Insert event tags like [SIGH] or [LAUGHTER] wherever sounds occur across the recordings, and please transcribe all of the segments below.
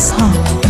نیازها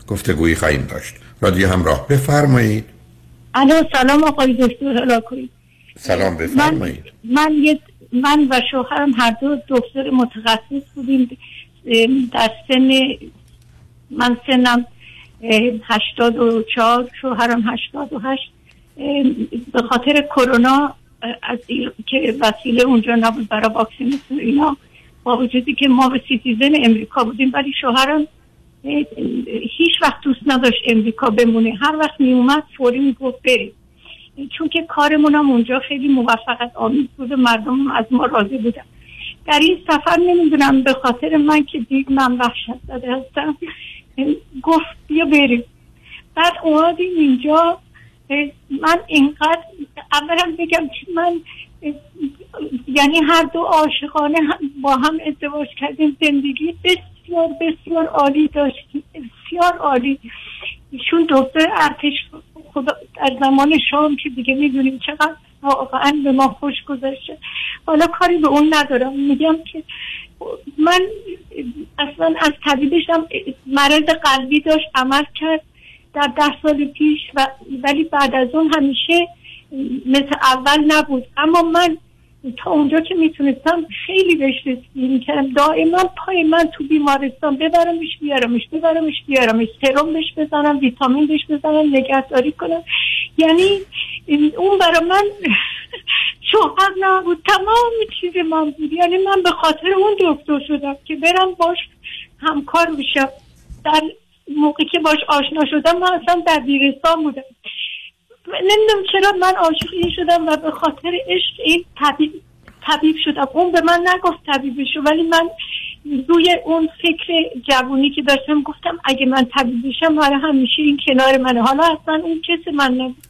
گفتگویی خواهیم داشت. رادیو همراه. بفرمایید. الو سلام آقای دکتر هلاکوی. سلام بفرمایید. من, من, من و شوهرم هر دو دکتر متخصص بودیم. در سن من سنم هشتاد و چهار شوهرم هشتاد و هشت. به خاطر کرونا از که وسیله اونجا نبود برای واکسیناسیون اینا با وجودی که ما به citizen امریکا بودیم ولی شوهرم هیچ وقت دوست نداشت امریکا بمونه. هر وقت می اومد فوری می‌گفت بریم. چون که کارمون هم اونجا خیلی موفقیت آمیز بود مردم از ما راضی بودن. در این سفر نمی‌دونم به خاطر من که دید من وحشت زده هستم گفت بیا بریم. بعد اومدیم اینجا. من اینقدر اولا بگم که من یعنی هر دو عاشقانه با هم ازدواج کردیم زندگی بسیار بسیار عالی داشتیم بسیار عالی. ایشون دکتر ارتش خدا در زمان شام که دیگه می‌دونیم چقدر واقعا به ما خوش گذاشته حالا کاری به اون ندارم. میگم که من اصلا از طبیبشم مرض قلبی داشت عمل کرد در ده سال پیش و ولی بعد از اون همیشه مثل اول نبود. اما من تا اونجا که می‌تونستم خیلی بهش رسیدگی کردم دائما پای من تو بیمارستان ببرمش بیارمش ببرمش بیارمش. سرم بهش بزنم ویتامین بهش بزنم نگهداری کنم. یعنی اون برای من [LAUGHS] شوهر نبود. تمام چیز من بود. یعنی من به خاطر اون دکتر شدم که برم باش همکار بشم. در موقعی که باش آشنا شدم من اصلا در بیرستان بودم. نمی‌دونم چرا من عاشق این شدم و به خاطر عشق این طبیب طبیب شدم. اون به من نگفت طبیب شو ولی من روی اون فکر جوونی که داشتم گفتم اگه من طبیب بشم برای همیشه این کنار منه. حالا اصلا اون کس من نبود.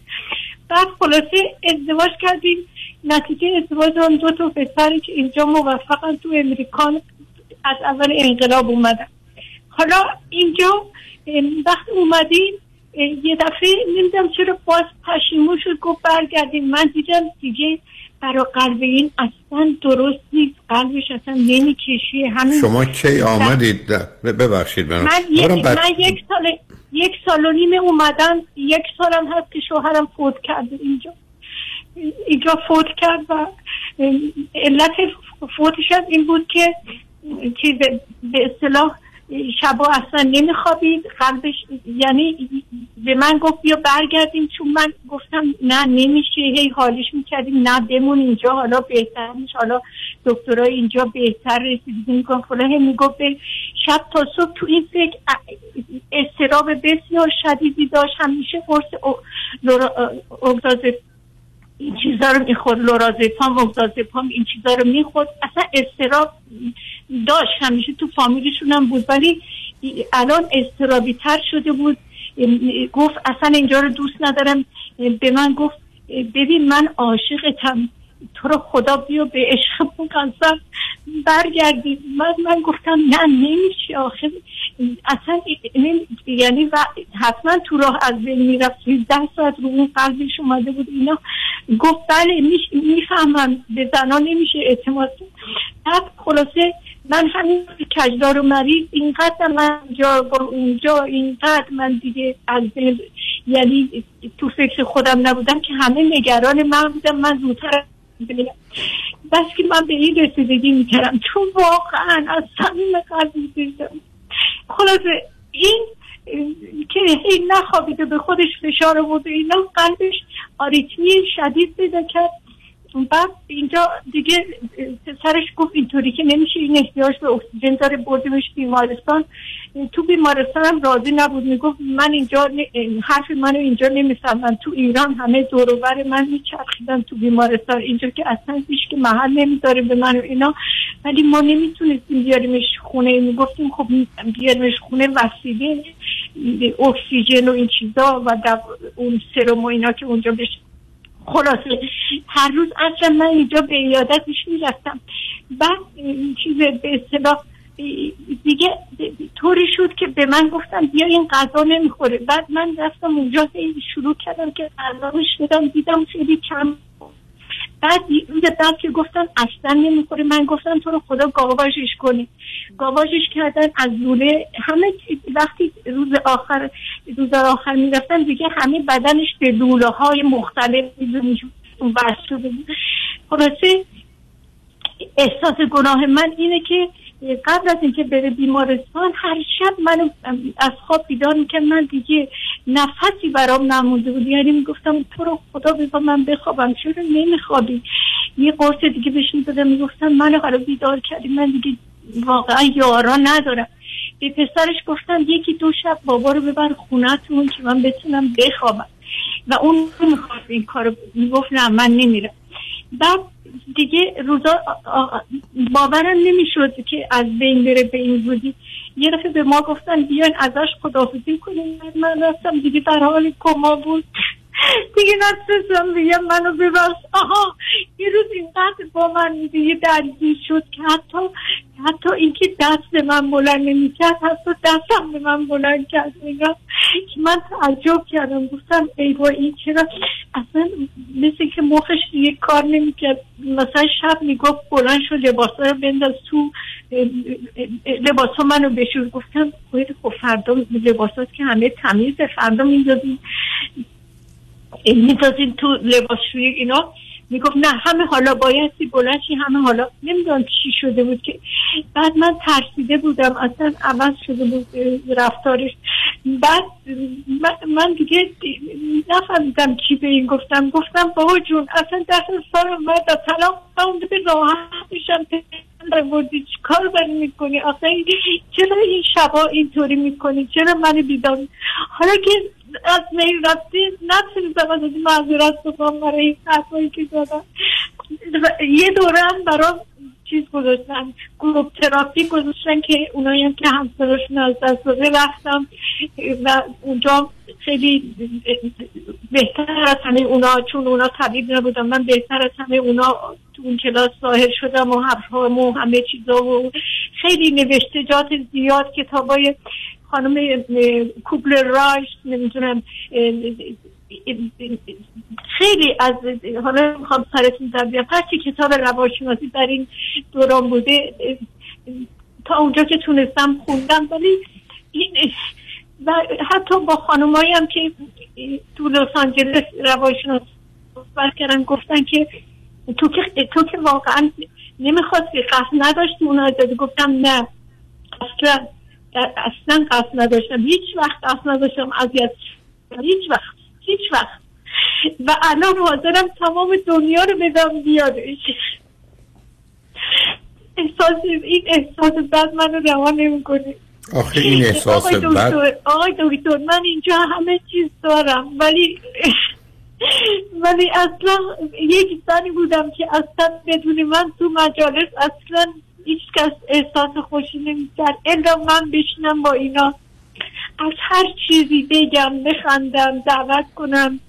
بعد خلاصه ازدواج کردیم. نتیجه ازدواج اون دو تا پسری که اینجا موفقن تو امریکان از اول انقلاب اومدن. حالا اینجا وقت اومدیم. یه دفعه نمی‌دونم چرا باز پشیمون شد گفت برگردیم. من دیدم دیگه برای قلب این اصلا درست نیست. قلبش اصلا نمی‌کشی. همین شما کی آمدید؟ ببخشید من, من, من یک سال یک سال و نیمه اومدم. یک سالم هست که شوهرم فوت کرده اینجا. اینجا فوت کرد و علت فوتش این بود که چیز به اصطلاح شبا اصلا نمیخوابید. قلبش یعنی به من گفت بیا برگردیم چون من گفتم نه نمیشه. هی حالش می‌کردیم. نه بمون اینجا. حالا بهتر میشه حالا دکترای اینجا بهتر رسیدیم میکن فلان. می‌گفت شب تا صبح تو این فکر استراب بسیار شدیدی داشت. همیشه قرص اگزازه این چیزا رو می‌خورد لورازپام اگزازپام این چیزا رو می‌خورد. اصلا استراب داشت همیشه تو فامیلشون هم بود. ولی الان استرابی تر شده بود. گفت اصلا اینجا رو دوست ندارم. به من گفت ببین من عاشقتم. تو رو خدا بیا به عشق قسم برگردی من من گفتم نه نمیشه آخه. اصلا یعنی و حتما تو راه از بین می‌رفت ده ساعت رو اون قلبش اومده بود اینا. گفت بله می‌فهمم. به زنان نمیشه اعتماد بعد خلاصه من همین کجدار و مریض اینقدر من جا اونجا اینقدر من دیگه از یعنی تو فکر خودم نبودم که همه نگران من بودم. من زودتر بس که من به این رسیدگی می‌کردم. چون واقعا از صمیم قلب دیدم خلاصه این که هی نخوابیده به خودش فشار آورد اینا قلبش آریتمی شدید پیدا کرد. بعد اینجا دیگه پسرش گفت اینطوری که نمیشه این احتیاج به اکسیژن داره بردیمش بیمارستان. تو بیمارستان هم راضی نبود می‌گفت من اینجا حرف منو اینجا نمی‌فهمن. تو ایران همه دوروبر من میچرخیدن تو بیمارستان. اینجا که اصلا هیچ که محل نمی‌ذاره به من و اینا. ولی ما نمی‌تونستیم بیاریمش خونه. می‌گفتیم خب بیاریمش خونه وسیله اکسیژن و این چیزا و اون سرم و اینا که اونجا بشه خلاصه. هر روز اصلا من اینجا به ایادتش می‌رفتم. بعد چیز به اصطلاح دیگه طوری شد که به من گفتم بیا این غذا نمی‌خوره. بعد من رفتم اونجا شروع کردم که غذا بدم دیدم خیلی کم بعد روز بعد که گفتن اصلا نمی‌خوره من گفتم تو رو خدا گاواژش کنی. گاواژش کردن از لوله. همه وقتی روز آخر روز آخر می‌رفتن دیگه همه بدنش به لوله های مختلف خلاصه احساس گناه من اینه که قبل از اینکه بره بیمارستان هر شب منو از خواب بیدار می‌کرد. من دیگه نفسی برام نمونده بود. یعنی می‌گفتم تو رو خدا بزا من بخوابم. چرا نمیخوابی؟ یه قرص دیگه بهش می‌دادم. می‌گفتم منو قرار بیدار کردی. من دیگه واقعا یارا ندارم. به پسرش گفتم یکی دو شب بابا رو ببر خونتون که من بتونم بخوابم. و اون می‌خواست این کارو می‌گفت نه من نمیرم. بعد دیگه روزا باورم نمی‌شد که از بین بره به این زودی یه دفعه به ما گفتن بیاین ازش خدافزی کنیم. من رفتم دیگه در حال کما بود. دیگه نتونستم بگم منو ببخش. آها یه روز اینقدر با من دیگه درگیر شد که حتی حتی اینکه دست به من بلند نمی‌کرد حتی دستم به من بلند کرد. میگم که من تعجب کردم. گفتم ای با این چرا؟ اصلا مثل که مخش دیگه کار نمی‌کرد. مثلا شب می‌گفت بلند شد لباسا رو بنداز تو لباسا منو بشور. گفتم خب فردا لباسات که همه تمیزه فردا میندازیم میتازین تو لباسشویی اینا. می‌گفت نه همه حالا بایستی بلنشی همه حالا. نمی‌دونم چی شده بود که بعد من ترسیده بودم اصلا عوض شده بود رفتارش. بعد من دیگه نفهمیدم چی به این گفتم. گفتم بابا جون اصلا دست سال در طلاق اونده به راحت میشم. بردی؟ کار بری می‌کنی؟ آخه چرا این شبا اینطوری می‌کنی؟ چرا من بیدار حالا که از میل رفتی نتونیدم از معذورت بکنم برای این حرفایی که دادم یه دوره هم برام چیز گذاشتن گروپ تراپی گذاشتن که اونایی هم که همسرشون از دست داده رفتم. و اونجا خیلی بهتر از همه اونا چون اونا طبیب نبودم من بهتر از همه اونا تو اون کلاس ظاهر شدم و همه چیزا و خیلی نوشتجات زیاد کتابای خانم کوبل رایش نمی‌دونم خیلی از حالا می‌خوام سرتون در بیام. هرچی کتاب روانشناسی در این دوران بوده تا اونجا که تونستم خوندم ولی این و حتی با خانمایی هم که تو لس آنجلس روانشناس صحبت کردن گفتن که تو که تو که واقعا نمی‌خواستی قصد نداشتی اونا گفتم نه. اصلا اصلا قصد نداشتم. هیچ وقت قصد نداشتم اذیت هیچ وقت. هیچ وقت. و الان حاضرم تمام دنیا رو بدم بیادش احساس این احساس بد منو روان نمی‌کنه. آخه این احساس آقای دکتر آقای دکتر من اینجا همه چیز دارم. ولی ولی اصلا یک زنی بودم که اصلا بدون من تو مجالس اصلا هیچ کس احساس خوشی نمی‌کرد. الا من بشینم با اینا. از هر چیزی بگم بخندم دعوت کنم.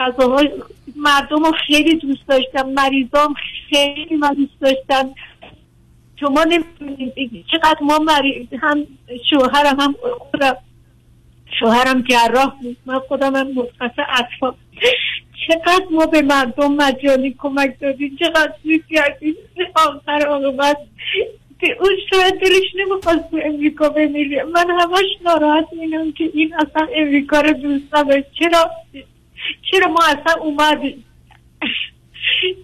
غذاهای مردم رو خیلی دوست داشتم. مریضام خیلی من دوست داشتم. شما نمی‌دونید چقدر ما مریض هم شوهرم هم خودم. شوهرم جراح بود. من خودم هم متخصص اطفال. چقدر ما به مردم مجانی کمک دادیم چقدر دوست کردیم آخر که اون شاید دلش نمی‌خواست تو امریکا بمیره. من همش ناراحت اینم که این اصلا امریکا رو دوست نداشت. چرا؟ چرا ما اصلا اومدیم؟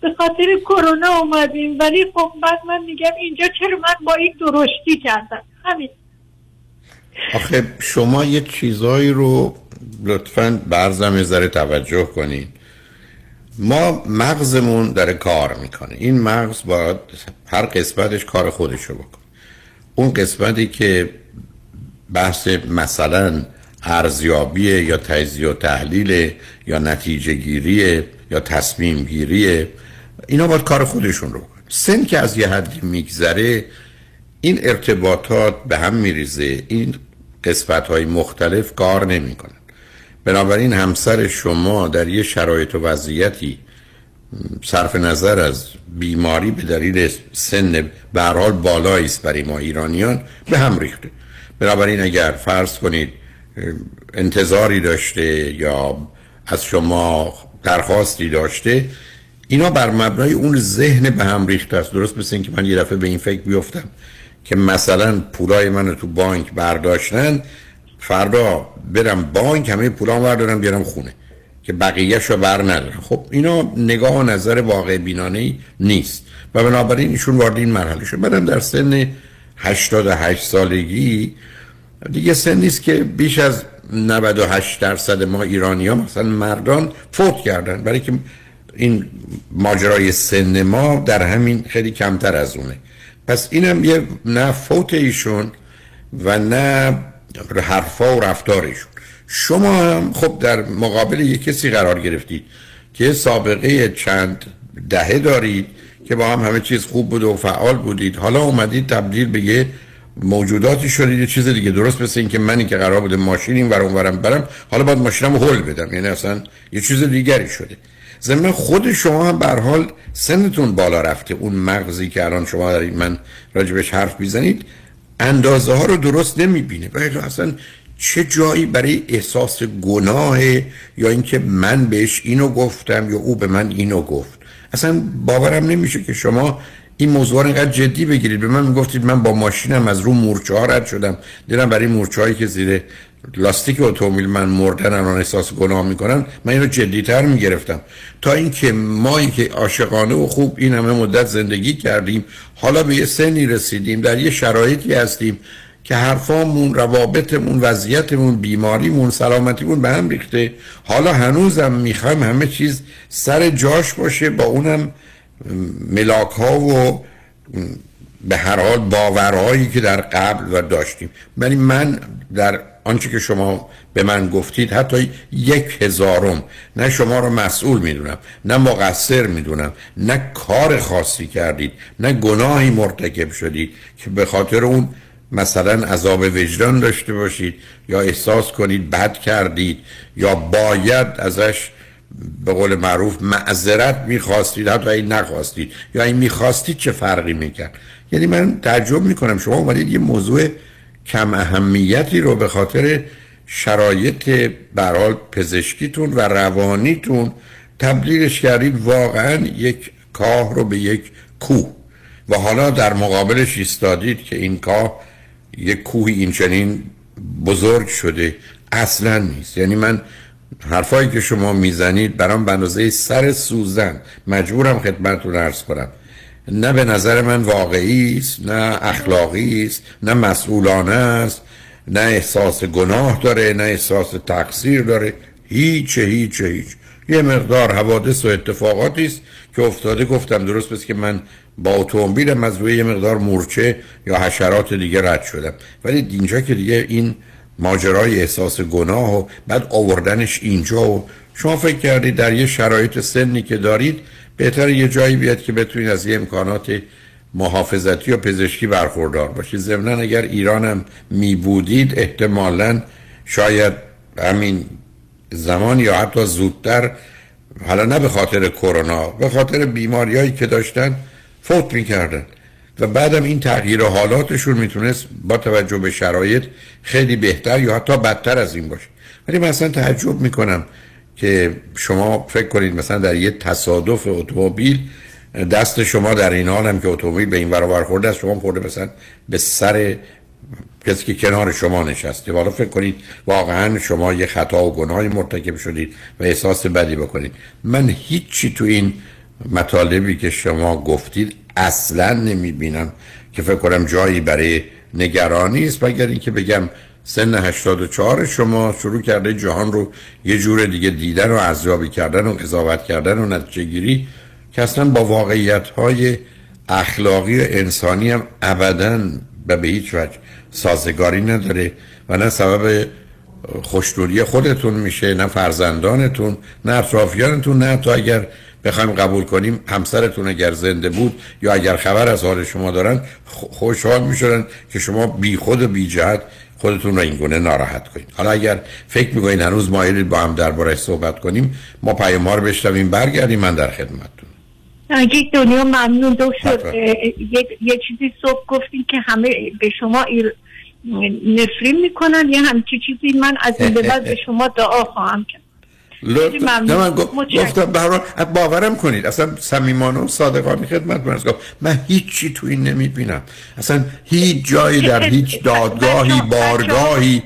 به خاطر کرونا اومدیم. ولی خب بعد من میگم اینجا چرا من با این درشتی کردم؟ همین. آخه شما یه چیزایی رو لطفا برزم ذره توجه کنید ما مغزمون داره کار می‌کنه. این مغز باید هر قسمتش کار خودشو بکنه. اون قسمتی که بحث مثلا ارزیابی یا تجزیه و تحلیل یا نتیجه گیریه یا تصمیم گیریه اینا باید کار خودشون رو بکنه. سن که از یه حدی میگذره این ارتباطات به هم میریزه. این قسمت های مختلف کار نمی‌کنن بنابراین همسر شما در یه شرایط و وضعیتی صرف نظر از بیماری به دلیل سن به حال بالایی است برای ما ایرانیان به هم ریخته. بنابراین اگر فرض کنید انتظاری داشته یا از شما درخواستی داشته اینا بر مبنای اون ذهن به هم ریخته است. درست مثل اینکه من یه دفعه به این فکر بیفتم که مثلا پولای من تو بانک برداشتن فردا برم بانک همه پولام بردارم بیارم خونه که بقیهش رو بر ندارم. خب اینا نگاه و نظر واقع بینانه نیست. و بنابراین ایشون وارد این مرحله شد. بعدم در سن 88 سالگی دیگه سن نیست که بیش از 98 درصد ما ایرانی ها مثلا مردان فوت کردن. برای که این ماجرای سن ما در همین خیلی کمتر از اونه. پس اینم یه نه فوت ایشون و نه حرفا و رفتارشون. شما هم خب در مقابل یک کسی قرار گرفتید که سابقه چند دهه دارید که با هم همه چیز خوب بود و فعال بودید. حالا اومدید تبدیل به یه موجوداتی شدید یه چیز دیگه. درست مثل این که منی که قرار بوده ماشین این ورم ورم برم حالا باید ماشینم هول بدم. یعنی اصلا یه چیز دیگری شده. ضمن خود شما هم حال سنتون بالا رفته. اون مغزی که الان شما دارید من راجبش حرف می‌زنید. اندازه ها رو درست نمی‌بینه. و اصلا چه جایی برای احساس گناه یا اینکه من بهش اینو گفتم یا او به من اینو گفت. اصلا باورم نمیشه که شما این موضوع رو اینقدر جدی بگیرید. به من می‌گفتید من با ماشینم از رو مورچه ها رد شدم. دیدم برای مورچه هایی که زیر لاستیک اتومبیل من مردن الان احساس گناه می‌کنن من اینو جدیتر می‌گرفتم. تا اینکه ما که عاشقانه و خوب این همه مدت زندگی کردیم حالا به یه سنی رسیدیم در یه شرایطی هستیم که حرفامون روابطمون وضعیتمون بیماریمون سلامتیمون به هم ریخته. حالا هنوزم می‌خوایم همه چیز سر جاش باشه با اونم ملاک ها و به هر حال باورهایی که در قبل و داشتیم. ولی من در آنچه که شما به من گفتید حتی یک هزارم. نه شما رو مسئول می‌دونم نه مقصر می‌دونم نه کار خاصی کردید نه گناهی مرتکب شدید که به خاطر اون مثلا عذاب وجدان داشته باشید یا احساس کنید بد کردید یا باید ازش به قول معروف معذرت می‌خواستید حتی این نخواستید. یا این می‌خواستید چه فرقی می‌کرد؟ یعنی من تعجب می‌کنم شما اومدید یه موضوع کم اهمیتی رو به خاطر شرایط برال پزشکیتون و روانیتون تبدیلش کردید واقعا یک کاه رو به یک کوه. و حالا در مقابلش ایستادید که این کاه یک کوهی این چنین بزرگ شده. اصلا نیست. یعنی من حرفایی که شما می‌زنید برام به اندازه سر سوزن. مجبورم خدمتتون ارز کنم. نه به نظر من واقعی است نه اخلاقی است نه مسئولانه است نه احساس گناه داره نه احساس تقصیر داره. هیچ هیچ هیچ یه مقدار حوادث و اتفاقاتی است که افتاده. گفتم درست بس که من با اتومبیلم از روی یه مقدار مورچه یا حشرات دیگه رد شدم. ولی اینجا که دیگه این ماجرای احساس گناه و بعد آوردنش اینجا و شما فکر کردید در یه شرایط سنی که دارید بهتر یه جایی بیاد که بتونید از یه امکانات محافظتی و پزشکی برخوردار باشید. ضمنا اگر ایرانم می بودید احتمالا شاید همین زمان یا حتی زودتر حالا نه به خاطر کرونا به خاطر بیماریایی که داشتن فوت می‌کردن. و بعدم این تغییر حالاتشون می‌تونست با توجه به شرایط خیلی بهتر یا حتی بدتر از این باشه. ولی مثلا تعجب می‌کنم که شما فکر کنید مثلا در یه تصادف اتومبیل دست شما در این حال هم که اتومبیل به این برابر خورده است شما خورده مثلا به سر کسی که کنار شما نشسته. حالا فکر کنید واقعا شما یه خطا و گناهی مرتکب شدید و احساس بدی بکنید. من هیچی تو این مطالبی که شما گفتید اصلا نمی بینم که فکر کنم جایی برای نگرانی است مگر اینکه بگم سن 84 شما شروع کرده جهان رو یه جور دیگه دیدن و ارزیابی کردن و قضاوت کردن و نتیجه گیری که اصلا با واقعیت های اخلاقی و انسانی هم ابدا و به هیچ وجه سازگاری نداره و نه سبب خوشدوری خودتون میشه نه فرزندانتون نه اطرافیانتون نه تا اگر بخوایم قبول کنیم همسرتون اگر زنده بود یا اگر خبر از حال شما دارن خوشحال می‌شدن که شما بی خود و بی جهت خودتون رو این گونه ناراحت کنید. حالا اگر فکر می‌کنید هنوز مایلید با هم درباره صحبت کنیم ما پیام ها رو بشنویم برگردیم من در خدمتتون. یک دنیا ممنون دکتر یه چیزی صبح گفتیم که همه به شما نفرین می‌کنن یه همچی چیزی من از این به بعد به شما دعا خواهم کرد. نه من گفتم برای باورم کنید. اصلا صمیمانه و صادقانه خدمت من من هیچی تو این نمی‌بینم. اصلا هیچ جایی در [LAUGHS] هیچ دادگاهی بارگاهی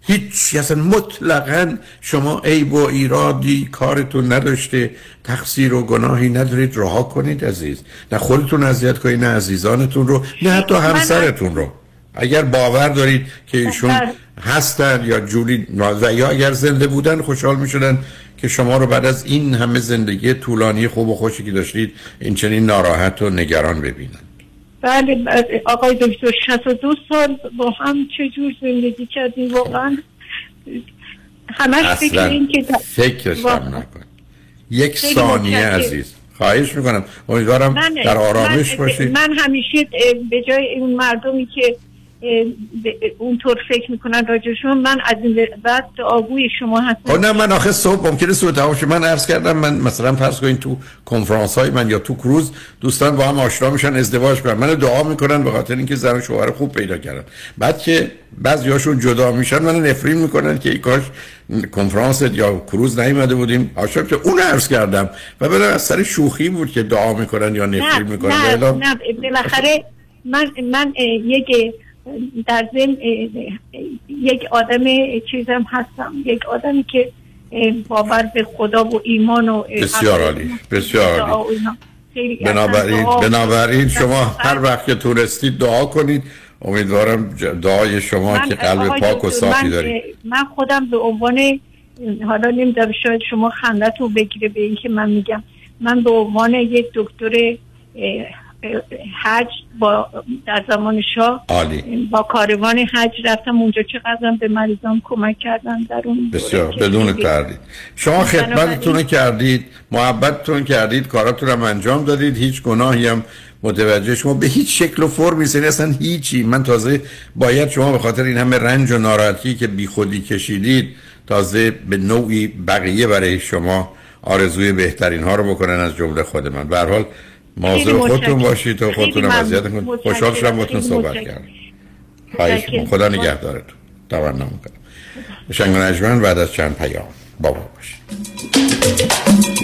هیچ اصلا مطلقا شما عیب و ایرادی کارتون نداشته تقصیر و گناهی ندارید. رها کنید عزیز. نه خودتون اذیت کنید نه عزیزانتون رو نه حتی همسرتون رو. اگر باور دارید که ایشون [LAUGHS] هستن یا جوری و یا اگر زنده بودن خوشحال می شدن که شما رو بعد از این همه زندگی طولانی خوب و خوشی که داشتید این چنین ناراحت و نگران ببینن. بله آقای دکتر 62 سال با هم چجور زندگی کردیم واقعا؟ همش فکر این که فکرش هم نکن یک ثانیه عزیز. خواهش می‌کنم. امیدوارم در آرامش باشید. من همیشه به جای این مردمی که اونطور فکر می‌کنن راجشون من از این بعد آگوی شما هستم. نه من آخه صبح ممکنه سوء تفاهم من عرض کردم من مثلا فرض کنین تو کنفرانس های من یا تو کروز دوستان با هم آشنا میشن ازدواج کنن. من دعا می‌کنن به خاطر اینکه زن شوهر خوب پیدا کردن. بعد که بعضیاشون جدا میشن من نفرین می‌کنن که ای کاش کنفرانس یا کروز نیومده بودیم. عاشق که اون عرض کردم. و بعد از سر شوخی بود که دعا می‌کنن یا نفرین می‌کنن. نه نه, نه بالاخره من من یک در ضمن یک آدم چیزم هستم. یک آدمی که باور به خدا و ایمان و بسیار عالی بسیار عالی. بنابراین بنابراین شما هر وقت که تورستید دعا کنید. امیدوارم دعای شما که قلب پاک و صافی دارید. من خودم به عنوان حالا نمی‌دونم شاید شما خندتون بگیره به اینکه من میگم. من به عنوان یک دکتر حج با در زمان شاه با کاروان حج رفتم. اونجا چقدر به مریضان کمک کردن در اون بسیار بدون تردید. شما خدمتتون کردید محبتتون کردید کاراتون هم انجام دادید. هیچ گناهی هم متوجه شما به هیچ شکل و فرمی سنی اصلا هیچی. من تازه باید شما به خاطر این همه رنج و ناراحتی که بیخودی کشیدید تازه به نوعی بقیه برای شما آرزوی بهترین ها رو بکنن از جمله خود من. به حال مواظب خودتون باشید و خودتون اذیت کنید. خوشحال شدم باتون صحبت کردم. خواهش خدا نگهدارتون. تمنا می‌کنم. شنگ نجمن بعد از چند پیام. بابا باشید.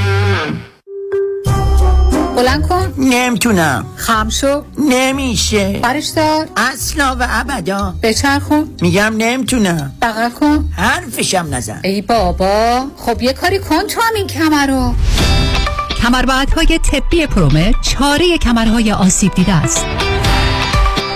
بلند کن. نمی‌تونم. خم شو. نمیشه. برش دار. اصلا و ابدا. بچرخون. میگم نمی‌تونم. بغل کن. حرفشم نزن. ای بابا. خب یه کاری کن تو هم این کمر رو. کمربندهای طبی پرومه چاره کمرهای آسیب دیده است.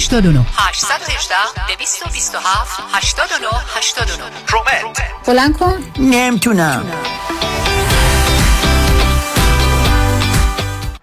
89 818 227 89 89 پرومت بلند کن. نمی‌تونم.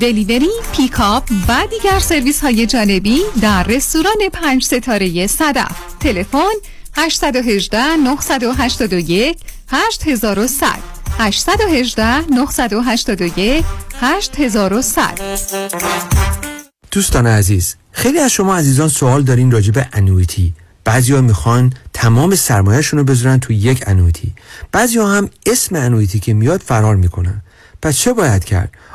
delivery، pickup و دیگر سرویس های جانبی در رستوران پنج ستاره صدف. تلفن 818 981 8100 818 981 8100 دوستان عزیز خیلی از شما عزیزان سوال دارین راجع به annuity بعضی ها می‌خوان تمام سرمایه‌شون رو بذارن تو یک annuity بعضی ها هم اسم annuity که میاد فرار می‌کنن. پس چه باید کرد؟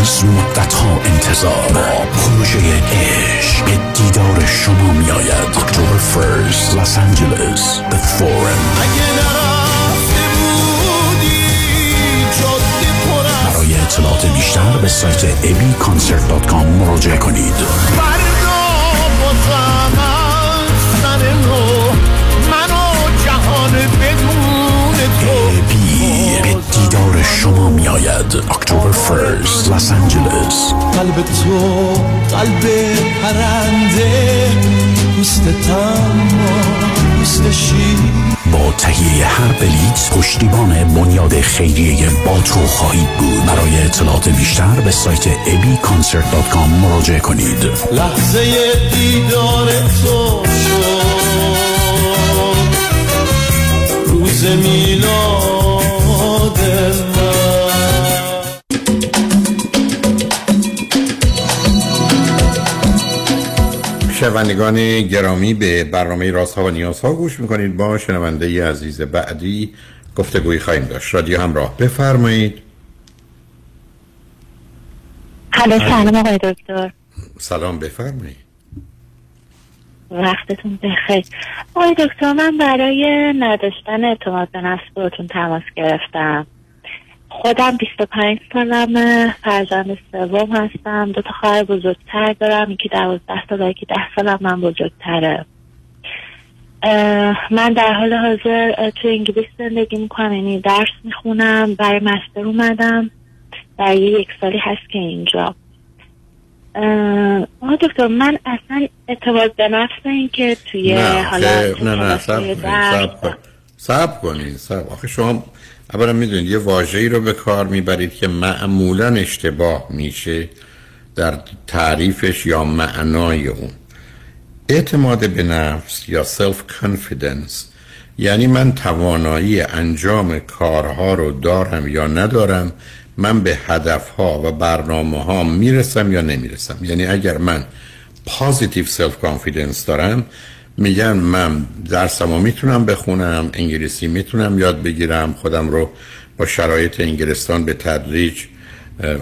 از مدت ها انتظار. با پروژه عشق به دیدار شما می آید اکتبر فرست لس آنجلس The Forum. برای اطلاعات بیشتر به سایت abconcert.com مراجعه کنید. شما می آید اکتبر فرست لس آنجلس قلب تو قلب پرنده پوست تما پوست شیر. با تهیه هر بلیت پشتیبان بنیاد خیریه باترو خواهید بود. برای اطلاعات بیشتر به سایت abconcert.com مراجعه کنید. لحظه دیدار تو شد. روز میلاد شنوندگان گرامی به برنامه راست ها و نیاز ها گوش می‌کنید. با شنونده عزیز بعدی گفتگوی خواهیم داشت. رادیو همراه. بفرمایید. الو سلام آقای دکتر. سلام بفرمایید. وقتتون بخیر. آقای دکتر من برای نداشتن اعتماد به نفس تماس گرفتم. خودم 25 سالمه فرزند سوم هستم دو تا خواهر بزرگتر دارم یکی دوازده سال و یکی ده سالم من بزرگتره. من در حال حاضر تو انگلیس زندگی می‌کنم یعنی درس می‌خونم برای مستر اومدم. برای یک سالی هست که اینجا. آه دکتر من اصلا اعتماد به نفس این که توی نه حالا نه نه صبر کنید صبر صبر آخه شما اولا می‌دونید یه واژه‌ای رو به کار می‌برید که معمولا اشتباه میشه در تعریفش یا معنای اون. اعتماد به نفس یا self confidence یعنی من توانایی انجام کارها رو دارم یا ندارم من به هدفها و برنامه ها می‌رسم یا نمی‌رسم. یعنی اگر من positive self confidence دارم میگن من درسمو می‌تونم بخونم انگلیسی می‌تونم یاد بگیرم خودم رو با شرایط انگلستان به تدریج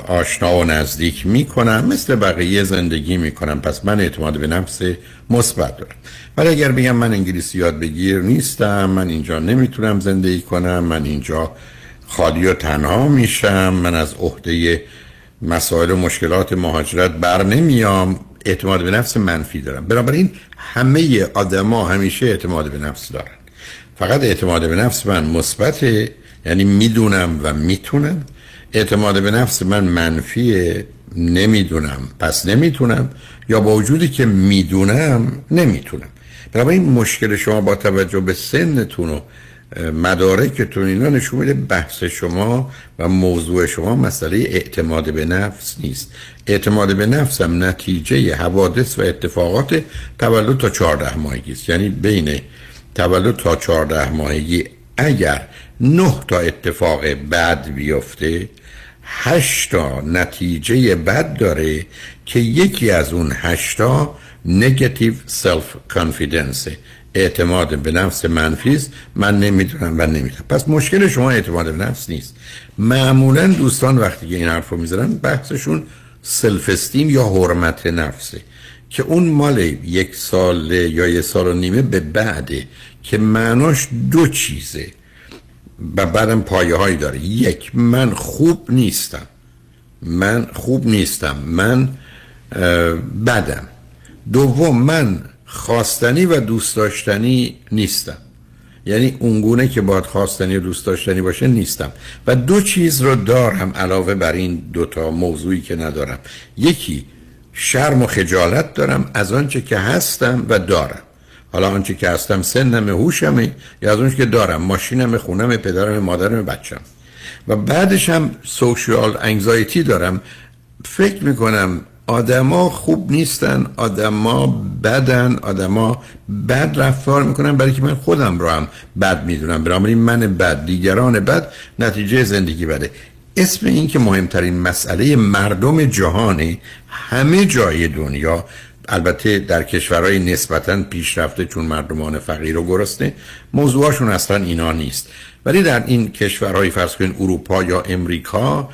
آشنا و نزدیک می‌کنم مثل بقیه زندگی می‌کنم. پس من اعتماد به نفس مثبت دارم. ولی اگر بگم من انگلیسی یاد بگیر نیستم من اینجا نمی‌تونم زندگی کنم من اینجا خالی و تنها میشم من از عهده مسائل و مشکلات مهاجرت بر نمیام اعتماد به نفس منفی دارم بنابراین همه آدما همیشه اعتماد به نفس دارن. فقط اعتماد به نفس من مثبته یعنی می‌دونم و می‌تونم. اعتماد به نفس من منفیه نمی‌دونم پس نمی‌تونم. یا با وجودی که می‌دونم نمی‌تونم. بنابراین مشکل شما با توجه به سنتون و مدارکتون اینا نشون میده بحث شما و موضوع شما مسئله اعتماد به نفس نیست. اعتماد به نفس هم نتیجه حوادث و اتفاقات تولد تا 14 ماهگی است. یعنی بین تولد تا 14 ماهگی اگر نه تا اتفاق بد بیفته هشتا نتیجه بد داره که یکی از اون هشتا negative self confidence اعتماد به نفس منفی است. من نمی‌دونم و نمی‌دونم پس مشکل شما اعتماد به نفس نیست. معمولا دوستان وقتی که این حرف رو می‌زنن بحثشون سلف استیم یا حرمت نفسه که اون مال یک سال یا یک سال و نیمه به بعده که معناش دو چیزه. و بعدم پایه هایی داره. یک من خوب نیستم. من خوب نیستم. من بدم. دوم من خواستنی و دوست داشتنی نیستم. یعنی اونگونه که باید خواستنی و دوست داشتنی باشه نیستم. و دو چیز رو دارم علاوه بر این دوتا موضوعی که ندارم. یکی شرم و خجالت دارم از آنچه که هستم و دارم. حالا آنچه که هستم سنم هوشمه یا از اونچه که دارم ماشینم خونم پدرم مادرم بچم. و بعدش هم سوشیال انگزایتی دارم. فکر می‌کنم آدما خوب نیستن آدما بدن آدما بد رفتار می‌کنن برای که من خودم رو هم بد می‌دونم. بنابراین من بد دیگران بد نتیجه زندگی بده. اسم این که مهمترین مسئله مردم جهانه همه جای دنیا البته در کشورهای نسبتا پیشرفته چون مردمان فقیر و گرسنه موضوعشون اصلا اینا نیست. ولی در این کشورهای فرض کنید اروپا یا امریکا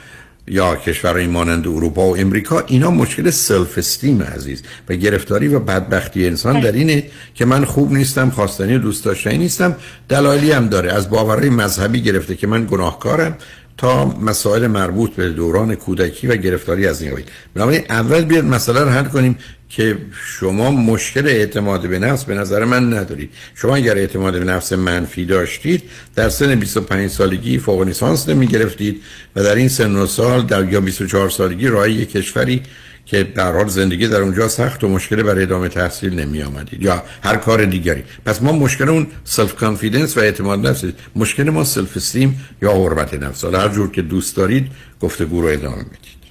یا کشورهای مانند اروپا و امریکا اینا مشکل سلف استیم عزیز و گرفتاری و بدبختی انسان در اینه که من خوب نیستم خواستنی دوست داشتنی نیستم. دلایلی هم داره. از باورهای مذهبی گرفته که من گناهکارم تا مسائل مربوط به دوران کودکی و گرفتاری از این قبیل. بنابراین اول بیاد مسئله رو حل کنیم. که شما مشکل اعتماد به نفس به نظر من ندارید. شما اگر اعتماد به نفس منفی داشتید در سن 25 سالگی فوق لیسانس نمی گرفتید و در این سن و سال در یا 24 سالگی راه یک کشوری که در حال زندگی در اونجا سخت و مشکل برای ادامه تحصیل نمی آمدید یا هر کار دیگری. پس ما مشکل اون self confidence و اعتماد نفس مشکل ما self esteem یا حرمت نفس. هر جور که دوست دارید گفتگو رو ادامه می‌دید.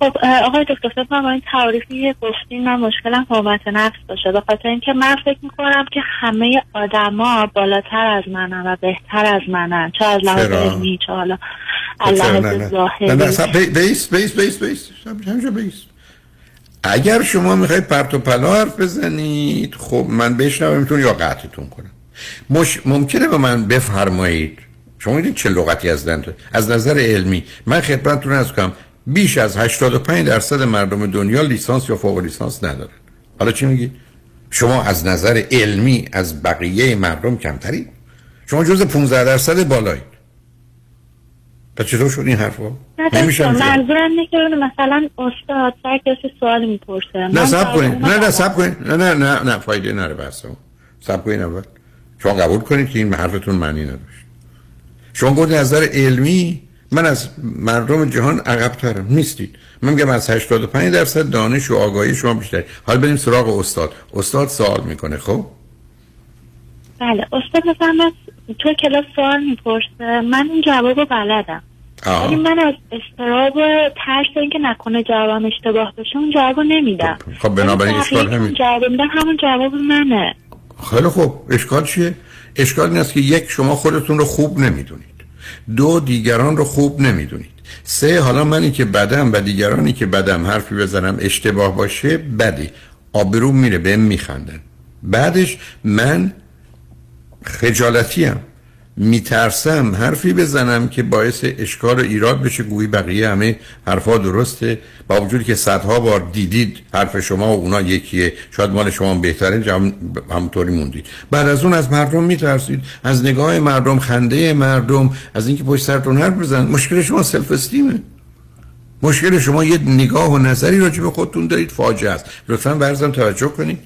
خب آقای دکتر فکر کنم با این تعریفی که گفتین من مشکلم حرمت نفس باشه. به خاطر اینکه من فکر می‌کنم که همه آدما بالاتر از منن و بهتر از منن. چه از لحاظ؟ علمی چه حالا ظاهری. بی- بیس بیس بیس بیس. سب- همینجا بیس. اگر شما می‌خواید پرت و پلا حرف بزنید خب من بشنومتون یا قطعتون کنم. مش... ممکنه به من بفرمایید. شما می‌دید چه لغتی از از نظر علمی. من خدمتتون از کنم بیش از 85 درصد مردم دنیا لیسانس یا فوق لیسانس ندارن. حالا چی میگید شما از نظر علمی از بقیه مردم کمترید شما جز 15 درصد بالایید پس چطور شد این حرفا؟ نمیشه. منظورم اینه که مثلا استاد سر کسی سوال می‌پرسه. نه سب کنید. نه نه سب کنید. نه نه نه نه فایده نره بحثم سب کنید اول. شما قبول کنید که این حرفتون معنی نداشت. شما گفتید از نظر علمی من از مردم جهان عقبترم. نیستید. من میگم از 85 درصد دانش و آگاهی شما بیشتر. حالا بریم سراغ استاد. استاد سوال می‌کنه خب؟ بله استاد مثلا تو کلاس سوال می‌پرسه. من این جواب رو بلدم. ولی من از استراب ترس اینکه نکنه جوابم اشتباه بشه اون جواب نمیدم. خب بنابراین اشکال همین. جواب میدم. همون جواب منه. خیلی خوب. اشکال چیه؟ اشکال این است که یک شما خودتون رو خوب نمی‌دونید. دو دیگران رو خوب نمی‌دونید. سه حالا منی که بدم و دیگرانی که بدم حرفی بزنم اشتباه باشه بدی. آبرو میره بهم میخندن. بعدش من خجالتیم. میترسم حرفی بزنم که باعث اشکال و ایراد بشه. گویی بقیه همه حرفا درسته. با وجودی که صدها بار دیدید حرف شما و اونا یکیه. شاید مال شما بهتره. جم... همونطوری موندید. بعد از اون از مردم میترسید. از نگاه مردم خنده مردم از اینکه پشت سرتون حرف بزن. مشکل شما سلف استیمه مشکل شما یه نگاه و نظری راجع به خودتون دارید. فاجعه است. لطفا برزم توجه کنید.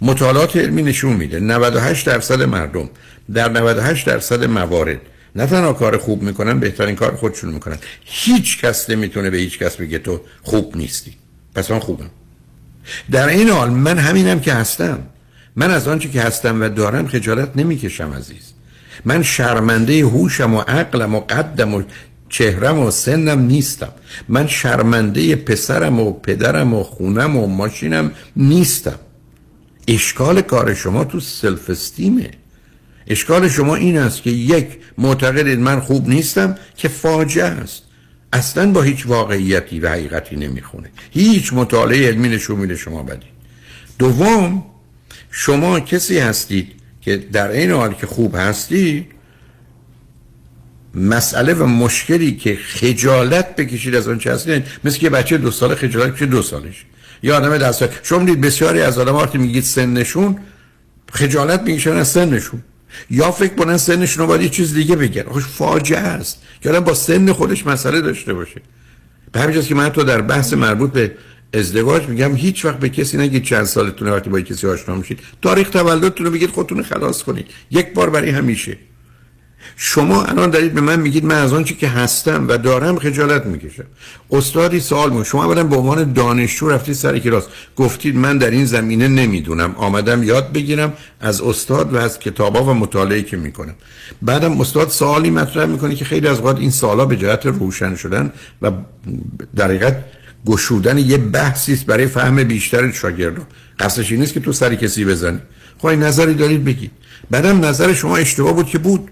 مطالعات علمی نشون میده. 98 درصد مردم در 98 درصد موارد. نه تنها کار خوب می‌کنن بهترین کار خودشون می‌کنن. هیچ کس نمی‌تونه به هیچ کس بگه تو خوب نیستی. پس من خوبم. در این حال من همینم که هستم. من از آنچه که هستم و دارم خجالت نمی‌کشم عزیز. من شرمنده هوشم و عقلم و قدم و چهرم و سنم نیستم. من شرمنده پسرم و پدرم و خونم و ماشینم نیستم. اشکال کار شما تو سلف استیمه. اشکال شما این است که یک معتقدید من خوب نیستم که فاجعه است. اصلا با هیچ واقعیتی و حقیقتی نمی‌خونه. هیچ مطالعه علمی نشون میده شما بدید دوم شما کسی هستید که در این حال که خوب هستید مسئله و مشکلی که خجالت بکشید از آن چه هستید مثل که بچه دو ساله خجالت بکشید دو سالش. یا آدم دست شما دید بسیاری از آدم وقتی میگید سنشون خجالت می‌کشن از سنشون یا فکر کنن سنشون رو باید یه چیز دیگه بگن. خوش فاجعه است. که آدم با سن خودش مسئله داشته باشه. به همین که من تو در بحث مربوط به ازدواج میگم هیچ وقت به کسی نگید چند سالتونه وقتی با کسی آشنا میشید. تاریخ تولدتون رو بگید خودتون خلاص کنید. یک بار برای همیشه. شما الان دارید به من میگید من از آنچه که هستم و دارم خجالت می‌کشم. استادی سوال مون شما اولا به عنوان دانشجو رفتید سر کلاس. گفتید من در این زمینه نمی‌دونم. آمدم یاد بگیرم از استاد و از کتابا و مطالعه که می‌کنم. بعدم استاد سوالی مطرح می‌کنه که خیلی از اوقات این سوالا به جهت روشن شدن و در حقیقت گشودن یه بحثی است برای فهم بیشتر شاگردان. قصدش این نیست که تو سر کسی بزنی. خب نظری دارید بگید. بعدم نظر شما اشتباه بود که بود.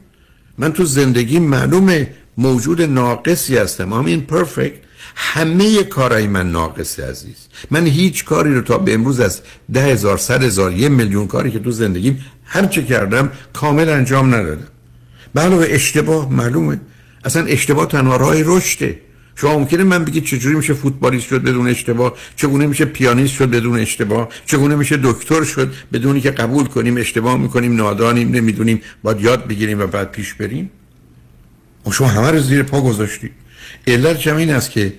من تو زندگی معلوم موجود ناقصی هستم. همین پرفکت همه کارهای من ناقصه عزیز. من هیچ کاری رو تا به امروز از ده هزار صد هزار یه میلیون کاری که تو زندگیم هر چه کردم کامل انجام ندادم. علاوه اشتباه معلومه. اصلا اشتباه تنها راه رشده. شما ممکنه من بگید چجوری میشه فوتبالیست شد بدون اشتباه؟ چگونه میشه پیانیست شد بدون اشتباه؟ چگونه میشه دکتر شد بدونی که قبول کنیم اشتباه می‌کنیم نادانیم نمی‌دونیم باید یاد بگیریم و بعد پیش بریم؟ و شما همه رو زیر پا گذاشتید علت این است که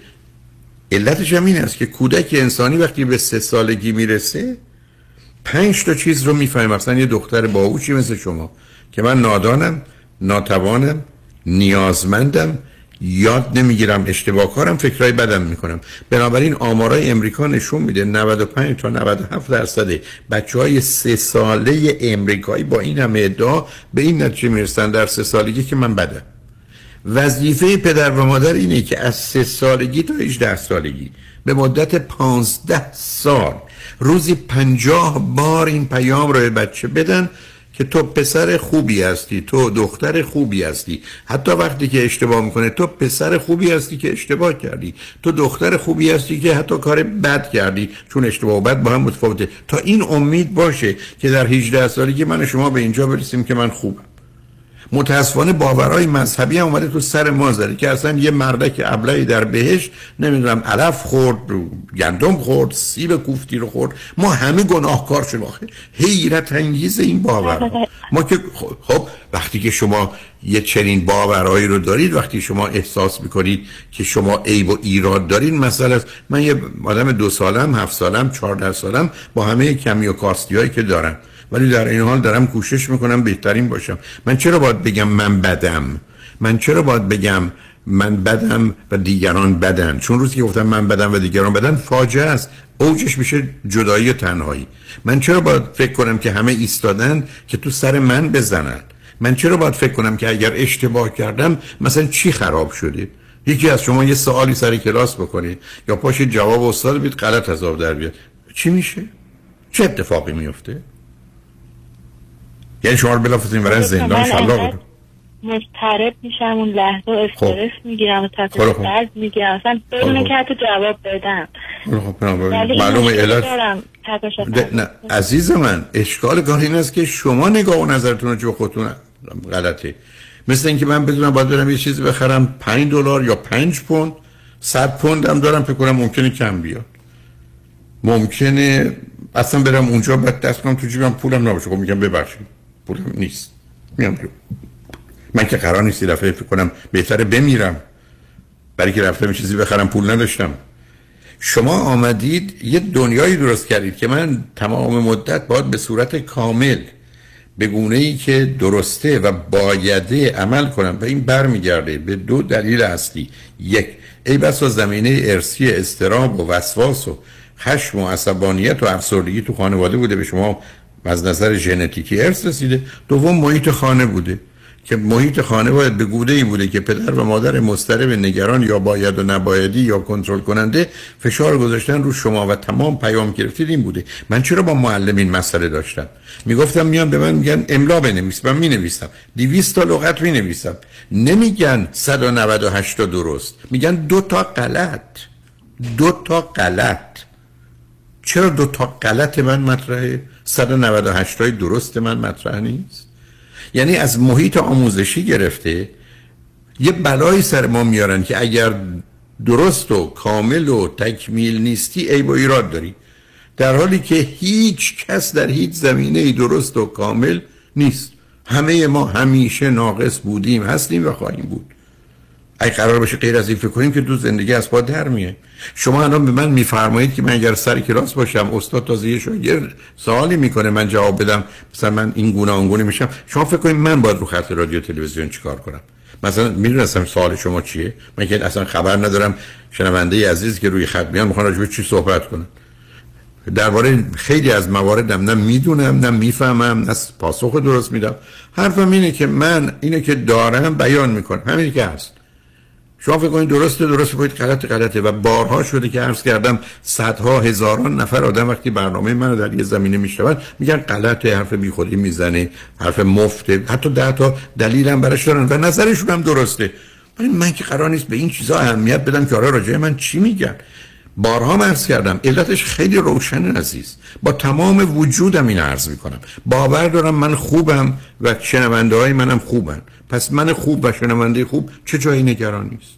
علتش این است که کودک انسانی وقتی به سه سالگی می‌رسه پنج تا چیز رو می‌فهمه. مثلا یه دختر باهوشی مثل شما که من نادانم ناتوانم نیازمندم یاد نمی‌گیرم اشتباه کارم فکرای بدم می‌کنم. بنابراین آمارای امریکا نشون میده 95 تا 97 درصد بچه های سه ساله امریکایی با این همه ادعا به این نتیجه می‌رسن در سه سالگی که من بدم. وظیفه پدر و مادر اینه که از سه سالگی تا 18 سالگی به مدت 15 سال روزی 50 بار این پیام رو به بچه بدن که تو پسر خوبی هستی تو دختر خوبی هستی. حتی وقتی که اشتباه می‌کنه تو پسر خوبی هستی که اشتباه کردی. تو دختر خوبی هستی که حتی کار بد کردی چون اشتباه و بد با هم متفاوته. تا این امید باشه که در 18 سالگی من شما به اینجا برسیم که من خوبم. متاسفانه باورهای مذهبی هم اومده تو سر ما زده که اصلا یه مردک ابلهی در بهش نمی‌دونم علف خورد گندم خورد سیب کوفتی رو خورد. ما همه گناهکار شدیم. آخه حیرت انگیز این باور ما. که خب وقتی که شما یه چنین باورهایی رو دارید وقتی شما احساس می‌کنید که شما عیب و ایراد دارید مثلا من یه آدم دو سالم هفت سالم چهارده سالم با همه کمی و کاستی هایی که دارم. ولی در این حال دارم کوشش می‌کنم بهترین باشم. من چرا باید بگم من بدم؟ من چرا باید بگم من بدم و دیگران بدن؟ چون روزی که گفتم من بدم و دیگران بدن فاجعه است. اوجش میشه جدایی و تنهایی. من چرا باید فکر کنم که همه ایستادن که تو سر من بزنن؟ من چرا باید فکر کنم که اگر اشتباه کردم مثلا چی خراب شده؟ یکی از شما یه سوالی سر کلاس بکنید یا پاشید جواب استاد بید غلط از در بیاد. چی میشه؟ چه اتفاقی میفته؟ یعنی شما رو بلافاصله برای زندان شلاق مضطرب میشم اون لحظه استرس می‌گیرم و خب، تفکر خب. درد می‌گیرم. اصلا بدون خب. که حتی جواب بدم. خب، این معلومه علت. نه. عزیز من اشکال کار این است که شما نگاه و نظرتون رو خودتون غلطه. مثل اینکه من بدونم باید برم یه چیزی بخرم 5 دلار یا 5 پوند 100 پوند هم دارم فکر کنم ممکنه کم بیاد. ممکنه اصلا برم اونجا بعد دست کنم تو جیبم پولم نباشه. خب میگم ببخشید. پولم نیست. میام جو. من که قرار نیست یه دفعه فکر کنم بهتره بمیرم. برای که رفتم چیزی بخرم پول نداشتم. شما آمدید یه دنیایی درست کردید که من تمام مدت باید به صورت کامل به گونه ای که درسته و بایده عمل کنم. و این برمیگرده به دو دلیل اصلی. یک ای بسا زمینه ارسی استراب و وسواس و خشم و عصبانیت و افسردگی تو خانواده بوده. به شما از نظر ژنتیکی ارث رسیده. دوم محیط خانه بوده که محیط خانه باید به گوده ای بوده که پدر و مادر مضطرب نگران یا باید و نبایدی یا کنترل کننده فشار گذاشتن رو شما و تمام پیام گرفتید این بوده. من چرا با معلم این مسئله داشتم؟ می‌گفتم میان به من میگن املا بنویس. من می‌نویسم. 200 تا لغت می‌نویسم. نمیگن 198 تا درست. میگن دو تا غلط. دو تا غلط. چرا دو تا غلط من مطرحه؟ 198 تای درست من مطرح نیست؟ یعنی از محیط آموزشی گرفته یه بلایی سر ما میارن که اگر درست و کامل و تکمیل نیستی عیب و ایراد داری. در حالی که هیچ کس در هیچ زمینه ای درست و کامل نیست. همه ما همیشه ناقص بودیم هستیم و خواهیم بود. اگه قرار باشه غیر از این فکر کنیم که تو زندگی از پا در میه. شما الان به من میفرمایید که من اگر سر کلاس باشم استاد تازه یه شاگرد سوالی می‌کنه من جواب بدم مثلا من این گونه اون میشم. شما فکر کنید من باید رو خط رادیو تلویزیون چیکار کنم؟ مثلا می‌دونستم سوال شما چیه؟ من که اصلا خبر ندارم. شنونده عزیز که روی خط میان می‌خوان راجع به چی صحبت کنن. درباره خیلی از مواردم نه می‌دونم نه می‌فهمم نه پاسخ درست میدم. حرفم اینه که من اینه که دارم بیان می‌کنم. همینی که هست. شما فکر کنید درسته درسته باید غلط غلطه. و بارها شده که عرض کردم صدها هزاران نفر آدم وقتی برنامه منو در یه زمینه میشنون میگن غلطه حرف بیخودی می‌زنه حرف مفته حتی ده تا دلیلم براش دارن و نظرشون هم درسته. ولی من که قرار نیست به این چیزا اهمیت بدم که آره راجع من چی میگن؟ بارها عرض کردم علتش خیلی روشن عزیز. با تمام وجودم این عرض می‌کنم. باور دارم من خوبم و شنونده های منم خوبن. پس من خوب و شنونده خوب چه جایی نگران نیست؟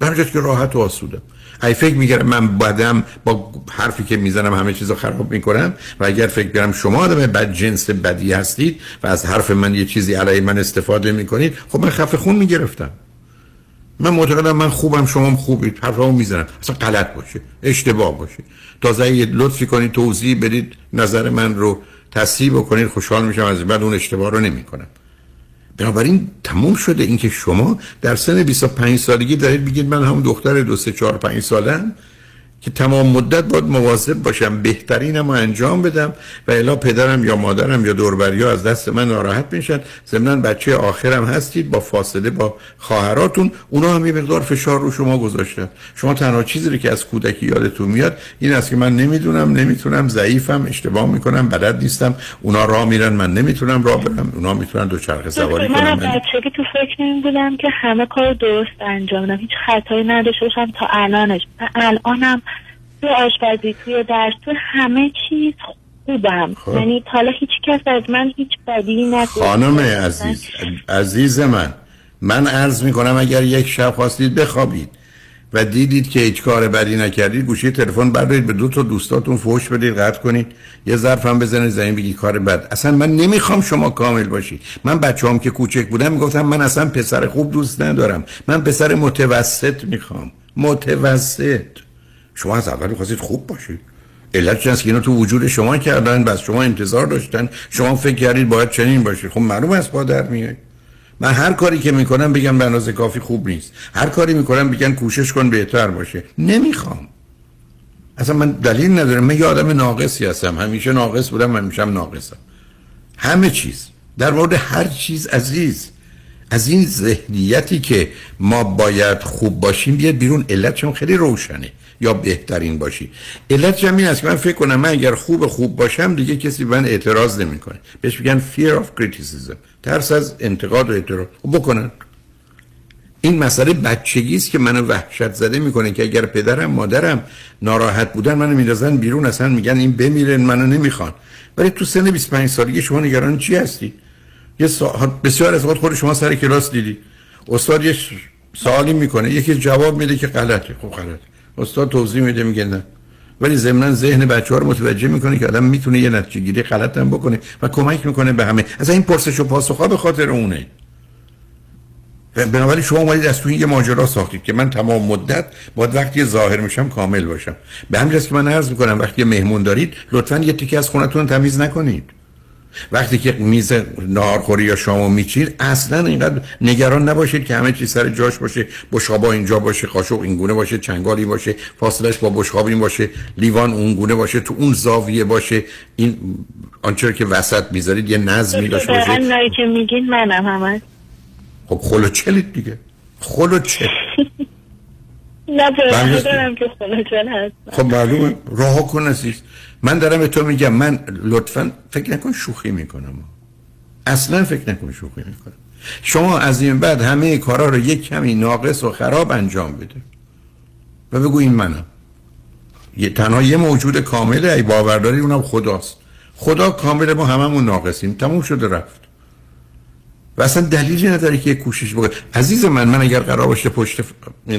در که راحت و آسودم ای فکر میگرم من بدم با حرفی که می‌زنم همه چیزو خراب می‌کنم و اگر فکر برم شما آدم بد جنس بدی هستید و از حرف من یه چیزی علیه من استفاده می‌کنید خب من خفه خون می‌گرفتم. من معتقدم من خوبم شما خوبید حرفمو می‌زنم. اصلا غلط باشه اشتباه باشه. تازه اگه لطفی کنید توضیح بدید نظر من رو تصحیح بکنید خوشحال میشم از بعد اون اشتباه رو نمی‌کنم. بنابراین تموم شده اینکه شما در سن 25 سالگی دارید بگید من هم دختر دو سه چهار پنج سالم. که تمام مدت باید مواظب باشم بهترینم رو انجام بدم و الا پدرم یا مادرم یا دوربریا از دست من ناراحت میشن. ضمن بچه آخرم هستید با فاصله با خواهراتون اونا هم یه مقدار فشار رو شما گذاشتن. شما تنها چیزی رو که از کودکی یادتون میاد این است که من نمی‌دونم نمی‌تونم ضعیفم اشتباه می‌کنم بلد نیستم. اونا راه میرن من نمی‌تونم راه برم. اونا می‌تونن دو چرخ سواری کنن. من بچگی تو فکر نمی بودم که همه کار درست انجام بدم هیچ خطایی نداشته باشم تا الانش. الانم تو آشپزی توی درس تو همه چیز خوبم. خب. یعنی تا حالا هیچ کس از من هیچ بدی نگفت. خانم عزیز عزیز من من عرض می کنم اگر یک شب خواستید بخوابید و دیدید که هیچ کار بدی نکردید گوشی تلفن بردارید به دو تا دوستاتون فوش بدید قطع کنید یه ظرف هم بزنید زمین بگید کار بد. اصلا من نمی‌خوام شما کامل باشید. من بچه‌ام که کوچک بودم می‌گفتم من اصلا پسر خوب دوست ندارم. من پسر متوسط می‌خوام. متوسط. شما از اول خواستید خوب باشید. علت است که اینا تو وجود شما کردن بس شما انتظار داشتن. شما فکر کردید باید چنین باشید خب معلوم با در میاد من هر کاری که می‌کنم بگم به اندازه کافی خوب نیست. هر کاری می‌کنم بگن کوشش کن بهتر باشه. نمی‌خوام. اصلا من دلیل ندارم. من یه آدم ناقصی هستم. همیشه ناقص بودم همیشه هم ناقصم. همه چیز. در مورد هر چیز عزیز. از این ذهنیتی که ما باید خوب باشیم بیاد بیرون. علتشون خیلی روشنه. یا بهترین باشی. علت این است که من فکر کنم من اگر خوب خوب باشم دیگه کسی من اعتراض نمی‌کنه. بهش میگن fear of criticism. ترس از انتقاد و اعتراض. خب بکنن. این مسئله بچگی است که منو وحشت زده می‌کنه که اگر پدرم مادرم ناراحت بودن منو میندازن بیرون اصلا میگن این بمیرن منو نمی‌خوان. ولی تو سن 25 سالگی شما نگران چی هستی؟ یه سا... بسیار از وقت خود شما سر کلاس دیدی. استاد یه سوالی می‌کنه. یکی جواب میده که غلطه. خب غلطه. استاد توضیح میده میگه نه. ولی ضمن ذهن بچه ها رو متوجه می‌کنه که آدم می‌تونه یه نتیجه گیری غلط هم بکنه و کمک می‌کنه به همه. از این پرسش و پاسخ به خاطر اونه. بنابراین شما اومدید از تو یه ماجرا ساختید که من تمام مدت باید وقتی ظاهر میشم کامل باشم. به همین که من عرض می‌کنم وقتی مهمون دارید لطفا یه تیکه از خونتون تمیز نکنید. وقتی که میز نهارخوری یا شامو میچید اصلا اینقدر نگران نباشید که همه چیز سر جاش باشه بشقابا اینجا باشه قاشق اینگونه باشه چنگالی باشه فاصلش با بشقاب این باشه لیوان اونگونه باشه تو اون زاویه باشه. این آنچه که وسط می‌ذارید یه نظمی داشته باشه که میگین منم همه خب خلو چلید دیگه. خلو چل. [LAUGHS] نه دارم که خلو چل هست. خب معلومه. راه کن عزیز. من دارم به تو میگم من لطفا فکر نکن شوخی می‌کنم. اصلا فکر نکن شوخی می‌کنم. شما از این بعد همه کارا رو یک کمی ناقص و خراب انجام بده. و بگو این منم. یه تنها یه موجود کامله ای باورداری اونم خداست. خدا کامل ما هممون ناقصیم. تموم شده رفت. و اصلا دلیلی نداره که کوشش بکنه. عزیز من من اگر قرار باشه پشت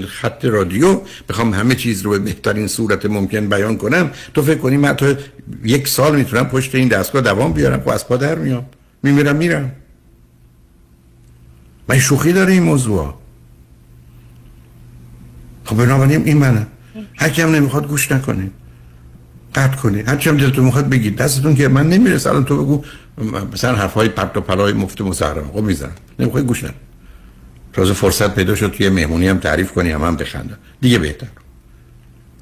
خط رادیو بخوام همه چیز رو به بهترین صورت ممکن بیان کنم تو فکر کنی من تو یک سال می‌تونم پشت این دستگاه دوام بیارم و از پا در میام. میمیرم میرم. من شوخی داره این موضوع خب بنابراین این منه. هر هم نمی‌خواد گوش نکنه. قطع کنید هر چیم دلتون می‌خواد بگید. دستتون که من نمی‌رسه. الان تو بگو مثلا حرفای پرت و پلای مفت مزهرم. خب می‌زنم نمی‌خوای گوش ندم تازه فرصت پیدا شد. توی مهمونی هم تعریف کنی هم هم بخندم دیگه بهتر.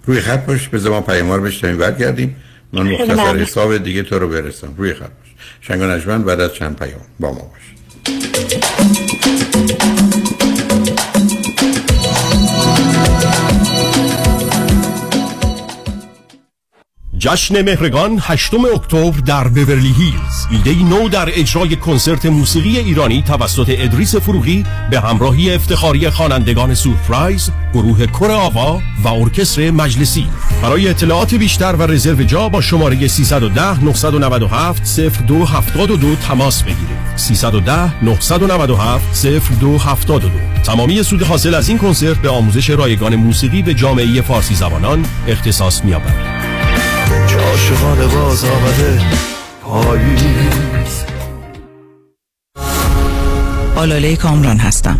روی خط باش. به زمان پیاموار بشتیم برگردیم. من مختصر حساب دیگه تو رو برسم. روی خط باش. شنگ نجمن بعد از چند پیام با ما باش. جشن مهرگان 8 اکتبر در بورلی هیلز. ایده نو در اجرای کنسرت موسیقی ایرانی توسط ادریس فروغی به همراهی افتخاری خوانندگان سورپرایز گروه کر آوا و ارکستر مجلسی. برای اطلاعات بیشتر و رزرو جا با شماره 310 997 0272 تماس بگیرید. 310 997 0272 تمامی سود حاصل از این کنسرت به آموزش رایگان موسیقی به جامعه فارسی زبانان اختصاص می‌یابد. عاشقانه باز آمده پاییز. آلاله کامران هستم.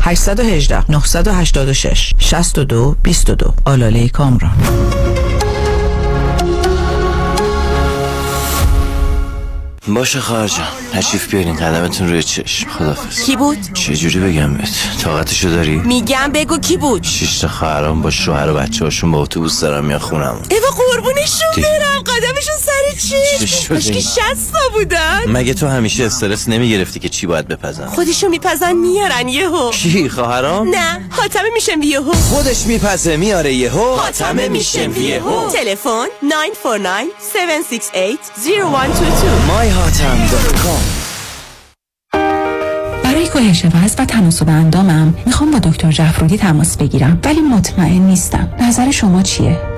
818 986 62 22 آلاله کامران. باشه خواهر تشریف بیارین قدمتون روی چشم. خدافز کی بود؟ چه جوری بگم بهت؟ طاقتشو داری؟ میگم بگو کی بود؟ شش تا خواهرام با شوهر و بچه هاشون با اتوبوس دارم میان خونم ایوا قربونشون برم. قدمشون سر چی؟ که شستا بودن. مگه تو همیشه استرس نمی‌گرفتی که چی باید بپزن؟ خودشو میپزن میارن یهو. کی خواهرام؟ نه حاتمه میشم یهو. خودش میپزه میاره یهو. حاتمه میشم یهو. تلفن 949 768 0122 برای کاهش وزن و تناسب اندامم می‌خوام با دکتر جعفرودی تماس بگیرم ولی مطمئن نیستم. نظر شما چیه؟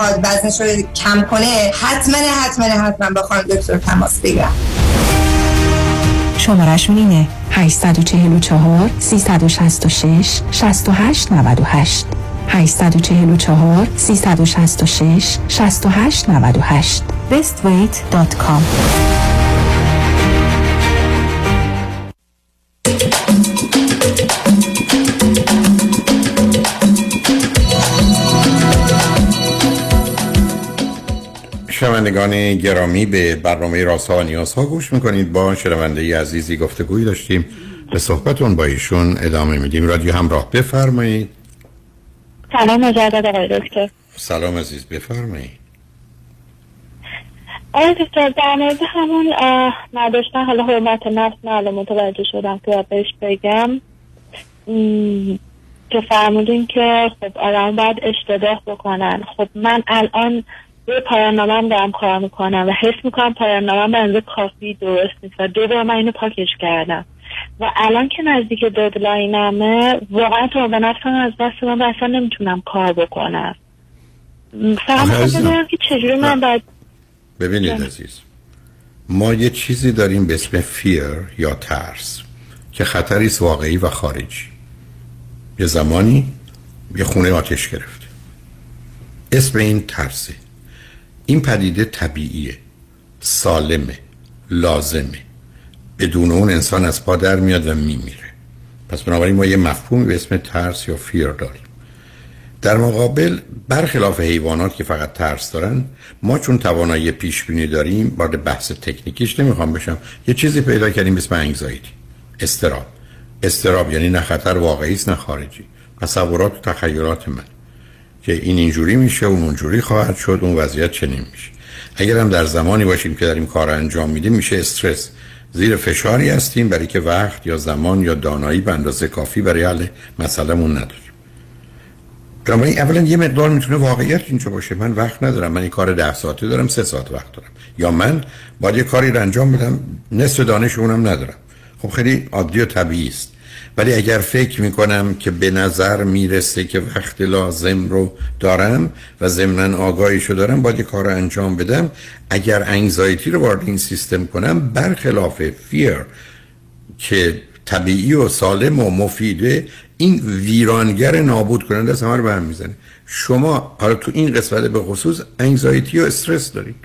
وزنش رو کم کنه حتما حتما حتما با خانم دکتر تماس بگیرم. شمارش اینه 844 366 68 98 844 366 68 98 bestweight.com شنوندگان گرامی به برنامه راسا و نیازها گوش می‌کنید. با شنونده عزیزی گفتگویی داشتیم. به صحبتون با ایشون ادامه میدیم. رادیو همراه. بفرمایید. سلام مجدد آقای دکتر. سلام عزیز بفرمایید. آقای دکتر در مورد همون نداشتن حالا حرمت نفس معلوم متوجه شدم که بهش بگم. که فرمودین که خب آدم باید اشتباه بکنن. خب من الان روی پایان نامم دارم کار می‌کنم و حس می‌کنم پایان نامم به کافی درست نیست و دو بار من اینو پاکش کردم. و الان که نزدیک ددلاینمه واقعا تو به نفسم از دست من اصلا نمی‌تونم کار بکنم. فقط می‌خوام که چجوری من باید ببینید عزیز ما یه چیزی داریم به اسم فیر یا ترس که خطری واقعی و خارجی. یه زمانی یه خونه آتش گرفته اسم این ترسه. این پدیده طبیعیه سالمه لازمه. بدون اون انسان از پا در میاد و میمیره. پس بنابراین ما یه مفهومی به اسم ترس یا فیر داریم. در مقابل برخلاف حیوانات که فقط ترس دارن ما چون توانایی پیش بینی داریم وارد بحث تکنیکیش نمی‌خوام بشم. یه چیزی پیدا کردیم اسم انگزایتی استراب. استراب یعنی نه خطر واقعی است نه خارجی. تصورات و تخیلات من. که این اینجوری میشه اون اونجوری خواهد شد اون وضعیت چنین میشه. اگر هم در زمانی باشیم که داریم کار انجام میدیم میشه استرس. زیر فشاری هستیم برای که وقت یا زمان یا دانایی به اندازه کافی برای حل مسئلهمون نداریم. بنابراین اولا یه مقدار می‌تونه واقعیت اینجا باشه. من وقت ندارم. من این کار ده ساعته دارم سه ساعت وقت دارم. یا من باید یه کاری رو انجام بدم نصف دانش اونم ندارم. خب خیلی عادی و طبیعی است. ولی اگر فکر می‌کنم که به نظر می‌رسه که وقت لازم رو دارم و ضمنا آگاهیشو دارم باید کار رو انجام بدم. اگر انگزایتی رو وارد این سیستم کنم برخلاف فیر که طبیعی و سالم و مفیده این ویرانگر نابود کننده از همه رو برم می‌زنه. شما حالا تو این قسمت به خصوص انگزایتی و استرس دارید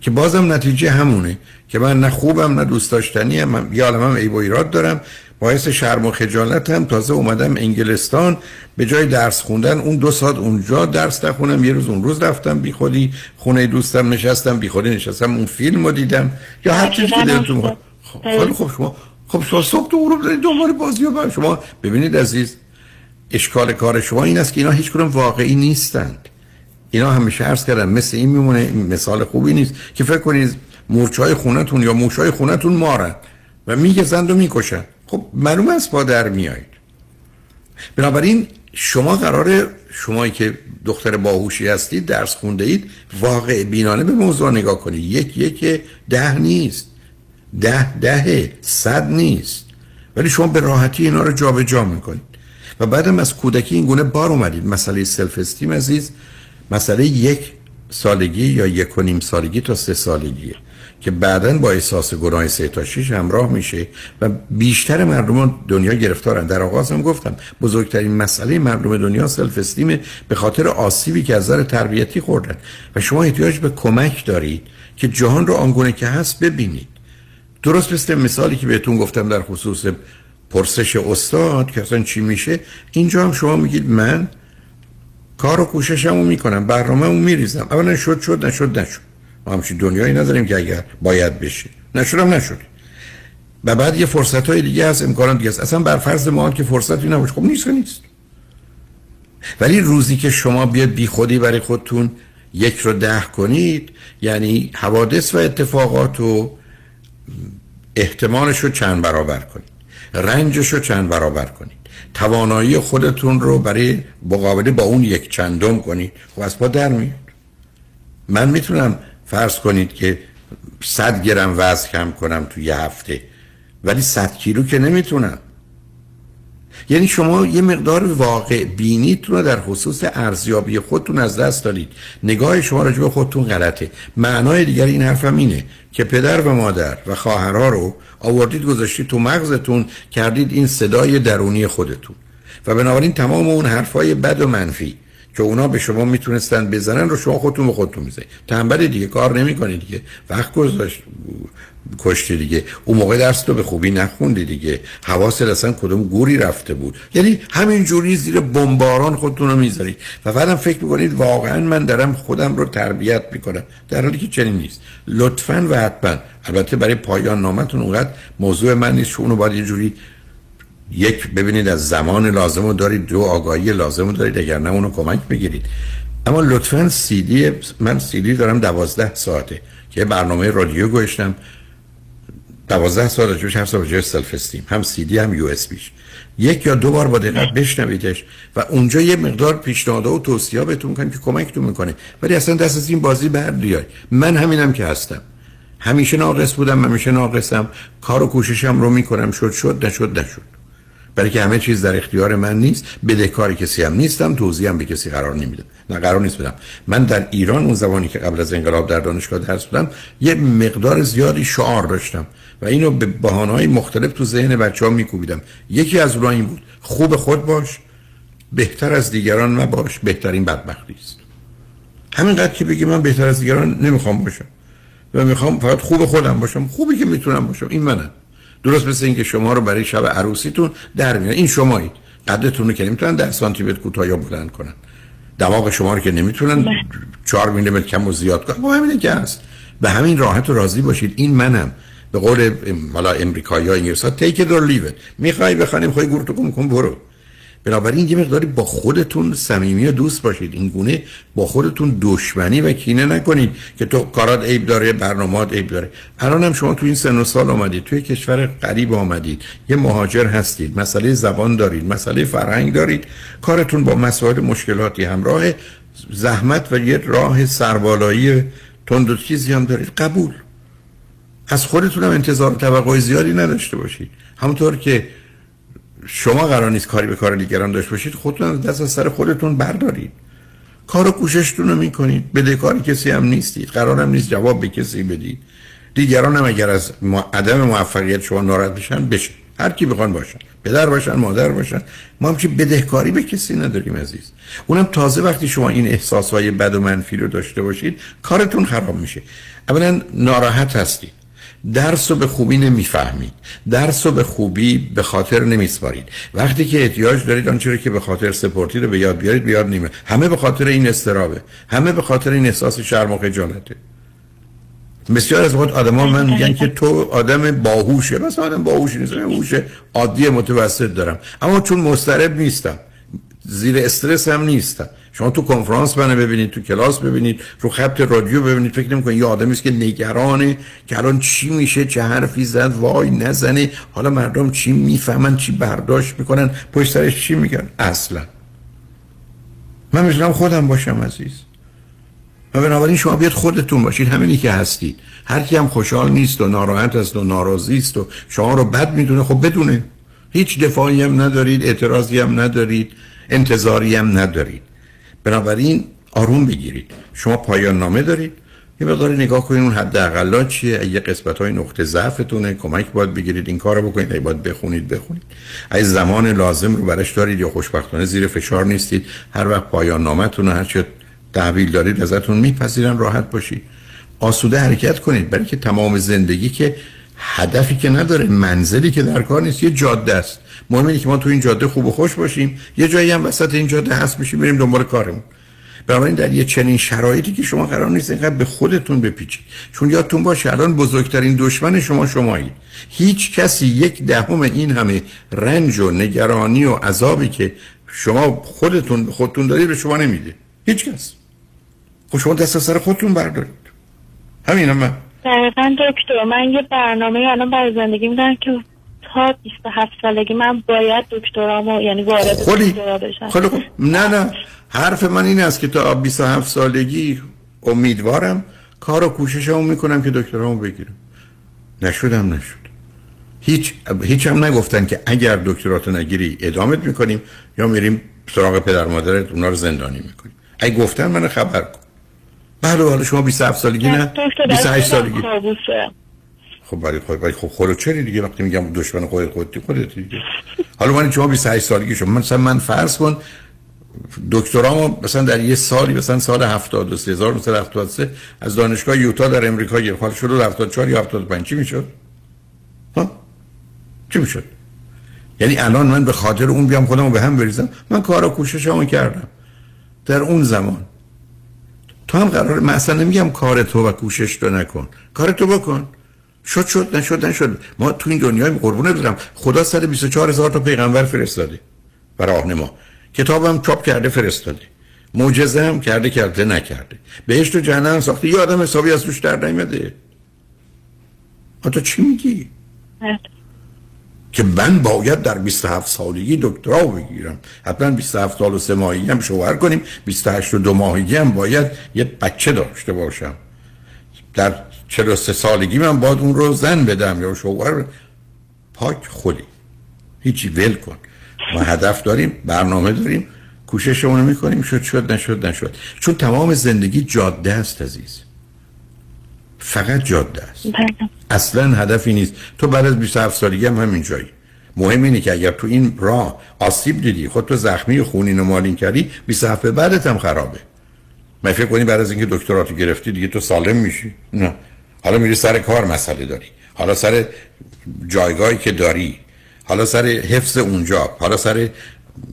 که بازم نتیجه همونه. که من نه خوبم نه دوست داشتنی هم یا عالم هم ایراد دارم. باعث شرم و خجالت هم. تازه اومدم انگلستان. به جای درس خوندن اون دو ساعت اونجا درس نخونم. یه روز اون روز رفتم بی خودی. خونه دوستم نشستم. بی خودی نشستم. اون فیلم رو دیدم. یا هر چیزی که دلتون خب خب شما خب شما صبح تو غروب دارید دنبال بازی و شما ببینید عزیز اشکال کار شما این است که اینا هیچ کدوم واقعی نیستند. اینا همیشه عرض کردم مثل این میمونه. مثال خوبی نیست که فکر کنید مورچه خونتون یا موشای خونتون مارن و میگزند و می‌کشن خب معلوم است با در میایید بنابراین شما قراره شمایی که دختر باهوشی هستید درس خونده اید واقع بینانه به موضوع نگاه کنید. یک یک ده نیست. ده ده صد نیست. ولی شما به راحتی اینا رو جابجا جا می‌کنید. و بعدم از کودکی این گونه بار اومدید. مسئله self esteem عزیز مسئله یک سالگی یا یک و نیم سالگی تا سه سالگیه. که بعدا با احساس گناه سه تا شیش همراه میشه و بیشتر مردم دنیا گرفتارن. در آغاز هم گفتم بزرگترین مسئله مردم دنیا self esteem به خاطر آسیبی که از نظر تربیتی خوردن. و شما احتیاج به کمک دارید که جهان رو آنگونه که هست ببینید. درست مثل مثالی که بهتون گفتم در خصوص پرسش استاد که اصلا چی میشه اینجا هم شما میگید من کار و کوششمو می‌کنم برنامه‌مو میریزم. اولا شد شد نشد نشد. ما همچین دنیایی نداریم که اگر باید بشه نشدم نشد. و بعد یه فرصت های دیگه هست امکانات دیگه هست. اصلا بر فرض ما که فرصتی نباشه. خب نیست نیست. ولی روزی که شما بیاد بی خودی برای خودتون یک رو ده کنید یعنی حوادث و اتفاقات رو احتمالش رو چند برابر کنید. رنجش رو چند برابر کنید. توانایی خودتون رو برای مقابله با اون یک چندم کنید. خب از پا در میاد. من می‌تونم فرض کنید که صد گرم وزن کم کنم تو یه هفته ولی صد کیلو که نمی‌تونم. یعنی شما یه مقدار واقع بینیتون رو در خصوص ارزیابی خودتون از دست دارید نگاه شما راجع به خودتون غلطه. معنای دیگر این حرفم اینه که پدر و مادر و خواهرها رو آوردید گذاشتید تو مغزتون کردید این صدای درونی خودتون. و بنابراین تمام اون حرفای بد و منفی که اونا به شما می‌تونستن بزنن رو شما خودتون به خودتون می‌زنید. تنبل دیگه کار نمی‌کنید دیگه. وقت گذاشت کشتی دیگه. اون موقع درس تو به خوبی نخوندی دیگه. حواست اصلا کدوم گوری رفته بود. یعنی همین جوری زیر بمباران خودتون رو می‌ذارید. و بعدم فکر می‌کنید واقعا من دارم خودم رو تربیت می‌کنم. در حالی که چنین نیست. لطفا و حتما. البته برای پایان نامتون اونقدر موضوع من نیست که اونو باید یه جوری یک ببینید از زمان لازم رو دارید دو آگاهی لازم رو دارید اگر نه اونو کمک بگیرید اما لطفا سیدی من سیدی دارم دوازده ساعته که برنامه رادیو گوشتم. دوازده سال راجبش هفت سال self esteem. هم سی دی هم USB ش. یک یا دو بار با دقت بشنویدش و اونجا یه مقدار پیشنهاد و توصیه بهتون می‌کنم که کمکتون می‌کنه. ولی اصلا دست از این بازی بر من همینم که هستم. همیشه ناقص بودم همیشه ناقصم. کار و کوششم رو می‌کنم. شد شد نشد نشد. برای که همه چیز در اختیار من نیست بدهکار کسی هم نیستم توضیح هم به کسی قرار نمیدم. نه قرار نیست بدم. من در ایران اون زمانی که قبل از انقلاب در دانشگاه درس بودم یه مقدار زیادی شعار داشتم و اینو به بهانه‌های مختلف تو ذهن بچه‌ها میکوبیدم. یکی از اونها این بود. خوب خود باش بهتر از دیگران مباش بهترین بدبختی است. همینقدر که بگی من بهتر از دیگران نمی‌خوام باشم. و می‌خوام فقط خوب خودم باشم. خوبی که می‌تونم باشم. این منم. درست مثل اینکه شما رو برای شب عروسیتون در میارن این شمایید قدتون رو که نمی‌تونن در سانتی متر کوتاه یا بلند کنن. دماغ شما رو که نمی‌تونن 4 میلیمتر کم و زیاد کنن. همینه که هست. به همین راحت و راضی باشید. این منم. به قول مالا امریکایی ها انگلیس ها or leave it. می‌خوای بخوانیم خواهی گورتو کن کن برو. بنابراین یه مقداری با خودتون صمیمی و دوست باشید. این گونه با خودتون دشمنی و کینه نکنید که تو کارات عیب داره برنامه‌ات عیب داره. الان هم شما تو این سن و سال آمدید توی کشور غریب آمدید یه مهاجر هستید مسئله زبان دارید مسئله فرهنگ دارید کارتون با مسائل مشکلاتی همراه زحمت و یه راه سربالایی تند و چیزی هم دارید. قبول. از خودتون هم انتظار توقع زیادی نداشته باشید. همونطور که شما قرار نیست کاری به کار دیگران داشته باشید خودتون دست از سر خودتون بردارید. کار و کوششتون رو می‌کنید. بدهکار کسی هم نیستید. قرار هم نیست جواب به کسی بدید. دیگران هم اگر از عدم موفقیت شما ناراحت بشن بشه هر کی بخوان باشن. پدر باشن مادر باشن. ما هم بدهکاری به کسی نداریم عزیز. اونم تازه وقتی شما این احساسهای بد و منفی رو داشته باشید کارتون خراب میشه. اولا ناراحت هستید. درس رو به خوبی نمی‌فهمید. درس رو به خوبی به خاطر نمیسپارید. وقتی که احتیاج دارید آنچه رو که به خاطر سپورتی رو به یاد بیارید بیاد نیمه همه به خاطر این استرابه. همه به خاطر این احساس شرم و خجالته بسیار از وقت آدم من میگن که تو آدم باهوشه. مثلا آدم باهوش نیست هوش عادی متوسط دارم. اما چون مسترب نیستم زیر استرس هم نیستم. شما تو کنفرانس منو ببینید تو کلاس ببینید رو خط رادیو ببینید فکر نمی‌کنید یه آدمی است که نگرانه که الان چی میشه چه حرفی زد وای نزنه. حالا مردم چی می‌فهمن چی برداشت می‌کنن پشت سرش چی میگن؟ اصلا. من می‌تونم خودم باشم عزیز. و بنابراین شما بیاد خودتون باشید همینی که هستید. هر کی هم خوشحال نیست و ناراحت است و ناراضی است و شما رو بد می‌دونه خب بدونه. هیچ دفاعی هم ندارید اعتراضی هم ندارید انتظاری هم ندارید. بنابراین آروم بگیرید. شما پایان نامه دارید. یه مقدار نگاه کنید اون حد اقلا چیه. یه قسمت های نقطه ضعفتونه. کمک باید بگیرید. این کارو بکنید. ای باید بخونید بخونید. از زمان لازم رو برش دارید. یا خوشبختانه زیر فشار نیستید. هر وقت پایان نامتون هر چه تحویل دارید ازتون میپذیرن. راحت باشید. آسوده حرکت کنید. برای که تمام زندگی که هدفی که نداره منزلی که در کار نیست یه جاده است. مهم اینه که ما تو این جاده خوب و خوش باشیم. یه جایی هم وسط این جاده هست میشیم بریم دنبال کارمون. بنابراین در یه چنین شرایطی که شما قرار نیست اینقدر به خودتون بپیچید. چون یادتون باشه الان بزرگترین دشمن شما شمایید. هیچ کسی یک دهم این همه رنج و نگرانی و عذابی که شما خودتون خودتون دارید به شما نمیده. هیچ کس. خب شما دست سر خودتون بردارید. همین هم من دکتر من یه برنامه الان برای زندگی میدن که تا 27 سالگی من باید دکترامو یعنی وارد خلی دکترا بشم. خیلی خوب. نه نه. حرف من این است که تا 27 سالگی امیدوارم کار و کوششمو می‌کنم که دکترامو بگیرم. نشدم نشد. هیچ هیچ هم نگفتن که اگر دکتراتو نگیری ادامت می‌کنیم یا میریم سراغ پدر مادرت اونا رو زندانی می‌کنیم. اگه گفتن من خبر کن. بله حالا شما 27 سالگی نه دکتر 28 سالگی. خب برای خود برای خب خودت چری دیگه وقتی میگم دشمن خودت خودتی خودت دیگه؟ حالا من شما 28 سالگی شما. مثلا من فرض کن دکترامو مثلا در یه سالی مثلا سال 73 1973 از دانشگاه یوتا در امریکا گرفت. حالا شروع 74 یا 75 چی می‌شد؟ ها؟ چی می‌شد؟ یعنی الان من به خاطر اون بیام خودمو به هم بریزم. من کار و کوششمو کردم. در اون زمان. تو هم قرار من اصلا نمیگم کار تو و کوشش تو نکن. کار تو بکن. شد شد نشد نشد ما تو این دنیای قربونه دارم خدا سر 24 هزار تا پیغمبر فرستاده و راهنما. کتابم چاپ کرده فرستاده. معجزه هم کرده کرده نکرده. بهشت و جهنم ساخته. یه آدم حسابی از توش در نیمده تو چی میگی؟ که من باید در 27 سالگی دکترا بگیرم. حتما 27 سال و سه ماهگی هم شوهر کنیم. 28 و دو ماهگی هم باید یه بچه داشته باشم. در 43 سالگی من باید اون رو زن بدم یا شوهر پاک خودی. هیچی ول کن. ما هدف داریم برنامه داریم کوششمون رو می‌کنیم شد شد نشد نشد. چون تمام زندگی جاده است عزیز. فقط جاده است. اصلا هدفی نیست. تو بعد از 27 سالگی هم همین جایی. مهم اینه که اگر تو این راه آسیب دیدی خود تو زخمی خونین و مالین کردی 27 به بعدت هم خرابه. من فکر کنی بعد از اینکه دکتراتو گرفتی دیگه تو سالم میشی. نه. حالا میری سر کار مسئله داری. حالا سر جایگاهی که داری. حالا سر حفظ اونجا. حالا سر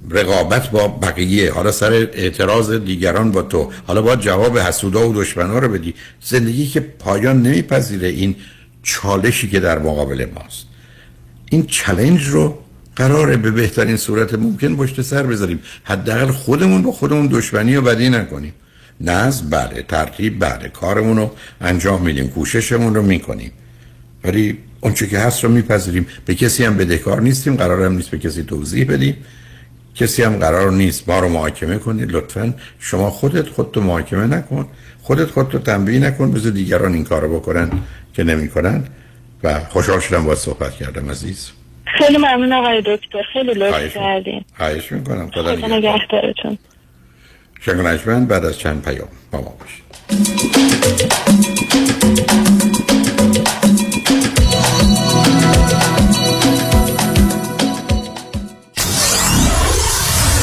رقابت با بقیه. حالا سر اعتراض دیگران با تو. حالا باید جواب حسودا و دشمنا رو بدی. زندگی که پایان نمیپذیره این چالشی که در مقابل ماست. این چلنج رو قراره به بهترین صورت ممکن پشت سر بذاریم. حداقل خودمون با خودمون دشمنی و بدی نکنیم. نظم بله ترتیب بله کارمون رو انجام میدیم کوششمون رو می‌کنیم. ولی اونچه که هست رو میپذیریم. به کسی هم بدهکار نیستیم قرار هم نیست به کسی توضیح بدیم. کسی هم قرار نیست ما رو محاکمه کنید لطفا. شما خودت خودتو محاکمه نکن. خودت خودتو تنبیه نکن بذار دیگران این کارو بکنن که نمی‌کنن. و خوشحال شدم با صحبت کردم عزیز. خیلی ممنون آقای دکتر. خیلی لطف کردین. خواهش می‌کنم. خدا خدا نگهدار. نگهدارتون. شنگنجمن بعد از چند پیام با ما باشید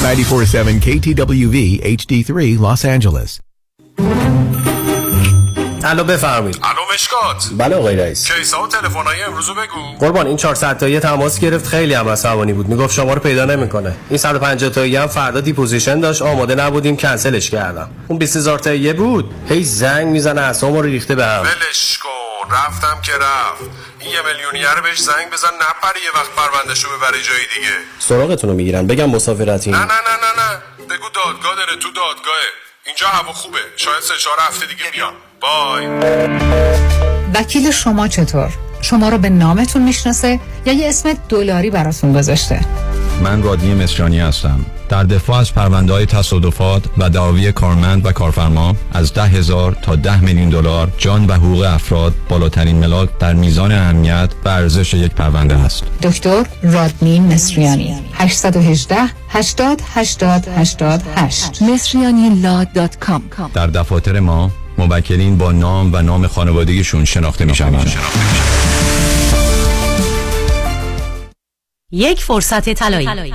947 KTWV HD3 Los Angeles. الو بفرمایید الو مشکات بله آقای رئیس. case ا و تلفن‌های امروزو بگو. قربان این 400 تایی تماس گرفت. خیلی هم عصبانی بود. می‌گفت شما رو پیدا نمی‌کنه. این 150 تایی هم فردا deposition داشت. آماده نبودیم. کنسلش کردم. اون 20000 تایی بود. هی زنگ می‌زنه. اعصابمو رو ریخته به هم. ولش کن. رفتم که رفت. این یه میلیونیه رو بهش زنگ بزن. نپره یه وقت پروندهشو ببره جای دیگه. سراغتون رو می‌گیرم. بگم مسافرتین نه نه نه نه نه. بگو دادگاه داره تو دادگاهه. اینجا هوا خوبه. شاید سه چهار هفته دیگه بیان بای وکیل شما چطور؟ شما رو به نامتون می‌شناسه یا یه اسم دلاری براتون گذاشته؟ من رادنی مصریانی هستم. در دفاع از پرونده های تصادفات و دعاوی کارمند و کارفرما از ده هزار تا ده میلیون دلار جان و حقوق افراد بالاترین ملاک در میزان اهمیت و ارزش یک پرونده است. دکتر رادنی مصریانی. 818 80 80 88 مصریانی در دفاتر ما موکلین با نام و نام خانوادگیشون شناخته می شوند. یک فرصت طلایی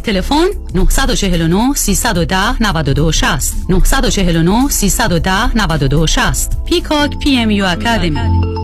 تلفن 949 310 92 60 949 310 92 60 Peacock PMU Academy.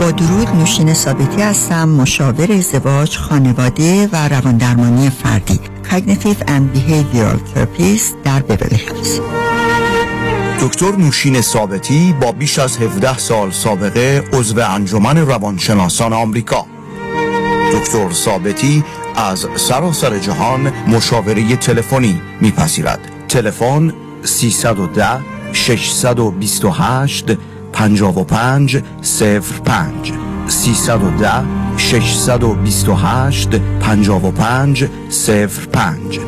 با درود نوشین ثابتی هستم مشاور ازدواج خانواده و رواندرمانی فردی. Cognitive and Behavioral Therapist در بیبلی هیلز دکتر نوشین ثابتی با بیش از 17 سال سابقه عضو انجمن روانشناسان آمریکا. دکتر ثابتی از سراسر جهان مشاوره تلفنی میپذیرد. تلفن 310 628 55 05 310 628 55 05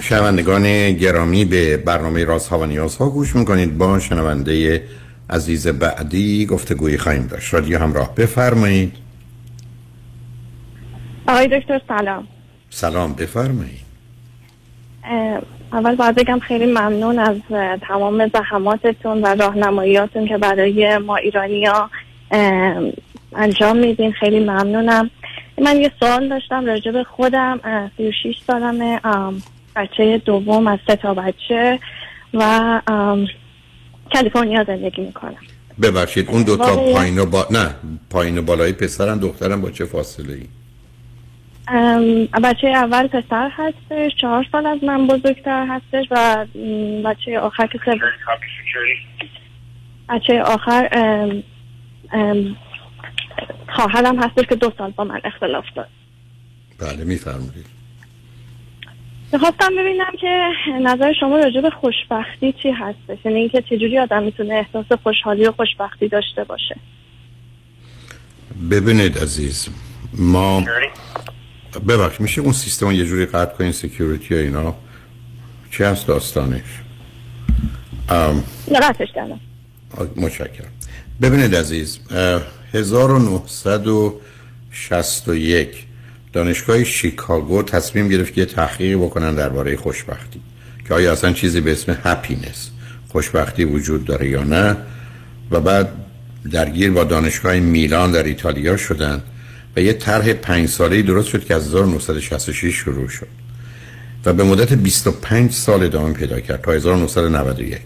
شنوندگان گرامی به برنامه راز ها و نیاز ها گوش می‌کنید. با شنونده عزیز بعدی گفتگویی خواهیم داشت. رادیو همراه. بفرمایید. آقای دکتر سلام. سلام بفرمایید. اول باید بگم خیلی ممنون از تمام زحماتتون و راهنماییاتون که برای ما ایرانی ها انجام میدین. خیلی ممنونم. من یه سوال داشتم راجع به خودم. اه، 36 سالمه. بچه دوم از سه تا بچه و کالیفرنیا زندگی می‌کنم. ببخشید اون دوتا واقعا. پایین و با... نه پایین و بالای پسرم دخترم با چه فاصله ای بچه اول پسر هستش چهار سال از من بزرگتر هستش و بچه آخر که سه بچه آخر ام، ام، خواهرم هستش که دو سال با من اختلاف داره. بله میفرمایید. می‌خواستم ببینم که نظر شما راجع به خوشبختی چی هستش؟ یعنی اینکه چجوری آدم می‌تونه احساس خوشحالی و خوشبختی داشته باشه؟ ببینید عزیز ما ببخش میشه اون سیستم یه جوری قطع کنین؟ سکیوریتی یا اینا؟ چی هست داستانش؟ ام، نراتش کردم. متشکرم. ببینید عزیز اه، 1961 دانشگاه شیکاگو تصمیم گرفت که یه تحقیق بکنن درباره خوشبختی که آیا اصلا چیزی به اسم هپینس خوشبختی وجود داره یا نه. و بعد درگیر با دانشگاه میلان در ایتالیا شدن و یه طرح پنج ساله‌ای درست شد که از 1966 شروع شد و به مدت 25 سال ادامه پیدا کرد تا 1991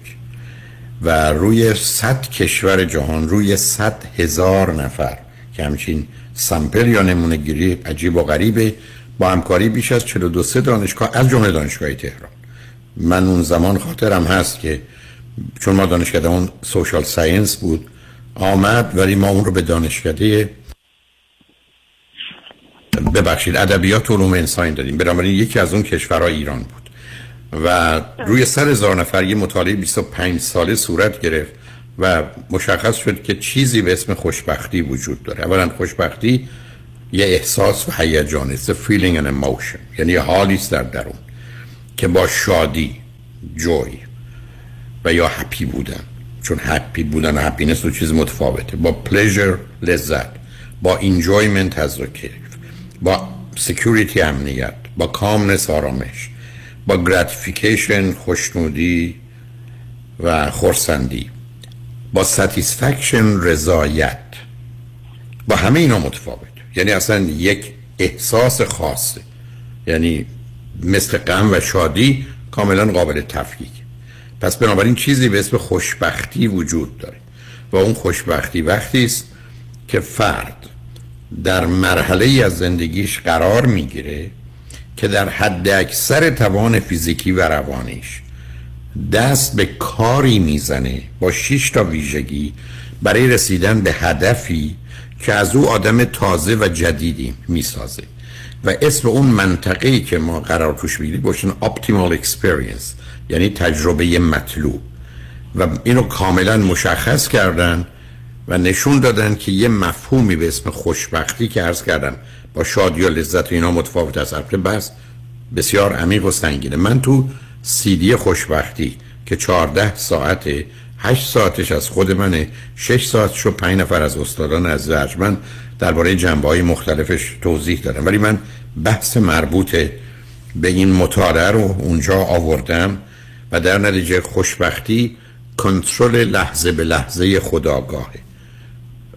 و روی 100 کشور جهان روی 100 هزار نفر که همچین سمپل یا نمونه گیری عجیب و غریبه با همکاری بیش از 42 سه دانشگاه از جمله دانشگاه تهران. من اون زمان خاطرم هست که چون ما دانشکده اون سوشال ساینس بود آمد ولی ما اون رو به دانشکده ببخشید ادبیات علوم انسان دادیم. بنابراین یکی از اون کشورها ایران بود. و روی سر هزار نفر یه مطالعه 25 ساله صورت گرفت. و مشخص شد که چیزی به اسم خوشبختی وجود داره. اولا خوشبختی یه احساس و هیجان است feeling and emotion. یعنی یه حالی است در درون که با شادی جوی و یا هپی بودن. چون هپی بودن و هپینس دو چیز متفاوته. با پلیژر لذت. با enjoyment تذکر با security امنیت. با calmness آرامش. با gratification خوشنودی و خورسندی با satisfaction رضایت. با همه اینا متفاوت. یعنی اصلا یک احساس خاصه. یعنی مثل غم و شادی کاملا قابل تفکیک. پس بنابراین چیزی به اسم خوشبختی وجود داره. و اون خوشبختی وقتی است که فرد در مرحله ای از زندگیش قرار می‌گیره که در حد اکثر توان فیزیکی و روانیش دست به کاری می‌زنه با شش تا ویژگی برای رسیدن به هدفی که از او آدم تازه و جدیدی می‌سازه. و اسم اون منطقه‌ای که ما قرار توش بگیریم باشن optimal experience یعنی تجربه مطلوب. و اینو کاملا مشخص کردن و نشون دادن که یه مفهومی به اسم خوشبختی که عرض کردم با شادی و لذت و اینا متفاوت از البته بس بسیار عمیق و سنگینه. من تو سیدی خوشبختی که 14 ساعته 8 ساعتش از خود منه 6 ساعتش و 5 نفر از استادان از من درباره جنبه های مختلفش توضیح دارم ولی من بحث مربوط به این مطالعه رو اونجا آوردم و در نتیجه خوشبختی کنترل لحظه به لحظه خداگاهه.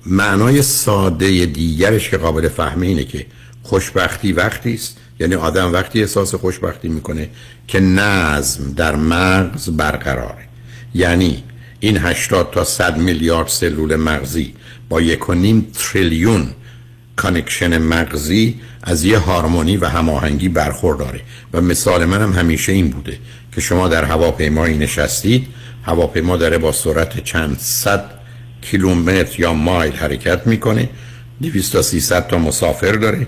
معنای ساده دیگرش که قابل فهمه اینه که خوشبختی وقتی است یعنی آدم وقتی احساس خوشبختی می‌کنه که نظم در مغز برقراره. یعنی این 80 تا 100 میلیارد سلول مغزی با یک و نیم تریلیون connection مغزی از یه هارمونی و هماهنگی برخورداره. و مثال من هم همیشه این بوده که شما در هواپیمایی نشستید هواپیما داره با سرعت چند صد کیلومتر یا مایل حرکت می‌کنه 200 تا 300 تا مسافر داره.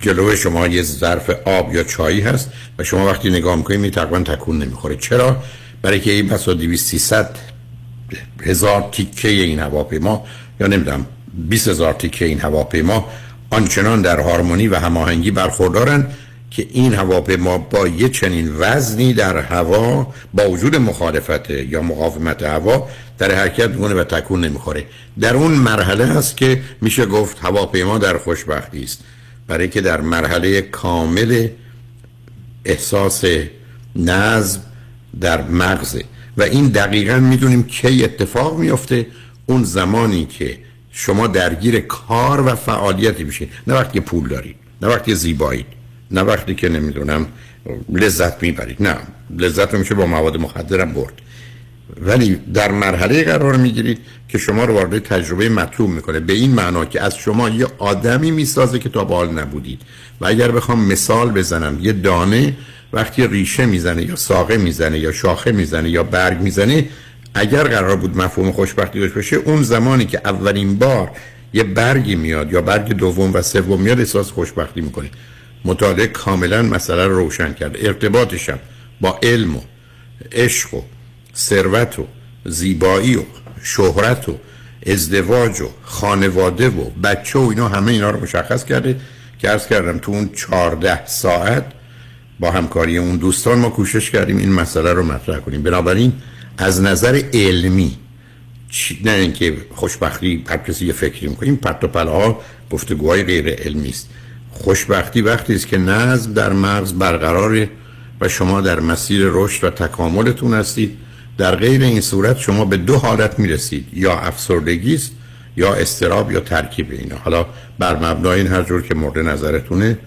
جلو شما یه ظرف آب یا چایی هست و شما وقتی نگاه می‌کنید می تقریبا تکون نمی‌خوره. چرا؟ برای که این بسا 200 300 هزار تیکه این هواپیما یا نمی‌دونم 20 هزار تیکه این هواپیما آنچنان در هارمونی و هماهنگی برخوردارن که این هواپیما با یه چنین وزنی در هوا با وجود مخالفت یا مقاومت هوا در حرکت می‌کنه و تکون نمی‌خوره. در اون مرحله هست که میشه گفت هواپیما در خوشبختی است. برای که در مرحله کامل احساس نظم در مغزه و این دقیقا می‌دونیم کی اتفاق میفته اون زمانی که شما درگیر کار و فعالیتی میشه نه وقتی پول دارید نه وقتی زیبایید نه وقتی که نمی‌دونم لذت می‌برید. نه لذت رو میشه با مواد مخدرم برد. ولی در مرحله قرار می‌گیرید که شما رو وارد تجربه مطلوب می‌کنه. به این معنا که از شما یه آدمی می‌سازه که تا بال نبودید. و اگر بخوام مثال بزنم یه دانه وقتی ریشه می‌زنه یا ساقه می‌زنه یا شاخه می‌زنه یا برگ می‌زنه اگر قرار بود مفهوم خوشبختی داشته باشه اون زمانی که اولین بار یه برگی میاد یا برگ دوم و سوم میاد احساس خوشبختی می‌کنه. مطالعه کاملا مسئله رو روشن کرد ارتباطشم با علم و عشق و ثروت و زیبایی و شهرت و ازدواج و خانواده و بچه و اینا همه اینا رو مشخص کرده که ارز کردم تو اون چارده ساعت با همکاری اون دوستان ما کوشش کردیم این مسئله رو مطرح کنیم. بنابراین از نظر علمی نه اینکه خوشبختی هر کسی یه فکری می‌کنه این پرت و پلاها گفتگوهای غیر علمی است. خوشبختی وقتی است که نظم در مغز برقراره و شما در مسیر رشد و تکاملتون هستید. در غیر این صورت شما به دو حالت می‌رسید یا افسردگی است یا استراب یا ترکیب اینا. حالا بر مبنای این هر جور که مورد نظرتونه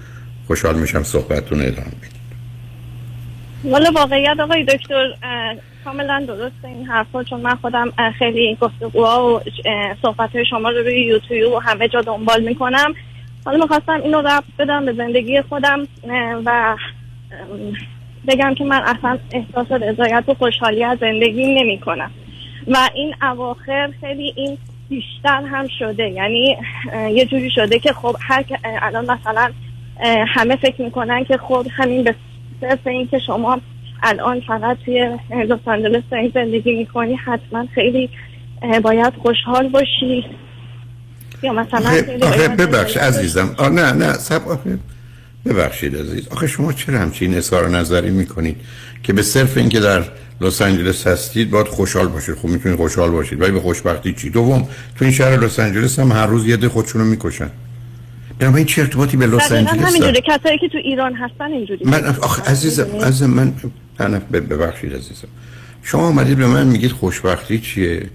خوشحال میشم صحبتتون ادامه بدید. والا واقعیت آقای دکتر کاملا درست این حرفا چون من خودم خیلی گفتگوها و صحبت های شما رو روی یوتیوب و همه جا دنبال می‌کنم. حالا می‌خواستم اینو ربط بدم به زندگی خودم و بگم که من اصلا احساس رضایت و خوشحالی از زندگی نمی کنم و این اواخر خیلی این بیشتر هم شده. یعنی یه جوری شده که خب هر الان مثلا همه فکر می‌کنن که خب همین به صرف این که شما الان فقط توی لس آنجلس زندگی می‌کنی حتما خیلی باید خوشحال باشی. یا مثلا خیلی آخه باید ببخش عزیزم. آه نه نه سب ببخشید عزیز. آخه شما چرا همچین اظهار نظری می‌کنید؟ که به صرف اینکه در لس آنجلس هستید باید خوشحال باشید. خب می‌تونید خوشحال باشید. ولی به خوشبختی چی؟ دوم تو این شهر لس آنجلس هم هر روز یه ده خودشونو می‌کشن. بنابراین چه ارتباطی به لس آنجلس همینجوری. کسایی که تو ایران هستن اینجوری. من آخه عزیزم عزیزم من ببخشید عزیزم. شما آمدید به من میگید خوشبختی چیه؟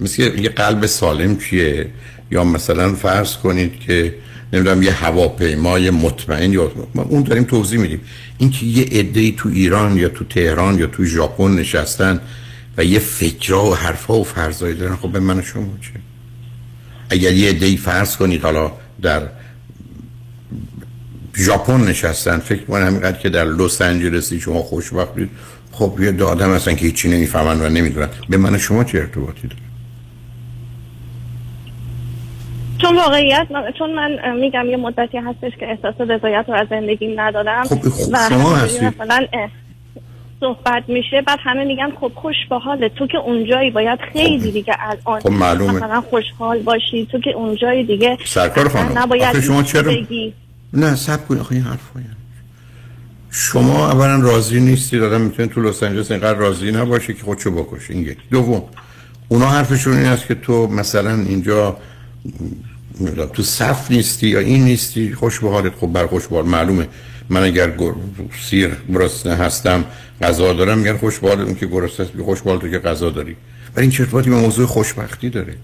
مثل یه قلب سالم چیه؟ یا مثلا فرض کنید که نمی‌دونم یه هواپیمای مطمئن یا اون داریم توضیح میدیم. اینکه یه عده تو ایران یا تو تهران یا تو ژاپن نشستن و یه فکرها و حرفا و فرضایی دارن خب به من شما چه؟ اگر یه عده فرض کنید حالا در ژاپن نشستن فکر کنم همینقدر که در لس آنجلسی شما خوشبختید خب یه آدم هستن که هیچی نمی‌فهمن و نمی‌دونن. به من شما چه ارتباطی داره؟ چون واقعیت من- چون من میگم یه مدتی هستش که احساس رضایت رو از زندگیم ندارم خب، خب، و شما همینجوری هستید. مثلا صحبت میشه بعد همه میگن خب خوش به حالت تو که اونجایی باید خیلی دیگه الان خب، معلومه. مثلا خوشحال باشی تو که اونجایی دیگه سرکار خانم، نباید شما چرا- بگی. نه سب کنید آخه این حرفا یعنی شما اولا راضی نیستید آدم می‌تونه تو لس آنجلس اینقدر راضی نباشه که خودشو بکشه این یک دوم اونا حرفشون این است که تو مثلا اینجا تو صف نیستی یا این نیستی؟ خوش به حالت خب بر خوش حال معلومه. من اگر گر- سیر گرسنه هستم غذا دارم میگن خوش به حالت اون که گرسنه است خوش تو که غذا داری. ولی این ارتباطی به موضوع خوشبختی داره.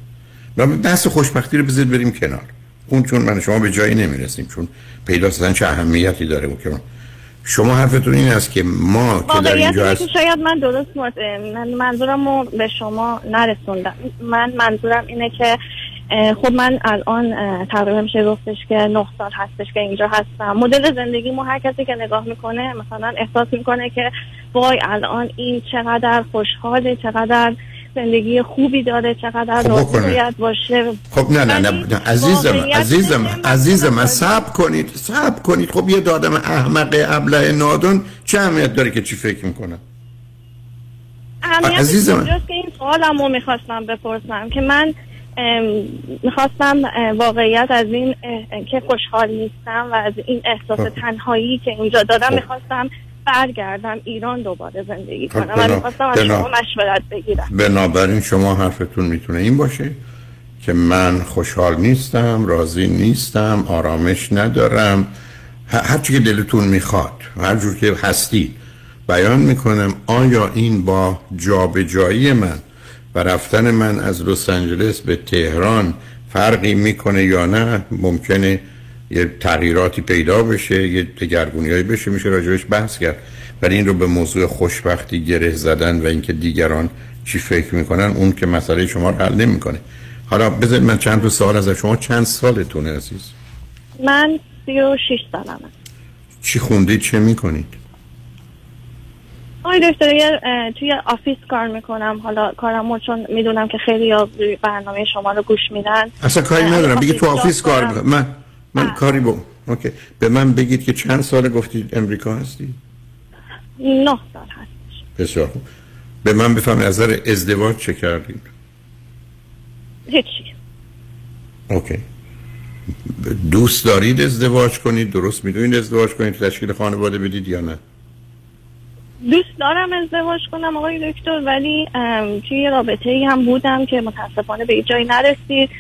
بحث خوشبختی رو بذارید بریم کنار. اون چون من شما به جایی نمی‌رسیم چون پیدا اصلا چه اهمیتی داره اون که شما حرفتون این است که ما که در اینجا هست شاید من درست. من منظورم رو به شما نرسوندم. من منظورم اینه که خب من الان تقریبا میشه گفتش که نه سال هستش که اینجا هستم مدل زندگیمو هر کسی که نگاه می‌کنه مثلا احساس می‌کنه که وای الان این چقدر خوشحاله چقدر زندگی خوبی داره چقدر خب راضی بکنه. باید باشه خب نه نه نه, نه عزیزم عزیزم عزیزم صبر کنید صبر کنید خب یه آدم احمق ابله نادون چه اهمیت داره که چی فکر می‌کنه اهمیتش عزیز من. اینجاست که این سوالم رو می‌خواستم بپرسم که من می‌خواستم واقعیت از این که خوشحال نیستم و از این احساس خب. تنهایی که اینجا دارم خب. می‌خواستم برگردم ایران دوباره زندگی خب، کنم و می‌خواستم از شما مشورت بگیرم بنابراین شما حرفتون می‌تونه این باشه که من خوشحال نیستم راضی نیستم آرامش ندارم هر چی که دلتون می‌خواد هر جور که هستید بیان می‌کنم آیا این با جابجایی من و رفتن من از لس آنجلس به تهران فرقی می‌کنه یا نه ممکنه یه تغییراتی پیدا بشه یه دگرگونیایی بشه میشه راجبش بحث کرد. ولی این رو به موضوع خوشبختی گره زدن و اینکه دیگران چی فکر می‌کنن اون که مسئله شما رو حل نمی‌کنه. حالا بذارید من چند تا سوال از شما چند سالتونه عزیز؟ من سی و شیش سالمه. چی خوندید چه می‌کنید؟ آقای دکتر توی office کار می‌کنم. حالا کارمو چون می‌دونم که خیلی برنامه شما رو گوش میدن. اصلا کاری ندارم. بگید تو office کار. می‌کنم. من من کاری با okay. به من بگید که چند سال گفتید امریکا هستید نه سال هست بسیار خوب. به من بفرمایید از نظر ازدواج چه کردید؟ هیچی. اوکی. دوست دارید ازدواج کنید؟ درست می‌دونید ازدواج کنید؟ تشکیل خانواده بدید یا نه؟ دوست دارم ازدواج کنم آقای دکتر ولی توی یه رابطه ای هم بودم که متاسفانه به جایی نرسید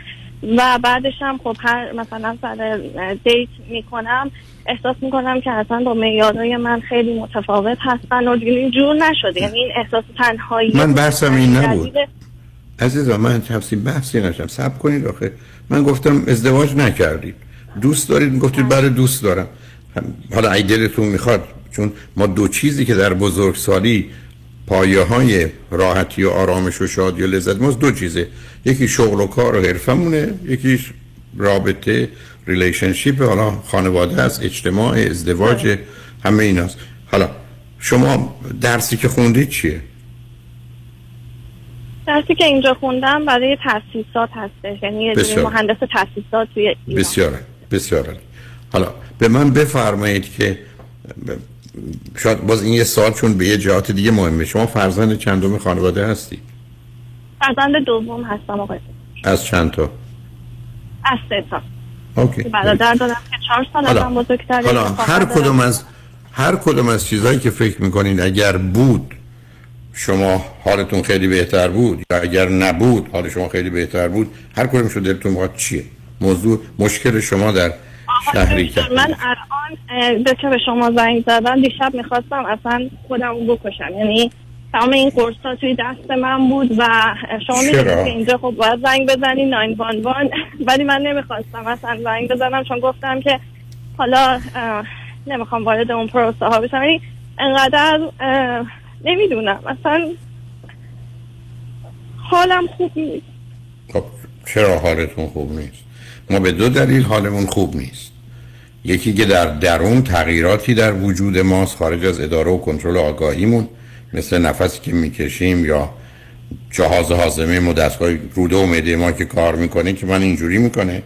و بعدش هم خب هر مثلا سر دیت می‌کنم احساس می‌کنم که اصلا با معیارهای من خیلی متفاوت هستن و دیگه اینجور نشده. یعنی این احساس تنهایی من بحثم این نبود. عزیزم من تفصیل بحثی نشم سب کنید آخه. من گفتم ازدواج نکردید. دوست دارید؟ گفتید بله دوست دارم. حالا اگه دلتون می‌خواد چون ما دو چیزی که در بزرگسالی پایه های راحتی و آرامش و شادی و لذت ماست دو چیزه. یکی شغل و کار و حرفمونه یکیش رابطه relationship حالا خانواده است اجتماع ازدواج همه ایناست. حالا شما درسی که خوندید چیه؟ درسی که اینجا خوندم برای تاسیسات هستش. یعنی. مهندس تاسیسات توی ایران. بسیار بسیار. حالا به من بفرمایید که شاید باز این یه سال چون به یه جهات دیگه مهمه. شما فرزند چندم خانواده هستی؟ فرزند دوم هستم آقای. از چند تا؟ از سه تا. اوکی. برادر دارم که چهار سال حالا- هر. کدوم از هر کدوم از چیزهایی که فکر می‌کنین اگر بود شما حالتون خیلی بهتر بود یا اگر نبود حال شما خیلی بهتر بود هر کدوم شو دلتون می‌خواد چیه؟ موضوع مشکل شما در شهری که من الان به که به شما زنگ زدن دیشب می‌خواستم اصلا خودم رو بکشم. یعنی تمام این قرص ها توی دست من بود و شما؟ می‌دونید که اینجا خب باید زنگ بزنی 911 [LAUGHS] ولی من نمی‌خواستم اصلا زنگ بزنم چون گفتم که حالا نمی‌خوام وارد اون پروسه ها بشم. یعنی انقدر نمی‌دونم. اصلا حالم خوب نیست. خب چرا حالتون خوب نیست؟ ما به دو دلیل حالمون خوب نیست. یکی که در درون تغییراتی در وجود ماست خارج از اداره و کنترل آگاهیمون مثل نفسی که می‌کشیم یا جهاز هاضمه و دستگاه روده و معده ما که کار می‌کنه که من اینجوری می‌کنه.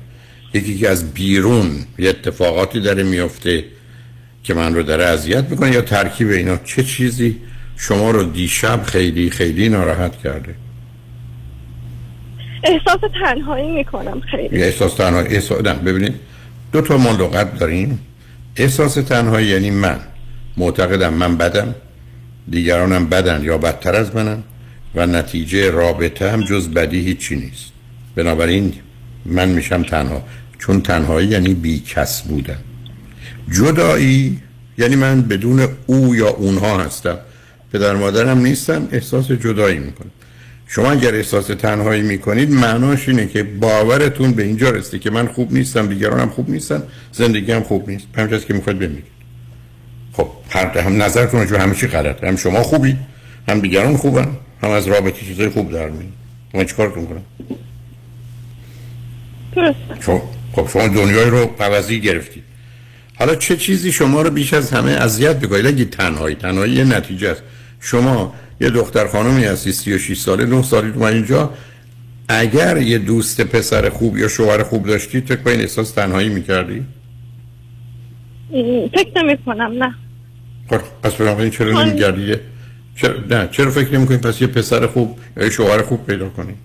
یکی که از بیرون یه اتفاقاتی داره میفته که من رو داره اذیت می‌کنه یا ترکیب اینا. چه چیزی؟ شما رو دیشب خیلی خیلی ناراحت کرده. احساس تنهایی می‌کنم خیلی. احساس تنهایی. احساس نه ببینید دو تا ما لغت داریم. احساس تنهایی یعنی من. معتقدم من بدم. دیگرانم بدن یا بدتر از منم و نتیجه رابطه هم جز بدی هیچی نیست. بنابراین من میشم تنها. چون تنهایی یعنی بی کس بودن. جدایی یعنی من بدون او یا اونها هستم. پدر مادرم نیستن احساس جدایی می‌کنم شما اگر احساس تنهایی می‌کنید معناش اینه که باورتون به اینجا رسیده که من خوب نیستم دیگرانم خوب نیستن زندگی هم خوب نیست. همین که می‌خواید بمیرید خب هر هم نظرتون رو همه چی غلطه. هم شما خوبی هم دیگران خوبن. هم از رابطه چیزای خوب در میاد من چیکارتون کنم؟ شما خب شما دنیای رو عوضی گرفتید. حالا چه چیزی شما رو بیش از همه اذیت بکنید اگه تنهایی. تنهایی یه نتیجه است. شما یه دختر خانمی هستی 36 ساله 9 سالی تو اینجا اگر یه دوست پسر خوب یا شوهر خوب داشتی فکر کنید احساس تنهایی می‌کردی؟ فکر نمی کنم نه خب پس بنابراین چرا نمیگردی؟ چرا نه چرا فکر نمی پس یه پسر خوب یا یه شوهر خوب پیدا کنید؟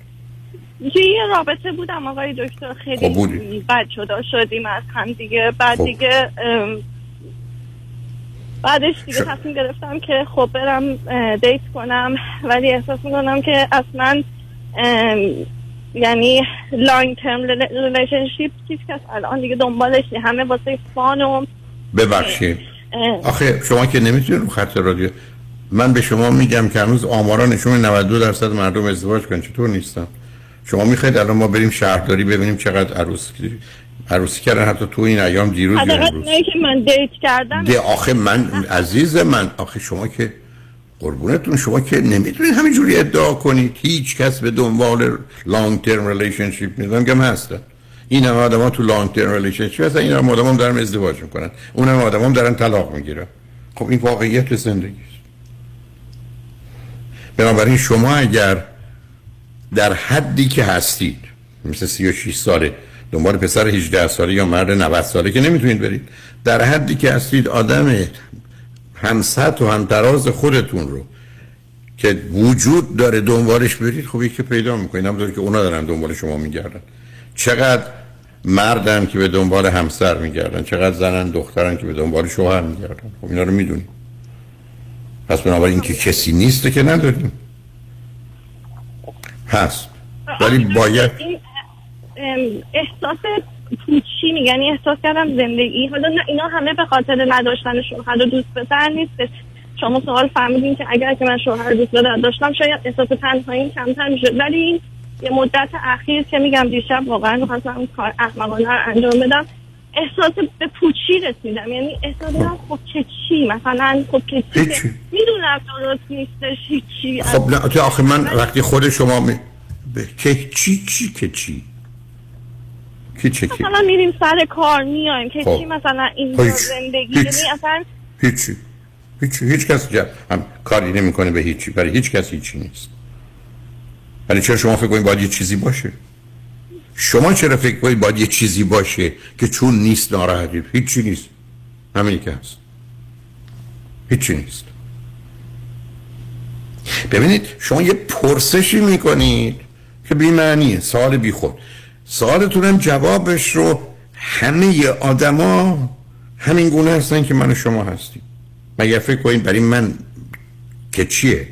یه رابطه بودم آقای دکتر خیلی خب. بد جدا شدیم از هم دیگه بعد خب. دیگه بعدش دیگه تصمیم گرفتم که خب برم date کنم. ولی احساس می‌کنم که اصلا یعنی long term relationship هیچ کس الان دیگه دنبالش. همه واسه fun و ببخشید. آخه شما که نمی‌تونید رو خط رادیو من به شما میگم که هنوز آمارا نشون میده 92 درصد مردم ازدواج کنن چطور نیستن؟ شما می‌خواید الان ما بریم شهرداری ببینیم چقدر عروسی عروسی کردن حتی تو این ایام دیروز امروز که من date کردم ده آخه من عزیز من آخه شما که قربونتون شما که نمی‌تونید همینجوری ادعا کنید. هیچ کس به دنبال long term relationship نیست. میگم هستن. این هم آدم ها تو long term relationship هستن. این هم آدم هم دارن ازدواج می‌کنن. اون هم آدم هم دارن طلاق می‌گیرن. خب این واقعیت زندگی بنابراین شما اگر در حدی که هستید مثل 36 ساله دنبال پسر 18 ساله یا مرد 90 ساله که نمی‌تونید برید. در حدی که هستید آدم همسطح و همتراز خودتون رو که وجود داره دنبالش برید خب یکی پیدا می‌کنید همونطور که اونا دارن دنبال شما میگردن. چقدر مردن که به دنبال همسر میگردن چقدر زنن دخترن که به دنبال شوهر میگردن. خب اینا رو می‌دونید پس بنابراین که کسی نیسته که نداریم. هست. ولی باید احساس پوچی میگن یعنی احساس کردم زندگی. حالا اینا همه به خاطر نداشتن شوهر و دوست پسر نیست. شما سوال فهمیدین که اگر که من شوهر دوست پسر داشتم شاید احساس تنهایی کمتر می‌شد. ولی این یه مدت اخیر که میگم دیشب واقعا می‌خواستم کار احمقانه رو انجام بدم احساس به پوچی رسیدم. یعنی احساس کردم خب که چی؟ مثلا خب که چی؟ می‌دونم درست نیستش هیچی. خب نه تو آخه من وقتی خود شما می... به که چی چی که چی؟ کی چه کی؟ مثلا میریم سر کار میایم که خب. چی مثلا این خب. زندگی؟ هیچ. یعنی اصلا هیچی. هیچی. هیچ کس هم کاری نمی‌کنه به هیچی. برای هیچ کس هیچی نیست. ولی چرا شما فکر کنید باید یه چیزی باشه؟ شما چرا فکر کنید باید یه چیزی باشه که چون نیست ناراحتید هیچی نیست. همینی که هست. هیچی نیست. ببینید شما یه پرسشی می‌کنید که بی معنیه سوال بی خود سوالتونم جوابش رو همه آدما همین گونه هستن که من و شما هستیم. مگر فکر کنید برای من که چیه؟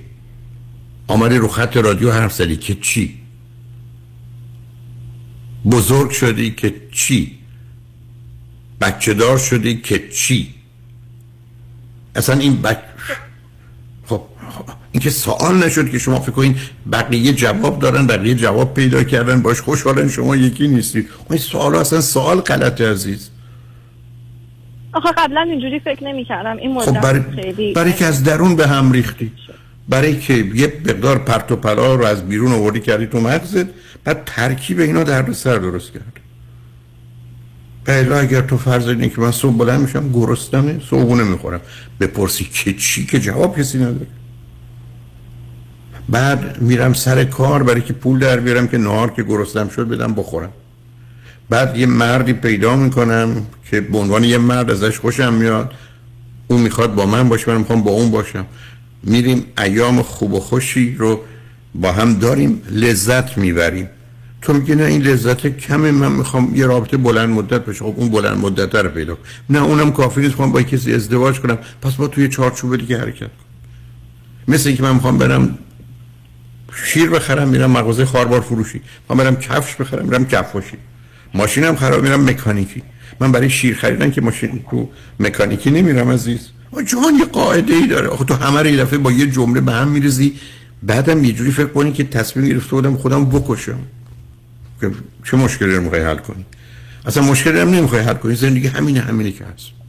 آماری رو خط رادیو حرف زدی که چی؟ بزرگ شدی که چی؟ بچه دار شدی که چی؟ اصلا این بچ... خب این که سوال نشد که شما فکر کنید بقیه جواب دارن بقیه جواب پیدا کردن باش خوشحالن شما یکی نیستید. این سوال اصلا سوال غلط عزیز. آخه قبلا اینجوری فکر نمی کردم این مدت خب برای, خیلی برای که از درون به هم ریختی. برای که یه مقدار پرت و پلا رو از بیرون آوردی کردی تو مغزت بعد ترکیب اینا درد سر درست کرد. بله اگر تو فرض اینه که من صبح بلند میشم گرستمه صبحونه می‌خورم. بپرسی که چی که جواب کسی نداره. بعد میرم سر کار برای که پول در بیارم که نهار که گرستم شد بدم بخورم. بعد یه مردی پیدا می‌کنم که به عنوان یه مرد ازش خوشم میاد. اون می‌خواد با من باشه من می‌خوام با اون باشم. میریم ایام خوب و خوشی رو با هم داریم لذت می‌بریم. تو میگه نه این لذت کمه من می‌خوام یه رابطه بلند مدت بشه خب اون بلند مدت رو پیدا نه اونم کافی نیست می‌خوام با کسی ازدواج کنم. پس با توی چارچوب دیگه حرکت کنم مثل اینکه من می‌خوام برم شیر بخرم میرم مغازه خاربار فروشی. می‌خوام برم کفش بخرم میرم کفاشی ماشینم خراب میرم مکانیکی. من برای شیر خریدن که ماشین تو مکانیکی نمیرم عزیز. جهان یه قاعده ای داره. آخه تو همه رو یه دفعه با یه جمله به هم میریزی. بعدم یه جوری فکر کنی که تصمیم گرفته بودم خودم بکشم. چه مشکلی رو می‌خوای حل کنی؟ اصلا مشکلی هم نمی‌خوای حل کنی. زندگی همینه همینه که هست.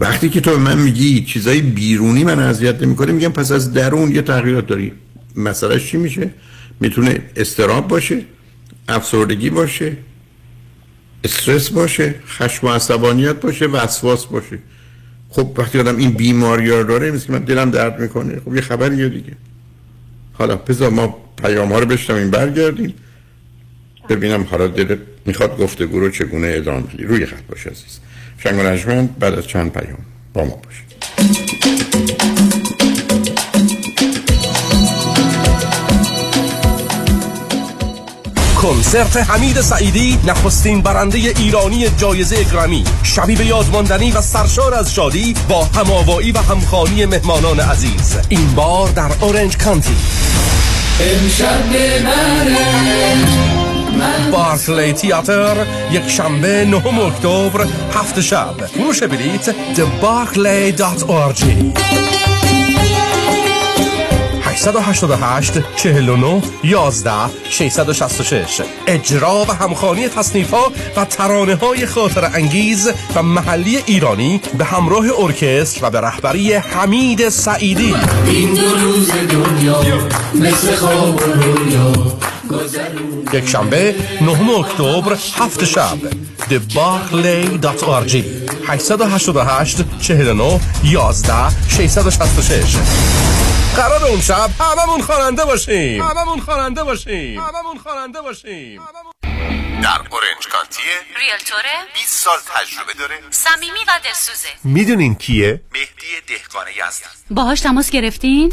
وقتی که تو به من میگی چیزای بیرونی من اذیت نمی‌کنه میگم پس از درون یه تغییرات داری. مسئله چی میشه؟ می‌تونه استراب باشه افسردگی باشه استرس باشه خشم و عصبانیت باشه وسواس باشه. خب وقتی آدم این بیماری ها داره مثل که من دلم درد می‌کنه. خب یه خبریه دیگه. حالا بذار ما پیام ها رو بشنویم برگردیم. ببینم حالا دلت می‌خواد گفتگو رو چگونه ادامه بدی روی خط باشه عزیز شنگ بعد از چند پیام با ما باشید کنسرت حمید سعیدی نخستین برنده ایرانی جایزه گرمی شبی به یادماندنی و سرشار از شادی با هماوایی و همخانی مهمانان عزیز این بار در اورنج کانتی امشب بارکلی تیاتر یک شنبه نهم اکتبر هفت شب فروش بلیت thebarclay.org 888 49 11 666 اجرا و همخانی تصنیف ها و ترانه های خاطر انگیز و محلی ایرانی به همراه ارکستر و به رهبری حمید سعیدی این دو روز دنیا مثل خواب یک شنبه 9 اکتبر هفت شب thebarclay.org 888 49 11 666 قرار اون شب هممون خواننده باشیم هممون خواننده باشیم هممون خواننده باشیم در اورنج کانتیه ریلتوره 20 سال تجربه داره. صمیمی و دلسوزه. می‌دونین کیه؟ مهدی دهقان یزدی باهاش تماس گرفتین؟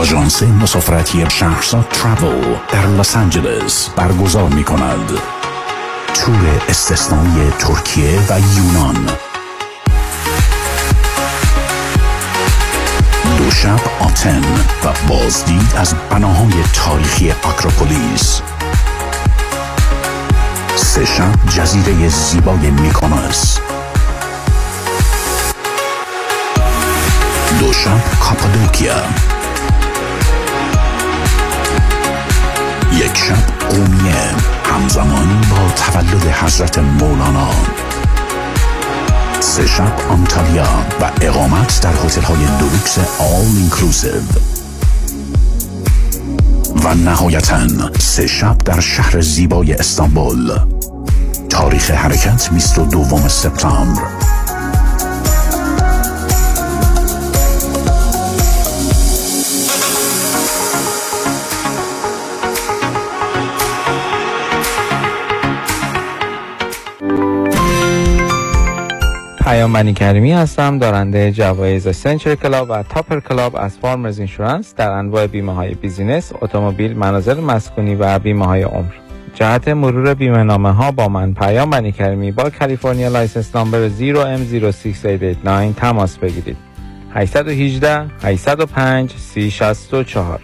آژانس مسافرتی شهرزاد ترافل در لس آنجلس برگزار می کند تور استثنایی ترکیه و یونان. دو شب آتن و بازدید از بناهای تاریخی اکروپولیس. سه شب جزیره زیبای میکونس دو شب کاپادوکیا. یک شب قومیه همزمان با تولد حضرت مولانا. سه شب آنتالیا و اقامت در هتل های دولوکس آل اینکلوسیو و نهایتا سه شب در شهر زیبای استانبول. تاریخ حرکت 22 سپتامبر. پیام بنی کریمی هستم دارنده جوایز Centurion Club و Topper Club از Farmers Insurance در انواع بیمه های business، اتومبیل، منازل مسکونی و بیمه های عمر. جهت مرور بیمه نامه ها با من پیام بنی کریمی با کالیفرنیا license نامبر 0M06889 تماس بگیرید. 818 805 3064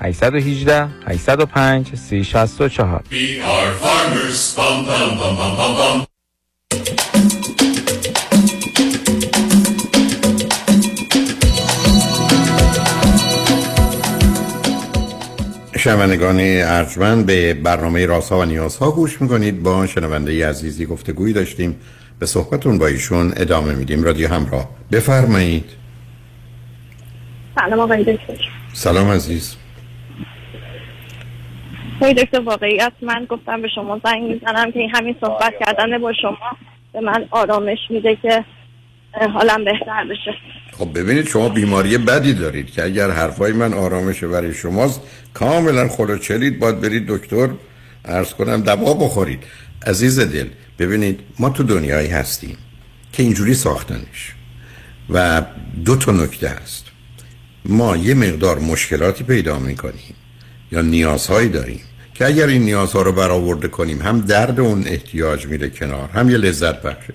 818 805 3064 We are farmers. Bum, bum, bum, bum, bum, bum. شنوندگان ارجمند به برنامه راسا و نیازها گوش می‌کنید. با شنونده عزیزی گفتگویی داشتیم. به صحبتون با ایشون ادامه میدیم. رادیو همراه. بفرمایید. سلام آقای دکتر. سلام عزیز. آقای دکتر واقعیت من گفتم به شما زنگ می‌زنم که این همین صحبت کردن با شما به من آرامش میده که حالم بهتر بشه. خب ببینید شما بیماری بدی دارید که اگر حرفای من آرامش برای شماست کاملا خلوچلید باید برید دکتر. ارز کنم دوا بخورید. عزیز دل ببینید ما تو دنیایی هستیم که اینجوری ساختنش و دو تا نکته هست. ما یه مقدار مشکلاتی پیدا می‌کنیم یا نیازهایی داریم که اگر این نیازها رو برآورده کنیم هم درد اون احتیاج میره کنار هم یه لذت بخشه.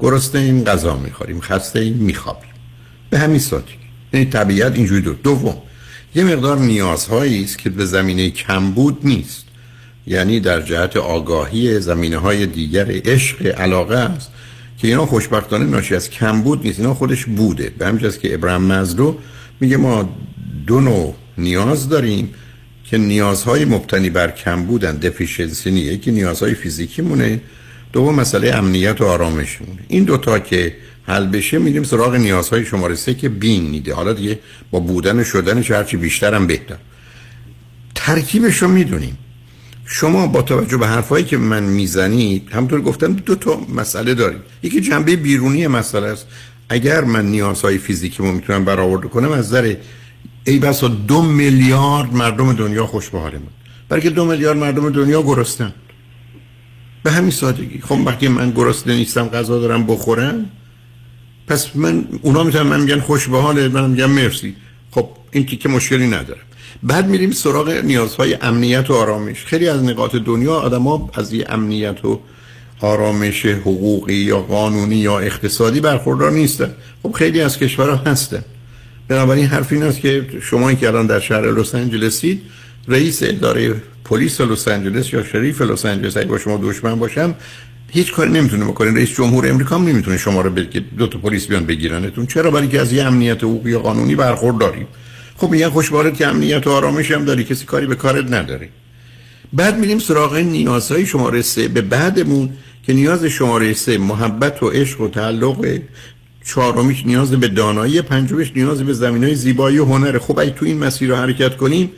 گرسنه این غذا می‌خوریم خسته این میخوابیم. به همین سادگی. یعنی طبیعت اینجوری دو دوم یه مقدار نیازهایی است که به زمینه کمبود نیست. یعنی در جهت آگاهی زمینه های دیگر عشق علاقه است که اینا خوشبختانه ناشی از کمبود نیست. اینا خودش بوده. به همین که ابراهیم مزلو میگه ما دو نوع نیاز داریم که نیازهای مبتنی بر کمبودن. دفیشنسی نیه. یکی نیازهای فیزیکی مونه دوم مسئله امنیت و آرامش این دوتا که حل بشه میریم سراغ نیازهای شماره سه که بین نیده حالا دیگه با بودن و شدنش هرچی بیشتر هم بهتر. ترکیبش می‌دونیم. شما با توجه به حرفایی که من می‌زنید همطور گفتم دو تا مسئله دارید. یکی جنبه بیرونی مسئله است. اگر من نیازهای فیزیکی رو می‌تونم برآورده کنم از نظر ای بسا دو میلیارد مردم دنیا خوش به حال من برای که دو میلیارد مردم دنیا گرسنن. به همین سادگی. خب وقتی من گرسنه نیستم غذا دارم بخورم پس من اونا می‌تونن من میگن خوش به حاله من میگم مرسی. خب این که مشکلی ندارم بعد میریم سراغ نیازهای امنیت و آرامش. خیلی از نقاط دنیا آدما از یه امنیت و آرامش حقوقی یا قانونی یا اقتصادی برخوردار نیستن. خب خیلی از کشورها هستن. بنابراین حرف این است که شما که الان در شهر لس آنجلسید رئیس اداره پلیس لس آنجلس یا شریف لس آنجلس اگه با شما دشمن باشم هیچ کاری نمی‌تونه بکنه. رئیس جمهور امریکا هم نمی‌تونه شما رو بگه دو تا پلیس بیان بگیرنتون. چرا؟ برای که از یه امنیت حقوقی قانونی برخورداری خب میگن خوشبارت که امنیت و آرامش هم داری کسی کاری به کارت نداره. بعد میریم سراغ نیازهای شماره سه. به بعدمون که نیاز شماره سه محبت و عشق و تعلق. چهارمیش نیاز به دانایی پنجمش نیاز به زمین های زیبایی و هنره خب اگه تو این مسیر رو حرکت کنیم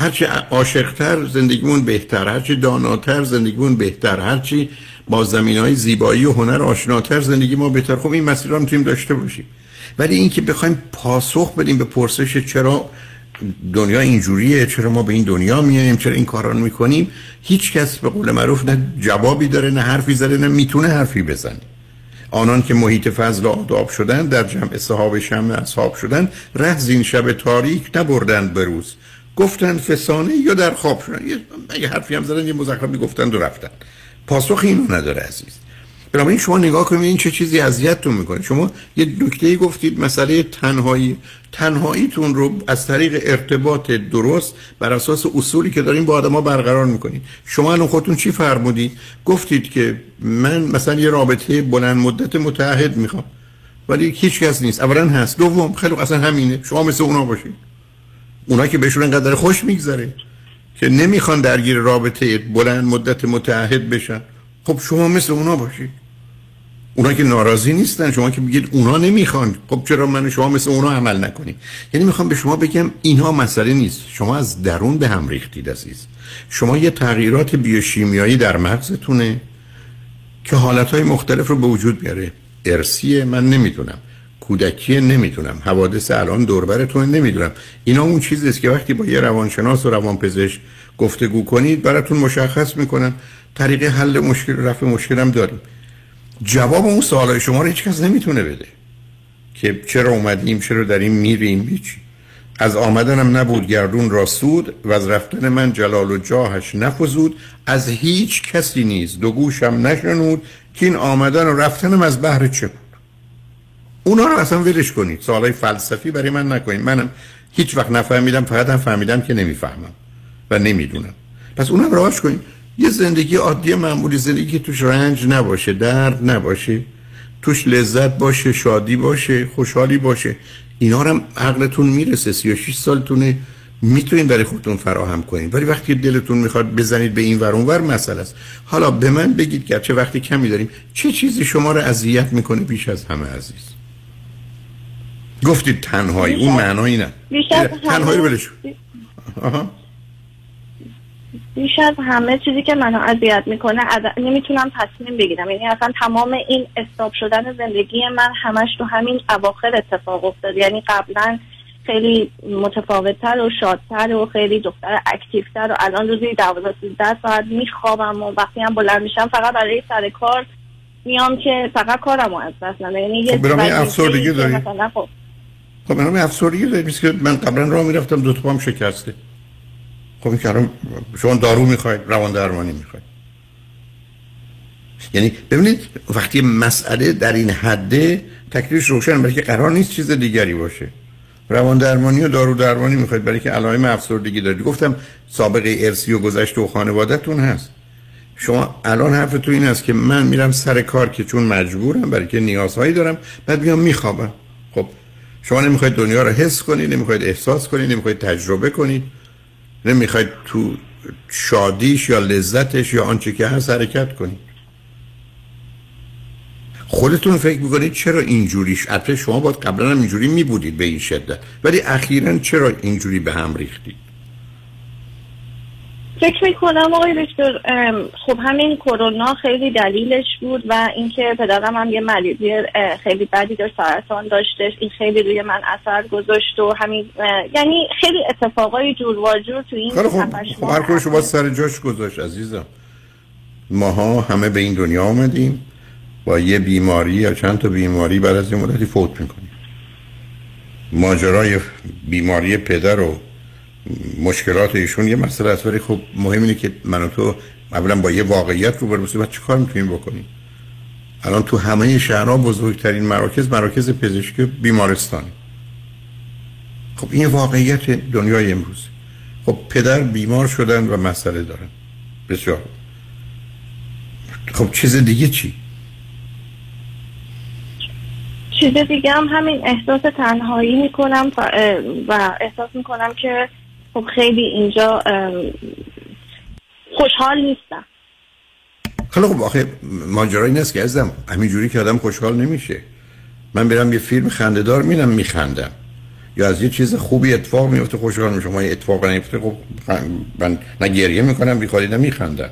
هرچی عاشقتر زندگیمون بهتر هرچی داناتر زندگیمون بهتر هرچی با زمین های زیبایی و هنر آشناتر زندگی ما بهتر. خب این مسیر هم داشته باشیم. ولی اینکه بخوایم پاسخ بدیم به پرسش چرا دنیا اینجوریه چرا ما به این دنیا میایم چرا این کارا رو می‌کنیم هیچ کس به قول معروف نه جوابی داره نه حرفی زده نه می‌تونه حرفی بزنه. آنان که محیط فضل آداب شدن در جمع صحاب شمع اصحاب شدن ره زین شب تاریک نبردند به روز. گفتن فسانه یا در خواب شدن. یه, حرفی هم زدن یه مزخرفی گفتن و رفتن. پاسخ اینو نداره عزیز. بنابراین شما نگاه کنید این چه چیزی اذیتتون می‌کنه. شما یه نکته گفتید مسئله تنهایی. تنهاییتون رو از طریق ارتباط درست بر اساس اصولی که داریم با آدما برقرار می‌کنید. شما الان خودتون چی فرمودید؟ گفتید که من مثلا یه رابطه بلند مدت متعهد می‌خوام ولی هیچ کس نیست. اولا هست. دوم خیلی اصلا همینه. شما مثل اونا باشید. اونا که بهشون انقدر خوش میگذره که نمی‌خوان درگیر رابطه بلند مدت متعهد بشن. خب شما مثل اونا باشید اونا که ناراضی نیستن. شما که بگید اونا نمی‌خوان. خب چرا من شما مثل اونا عمل نکنیم؟ یعنی می‌خوام به شما بگم اینها مسئله نیست. شما از درون به هم ریختید عزیز. شما یه تغییرات بیوشیمیایی در مغزتونه که حالتهای مختلف رو به وجود بیاره. ارسیه من نمی‌دونم. کودکی نمی‌دونم. حوادث الان دوربرتون نمی‌دونم. اینا اون چیزی است که وقتی با یه روانشناس و روانپزشک گفتگو کنید براتون مشخص می‌کنن طریق حل مشکل رفع مشکل هم داریم. جواب اون سوالای شما رو هیچ کس نمی‌تونه بده. که چرا اومدیم چرا داریم میریم هیچی از آمدنم نبود گردون را سود و از رفتن من جلال و جاهش نفزود. از هیچ کسی نیز دو گوشم نشنود که این آمدن و رفتنم از بهر چه بود. اونا رو اصلا ولش کنید. سوالای فلسفی برای من نکنید. منم هیچ وقت نفهمیدم فقط هم فهمیدم که نمی‌فهمم و نمی‌دونم. پس اونم راهش کنید. یه زندگی عادی معمولی زندگی که توش رنج نباشه درد نباشه توش لذت باشه شادی باشه خوشحالی باشه. اینا هم عقلتون می‌رسه. 36 سالتونه. می‌تونین برای خودتون فراهم کنین ولی وقتی دلتون می‌خواد بزنید به این ور اون ور مسئله است. حالا به من بگید گرچه وقتی کمی داریم چه چیزی شما رو اذیت می‌کنه بیش از همه عزیز؟ گفتید تنهایی. اون معنایی نه. تنهایی آها. بیش از همه چیزی که منو اذیت می‌کنه عد... نمی‌تونم تصمیم بگیرم. یعنی اصلا تمام این استاب شدن زندگی من همش تو همین اواخر اتفاق افتاد. یعنی قبلا خیلی متفاوتتر و شادتر و خیلی دختر اکتیفتر و الان روزی دوازده سیزده ساعت میخوابم و وقتی هم بلند میشم فقط برای سر کار میام که فقط کارم از دست نده یعنی یه خب افسردگی داری؟ خب خب برام افسردگی داری که من قبلا راه می‌رفتم دو تا شکسته. خب این کارم شما دارو می‌خواید روان درمانی می‌خواید. یعنی ببینید وقتی مسئله در این حده تکلیفش روشن برای که قرار نیست چیز دیگری باشه. روان درمانی و دارو درمانی می‌خواید برای که علائم افسردگی دارید. گفتم سابقه ارسی و گذشته و خانوادهتون هست. شما الان حرف تو این است که من میرم سر کار که چون مجبورم برای که نیازهایی دارم بعد میام میخوابم. شما نمی‌خواید دنیا رو حس کنید نمی‌خواید احساس کنید نمی‌خواید تجربه کنید. نمی‌خواید تو شادیش یا لذتش یا آنچه که هست حرکت کنید. خودتون فکر می‌کنید چرا اینجوریش؟ البته شما باید قبلا هم اینجوری میبودید به این شدت. ولی اخیرا چرا اینجوری به هم ریختید؟ فکر می‌کنم آقای دکتر خب همین کرونا خیلی دلیلش بود و اینکه پدرم هم یه مریضی خیلی بدی داشت سرطان داشتش این خیلی روی من اثر گذاشت و همین یعنی خیلی اتفاقای جور و جور تو این خب خب هر شما سر جاش گذاشت عزیزم. ماها همه به این دنیا آمدیم. با یه بیماری یا چند تا بیماری بعد از یه مدتی فوت می‌کنیم. ماجرای بیماری پدر و مشکلات ایشون. یه مسئله است ولی خب مهم اینه که من و تو اولا با یه واقعیت رو برسیم و چه کار می‌تونیم بکنیم؟ الان تو همه شهرها بزرگترین مراکز مراکز پزشکی بیمارستانی خب این واقعیت دنیای امروز. خب پدر بیمار شدن و مسئله دارن. بسیار. خب چیز دیگه چی؟ چیز دیگه هم همین احساس تنهایی می‌کنم و احساس می‌کنم که خب خیلی اینجا خوشحال نیستم. خیلی خب آخه ماجرا این است که ازم همینجوری که آدم خوشحال نمیشه. من برم یه فیلم خندهدار میرم میخندم. یا از یه چیز خوبی اتفاق میفته خوشحال میشم. ما اتفاق نیفته خب من نه گریه می‌کنم بیخوادی نمیخندم.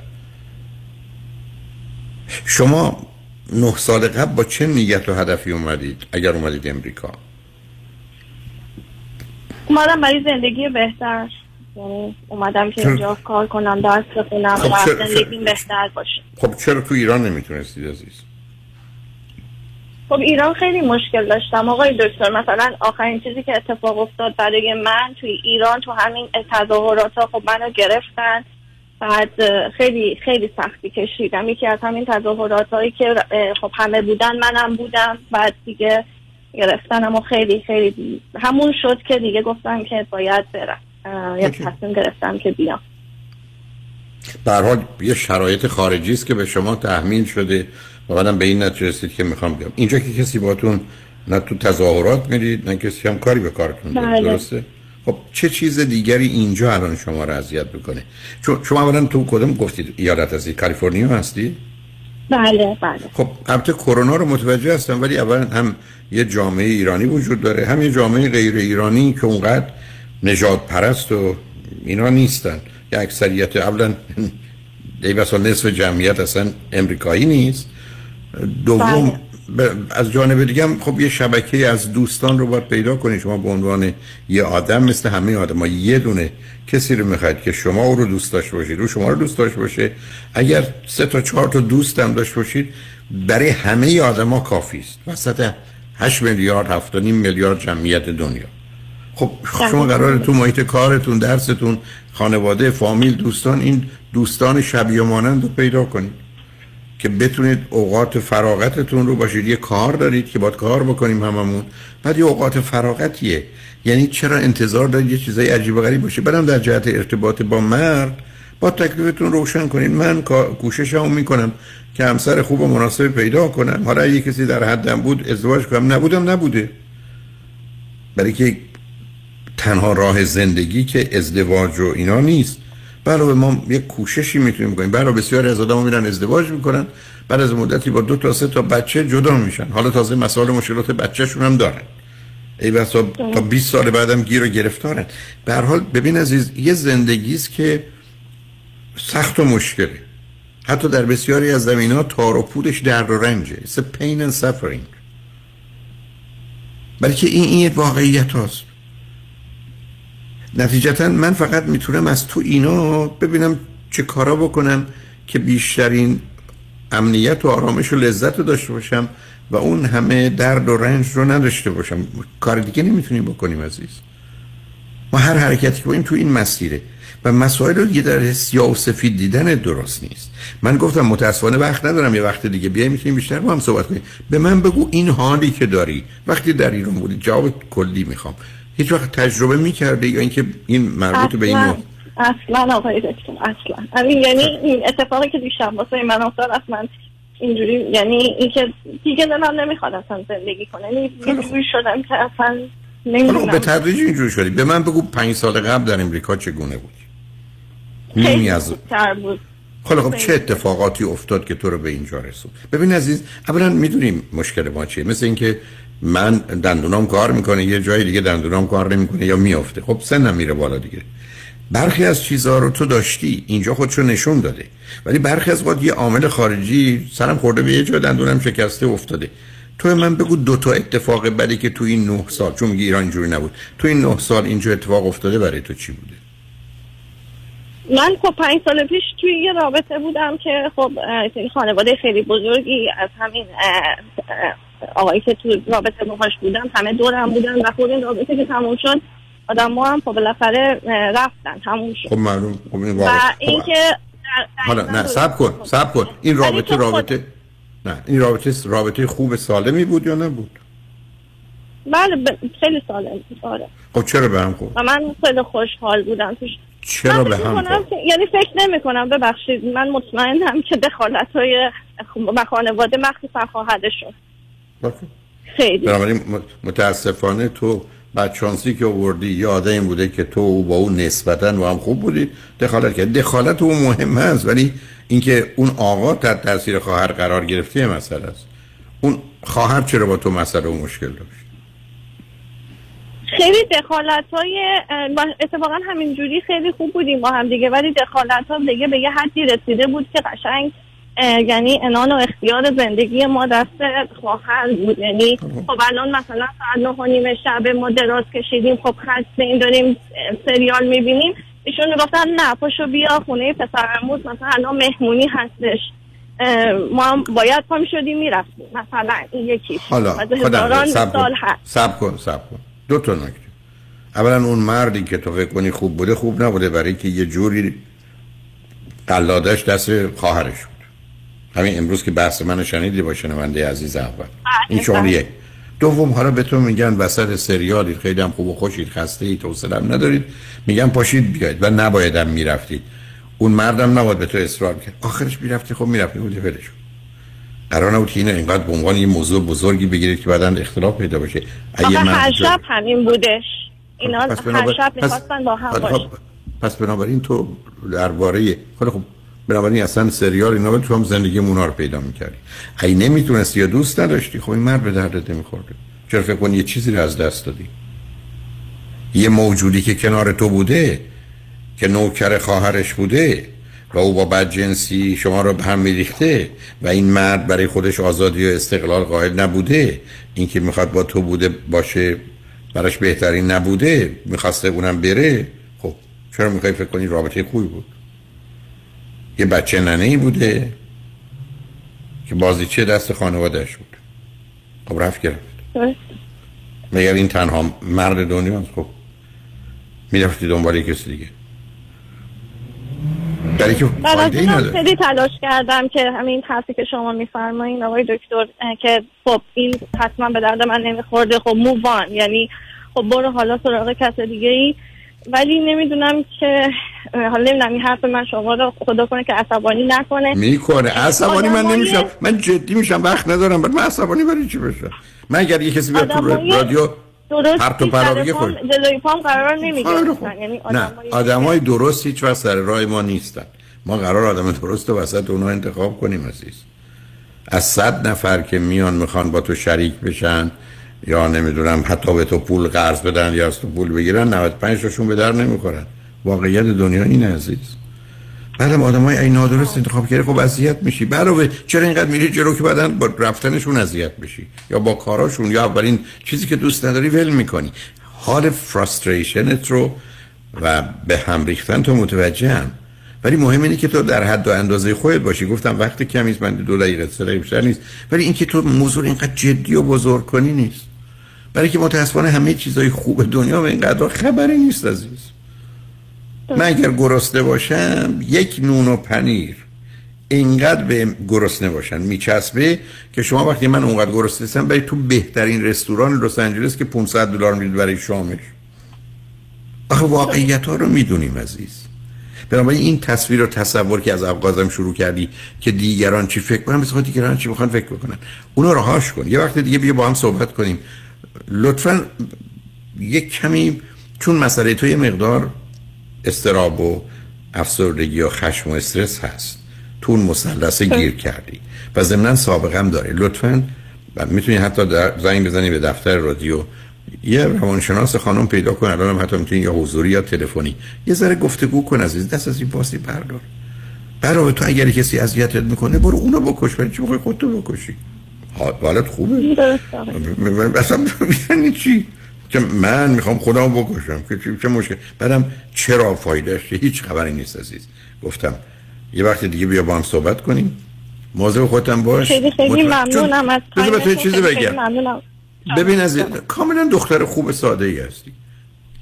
شما نه سال قبل با چه نیت و هدفی اومدید؟ اگر اومدید امریکا. اومدم برای زندگی بهتر. یعنی اومدم که اینجا کار کنم درس بخونم خب و زندگی بهتر باشه. خب چرا تو ایران نمی‌تونستید عزیز؟ خب ایران خیلی مشکل داشتم. آقای دکتر مثلا آخرین چیزی که اتفاق افتاد برای من توی ایران تو همین تظاهرات ها خب منو گرفتن. بعد خیلی خیلی سختی کشیدم. یکی از همین تظاهرات هایی که خب همه بودن منم بودم. بعد دیگه گرفتنم و خیلی خیلی همون شد که دیگه گفتم که باید برم. یا تصمیم گرفتم که بیام. حال یه شرایط خارجی است که به شما تحمیل شده و بعدم به این نتیجه رسید که می‌خوام بیام. اینجا که کسی باتون نه تو تظاهرات میرید نه کسی هم کاری به کارتون بله. درسته؟ خب چه چیز دیگری اینجا الان شما رو اذیت بکنه چون شما اولا تو کدوم گفتید ایالت هستی کالیفرنیا هستی؟ بله بله. خب البته کرونا رو متوجه هستم ولی اولا هم یه جامعه ایرانی وجود داره هم یه جامعه غیر ایرانی که اونقدر نجات پرست و اینا نیستن. یه اکثریت اولا [LAUGHS] دیوسا نصف جمعیت اصلا امریکایی نیست. دوم ب- از جانب دیگه هم خب یه شبکه از دوستان رو باید پیدا کنید. شما به عنوان یه آدم مثل همه آدم یه دونه کسی رو می‌خواید که شما او رو دوست داشته باشید رو شما رو دوست داشته باشه. اگر سه تا چهار تا دوست هم داشته باشید برای همه آدما کافی است. وسط 8 میلیارد 7 میلیارد جمعیت دنیا. خب شما قراره تو محیط کارتون درستون خانواده فامیل دوستان این دوستان شبیه مانند رو پیدا کنید. که بتونید اوقات فراغتتون رو باشید. یه کار دارید که باید کار بکنیم هممون. بعد یه اوقات فراغتیه. یعنی چرا انتظار دارید یه چیزای عجیب و غریب باشه؟ برم در جهت ارتباط با مرد. با تکلیفتون روشن کنید. من کوششمو می‌کنم که همسر خوب و مناسب پیدا کنم. حالا اگه کسی در حدم بود ازدواج کنم. نبودم نبوده. برای که تنها راه زندگی که ازدواج و اینا نیست. برای ما یک کوششی می‌تونیم کنیم برای بسیاری از آدم میرن ازدواج می‌کنن. بعد از مدتی با دو تا سه تا بچه جدا میشن. حالا تازه مسائل مشکلات بچهشون هم دارن. ای بسا تا 20 سال بعدم گیر و گرفتارن. به هر حال ببین عزیز یه زندگی است که سخت و مشکله. حتی در بسیاری از زمین ها تار و پودش درد و رنجه. It's a pain and suffering. بلکه این این واقعیت هست نتیجتا من فقط می‌تونم از تو اینا ببینم چه کارا بکنم که بیشترین امنیت و آرامش و لذت رو داشته باشم و اون همه درد و رنج رو نداشته باشم. کار دیگه نمی‌تونیم بکنیم عزیز. ما هر حرکتی که تو این مسیره. و مسائل رو یه در سیاه و سفید دیدن درست نیست. من گفتم متاسفانه وقت ندارم یه وقت دیگه بیایم می‌تونیم بیشتر با هم صحبت کنیم. به من بگو این حالی که داری. وقتی در ایران بودی جواب کلی می‌خوام. هیچ وقت تجربه می‌کرده یا اینکه این مربوط به این اصلا آقای دکتر اصلا. همین یعنی این اتفاقی که دیشب واسه من افتاد اصلا اینجوری یعنی اینکه دیگه دلم نمی‌خواد اصلا زندگی کنه. یعنی یه جوری شدم که اصلا حالا به نمی‌دونم. تدریج اینجوری شدی. به من بگو پنج سال قبل در امریکا چگونه بود؟ نیمی از بود. خب خب چه اتفاقاتی افتاد که تو رو به اینجا رسون ببین عزیز اولا می‌دونیم مشکل ما چیه. مثل اینکه من دندونام کار می‌کنه یه جای دیگه دندونام کار نمی‌کنه یا میافته. خب سنم میره بالا دیگه. برخی از چیزها رو تو داشتی اینجا خودشو نشون داده. ولی برخی از وقت یه عامل خارجی سرم خورده به یه جا دندونم شکسته افتاده. تو من بگو دو تا اتفاق بدی که تو این نه سال چون میگی ایران اینجوری نبود. تو این نه سال اینجا اتفاق افتاده برای تو چی بوده؟ من خب پنج سال پیش توی یه رابطه بودم که خب خانواده خیلی بزرگی از همین آقایی که تو رابطه باهاش بودم همه دورم بودن و خود این رابطه که تموم شد آدم ما هم خب بالاخره رفتن تموم شد. خب معلوم خب این و خب اینکه حالا نه سب کن سب کن. این رابطه رابطه نه این رابطه رابطه خوب سالمی بود یا نبود؟ بله ب- خیلی سالم آره. خب چرا به هم خورد و من خیلی خوشحال بودم. توش چرا به هم یعنی فکر نمی کنم ببخشید. من مطمئنم که دخالت های خانواده مخصوصا خواهرشون خیلی. بنابراین متاسفانه تو بدشانسی که آوردی یه آدمی بوده که تو او با اون نسبتا و هم خوب بودی. دخالت کرد. دخالت اون مهم هست ولی اینکه اون آقا تحت تاثیر خواهر قرار گرفته مسئله است. اون خواهر چرا با تو مسئله و مشکل داشت؟ خیلی دخالت های اتفاقا همینجوری خیلی خوب بودیم با هم دیگه ولی دخالت ها دیگه به یه حدی رسیده بود که قشنگ یعنی انان و اختیار زندگی ما دست خواهر بود. یعنی خب الان مثلا ساعت نه نیم شب ما دراز کشیدیم خب خسته این داریم سریال می‌بینیم. ایشون می‌گفتن نه پاشو بیا خونه پسرموز مثلا الان مهمونی هستش. ما هم باید پا می‌شدیم می‌رفتیم. مثلا این یکی حالا خدا سب کن. سب کن سب کن. دو تا نکته. اولا اون مردی که تو فکر کنی خوب بوده خوب نبوده برای که یه جوری قلادش دست خواهرش بود. همین امروز که بحث منو شنیدی با شنونده عزیز اول. این شما یک دوم حالا به تو میگن وسط سریالید خیلی هم خوب و خوشید خسته اید حوصله هم ندارید. میگن پاشید بیاید و نبایدم می‌رفتید. اون مردم نباید به تو اصرار کرد. آخرش می‌رفتی خب می‌رفتی بودی ولش. قرار نبود که اینو اینقدر به عنوان یه موضوع بزرگی بگیرید که بعدا اختلاف پیدا بشه. آخه من هر جا- شب همین بودش. اینا هر شب می‌خواستن با هم خب، باشن. پس بنابراین تو درباره خب بنابراین اصلا سریال اینا تو هم زندگی اونا رو پیدا می‌کردی. ای نمی‌تونستی یا دوست نداشتی خب این مرد به دردت نمیخورده. چرا فکر کنی یه چیزی رو از دست دادی؟ یه موجودی که کنار تو بوده که نوکر خواهرش بوده و او با بدجنسی شما رو به هم میریخته و این مرد برای خودش آزادی و استقلال قائل نبوده. اینکه می‌خواد با تو بوده باشه براش بهترین نبوده می‌خواسته اونم بره. خب چرا می‌خوای فکر کنی رابطه خوبی بود؟ یه بچه ننه ای بوده که بازیچه دست خانوادهش بود. خب رفت گرفت. مگر این تنها مرد دنیا خب می‌رفتی دنبال کسی دیگه. برای که خیلی تلاش کردم که همین حرفی که شما میفرمایین آقای دکتر که خب این حتما به درد من نمیخورده. خب مووان یعنی خب برو حالا سراغ کس دیگه ای ولی نمی‌دونم که حالا نمی‌دونم این حرف من شما رو خدا کنه که عصبانی نکنه. می‌کنه. عصبانی من نمیشم. من جدی میشم. وقت ندارم. من عصبانی برای چی بشم؟ من اگر یه کسی بیاد تو رادیو درست و جلوی پام قرار نمی‌گیرن یعنی نه. آدمای درست هیچ وقت سر راه ما نیستن. ما قرار آدم درست وسط اونا انتخاب کنیم عزیز. از صد نفر که میان می‌خوان با تو شریک بشن یا نمی‌دونم حتی به تو پول قرض بدن یا از تو پول بگیرن 95 تاشون به در نمی‌خورن. واقعیت دنیا این عزیز. بعدم آدم های این نادرست انتخاب کرده خب اذیت میشی. علاوه چرا اینقدر میری جلو که بعدا با رفتنشون اذیت بشی؟ یا با کاراشون یا اولین چیزی که دوست نداری ول می‌کنی. حال فراستریشنت رو و به هم ریختن تو متوجه هم ولی مهم اینه که تو در حد و اندازه خودت باشی. گفتم وقتی کمی من دو دقیقه نیست. ولی اینکه تو موضوع اینقدر جدی و بزرگ کنی نیست. برای که متاسفانه همه چیزای خوب دنیا به اینقدر خبری نیست عزیز. من اگر گرسنه باشم یک نون و پنیر اینقدر به گرسنه باشن. میچسبه که شما وقتی من اونقدر گرسنه هستم برای تو بهترین رستوران لس آنجلس که 500 دلار می‌دید برای شامش. آخه واقعیت ها رو می‌دونیم عزیز. بنابراین این تصویر و تصور که از افغازم شروع کردی که دیگران چی فکر کنن مثل دیگران چی می‌خوان فکر بکنن. اونو رهاش کن. یه وقت دیگه بیا با هم صحبت کنیم. لطفا یک کمی چون مسئله تو یه مقدار استراب و افسردگی و خشم و استرس هست تو اون مثلث گیر کردی. و سابقه هم داره لطفا می‌تونی حتی در زنگ بزنی به دفتر رادیو. یه روانشناس خانم پیدا کن الان هم حتی می‌تونی یا حضوری یا تلفنی. یه ذره گفتگو کن عزیز دست از این باسی بردار. برای تو اگر کسی اذیتت می‌کنه برو اونو بکش ولی چی بخوای خودتو بکشی؟ حالت خوبه. اصلا یعنی چی. که من می‌خوام خودم بکشم. که چه مشکل. بعدم چرا فایدهش هیچ خبری نیست عزیز. گفتم یه وقت دیگه بیا با هم صحبت کنیم. موضوع خودم باش. خیلی خیلی ممنونم از تو چیزی بگم. ببین از کاملا دختر خوب ساده ای هستی.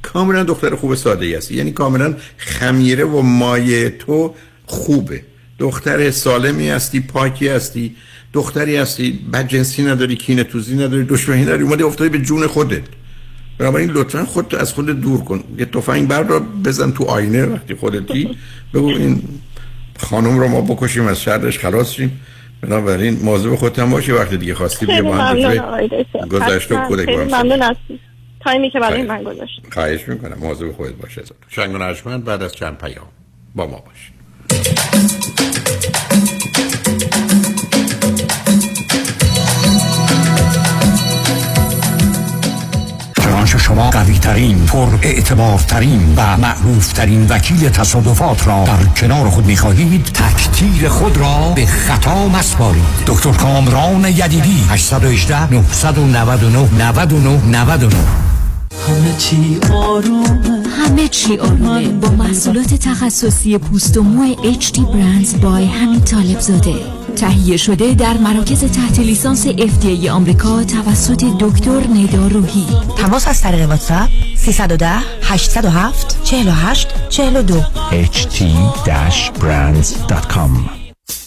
کاملا دختر خوب ساده ای هستی. یعنی کاملا خمیره و مایه تو خوبه. دختر سالمی هستی پاکی هستی. دختری هستی بد جنسی نداری کینه توزی نداری دشمنی نداری اومدی افتادی به جون خودت. بنابراین لطفا خودت از خودت دور کن. یه تفنگ بردار بزن تو آینه وقتی خودتی. بگو این خانم رو ما بکشیم از شرش خلاص شیم. بنابراین موضوع خودت هم باشه وقتی دیگه خواستی بیا با هم گذشت و کودک خیلی ممنون تایمی که برای من گذاشت خواهش می‌کنم. موضوع خودت باشه شنگ و بعد از چند پیام با ما باشه شما قوی ترین پر اعتبار ترین و معروف ترین وکیل تصادفات را در کنار خود می خواهید تکتیر خود را به خطا مسپارید. دکتر کامران یدیدی 818 999 99 99 همه چی آرومه. همه چی آرومه. با محصولات تخصصی پوست و مو HD برندز بای همین طالب زاده. تهیه شده در مراکز تحت لیسانس FDA آمریکا توسط دکتر ندا روحی. تماس از طریق واتساپ 310 807 48 42 ht-brands.com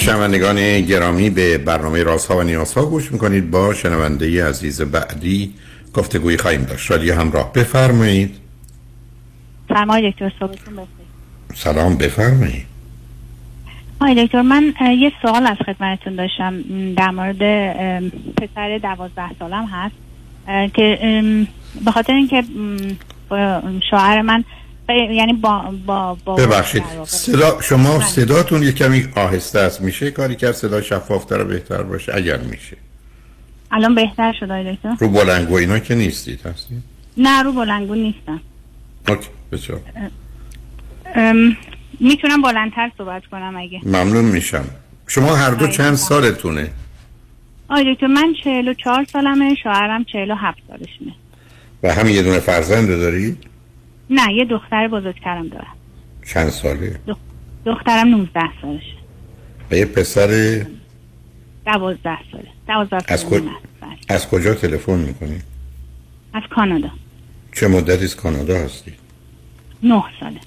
شنوندگان گرامی به برنامه رازها و نیازها گوش می‌کنید. با شنونده عزیز بعدی گفتگوی خواهیم داشت. رادیو همراه. بفرمایید. سلام دکتر صبحتون بخیر. سلام بفرمایید. آقای دکتر من یه سوال از خدمتتون داشتم. در مورد پسر دوازده سالم هست که به خاطر اینکه شوهر من یعنی با با, با ببخشید. صدا شما صداتون یه کمی آهسته است. میشه کاری کرد صدا شفافتر و بهتر باشه؟ اگر میشه. الان بهتر شد آقای دکتر؟ رو بلنگو اینا که نیستید هستید نه رو بلنگو نیستم. اوکی بسیار. می‌تونم بلندتر صحبت کنم اگه. ممنون میشم. شما هر دو چند سالتونه؟ آقای دکتر من 44 سالمه شوهرم 47 سالشونه. و هم یه دونه فرزند دارید نه یه دختر بزرگترم دارم. چند ساله؟ دخ... دخترم 19 سالشه. و یه پسر؟ 12 ساله. 12 از, کج... از کجا تلفن می‌کنی؟ از کانادا. چه مدتی از کانادا هستی؟ 9 ساله.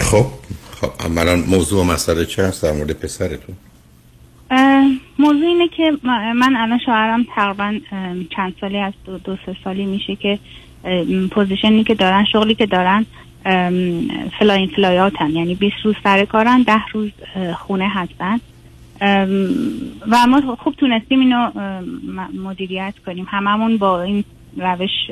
خب خب عملا موضوع و مسئله چه هست؟ در مورد پسرتون؟ موضوع اینه که من الان شوهرم تقریبا چند سالی از دو, دو سه سالی میشه که position ی که دارن شغلی که دارن fly-in fly-out ن. یعنی 20 روز سر کارن 10 روز خونه هستن. و ما خوب تونستیم اینو مدیریت کنیم. هممون با این روش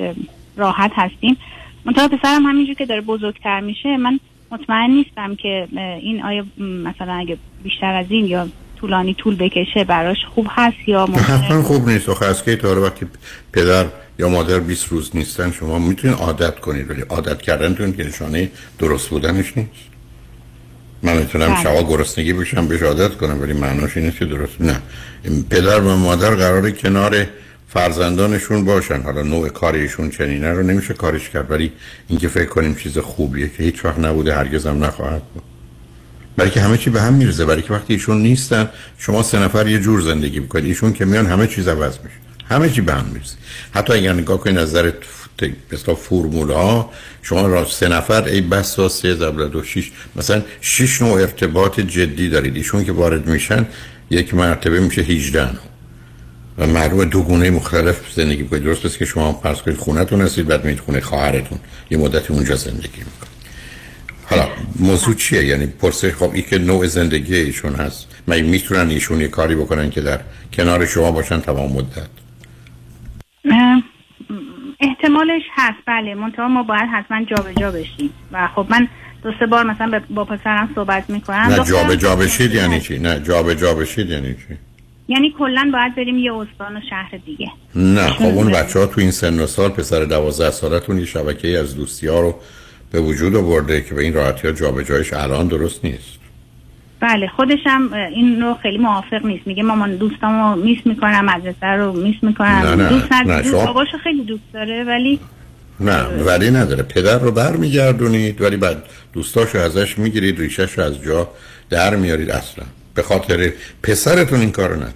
راحت هستیم. منتها پسرم همینجور که داره بزرگتر میشه من مطمئن نیستم که این آیا مثلا اگه بیشتر از این یا طولانی طول بکشه براش خوب هست یا حتما خوب نیست. آخه از که تا وقتی پدر یا مادر 20 روز نیستن شما می‌تونید عادت کنید ولی عادت کردنتون که نشانه درست بودنش نیست. من می‌تونم شما گرسنگی بشم بهش عادت کنم ولی معناش اینه که درست. نه. پدر و مادر قراره کنار فرزندانشون باشن. حالا نوع کاریشون چنینه رو نمیشه کارش کرد ولی اینکه فکر کنیم چیز خوبیه که هیچ وقت نبوده هرگز هم نخواهد بود. برای که همه چی به هم میرزه برای که وقتی ایشون نیستن شما سه نفر یه جور زندگی می‌کنید. ایشون که میان همه چیز عوض میشه. همه چی به هم میرزه حتی اگر نگاه کنید از نظر مثلا فرمول ها شما را سه نفر ای بسا سه ضرب دو شیش مثلا شش نوع ارتباط جدی دارید. ایشون که وارد میشن یک مرتبه میشه 18 نوع. و معلومه دو گونه مختلف زندگی کنید درست است که شما فرض کنید خونتون هستید بعد میید خونه خواهرتون. یه مدتی اونجا زندگی می‌کنید. حالا موضوع چیه؟ یعنی پرسش خب این که نوع زندگی ایشون هست. من می‌تونن ایشون یه کاری بکنن که در کنار شما باشن تمام مدت. احتمالش هست. بله منتها ما باید حتما جابجا بشیم. و خب من دو سه بار مثلا با پسرم صحبت می‌کنم. نه جا به جا بشید یعنی چی؟ نه جا به جا بشید یعنی چی؟ یعنی کلا باید بریم یه استان و شهر دیگه. نه خب اون بچه ها تو این سن و سال پسر دوازده سالتون یه شبکه از دوستی ها رو به وجود آورده که به این راحتی ها جابجایش الان درست نیست. بله خودش هم اه، این رو خیلی موافق نیست. میگه مامان دوستامو میس می‌کنم مدرسه رو میس می‌کنم. نه، نه، دوست نه، شما- باباشو خیلی دوست داره ولی نه ولی نداره. پدر رو بر میگردونید ولی بعد دوستاشو ازش می‌گیرید ریشش رو از جا در میارید اصلا. به خاطر پسرتون این کارو نکن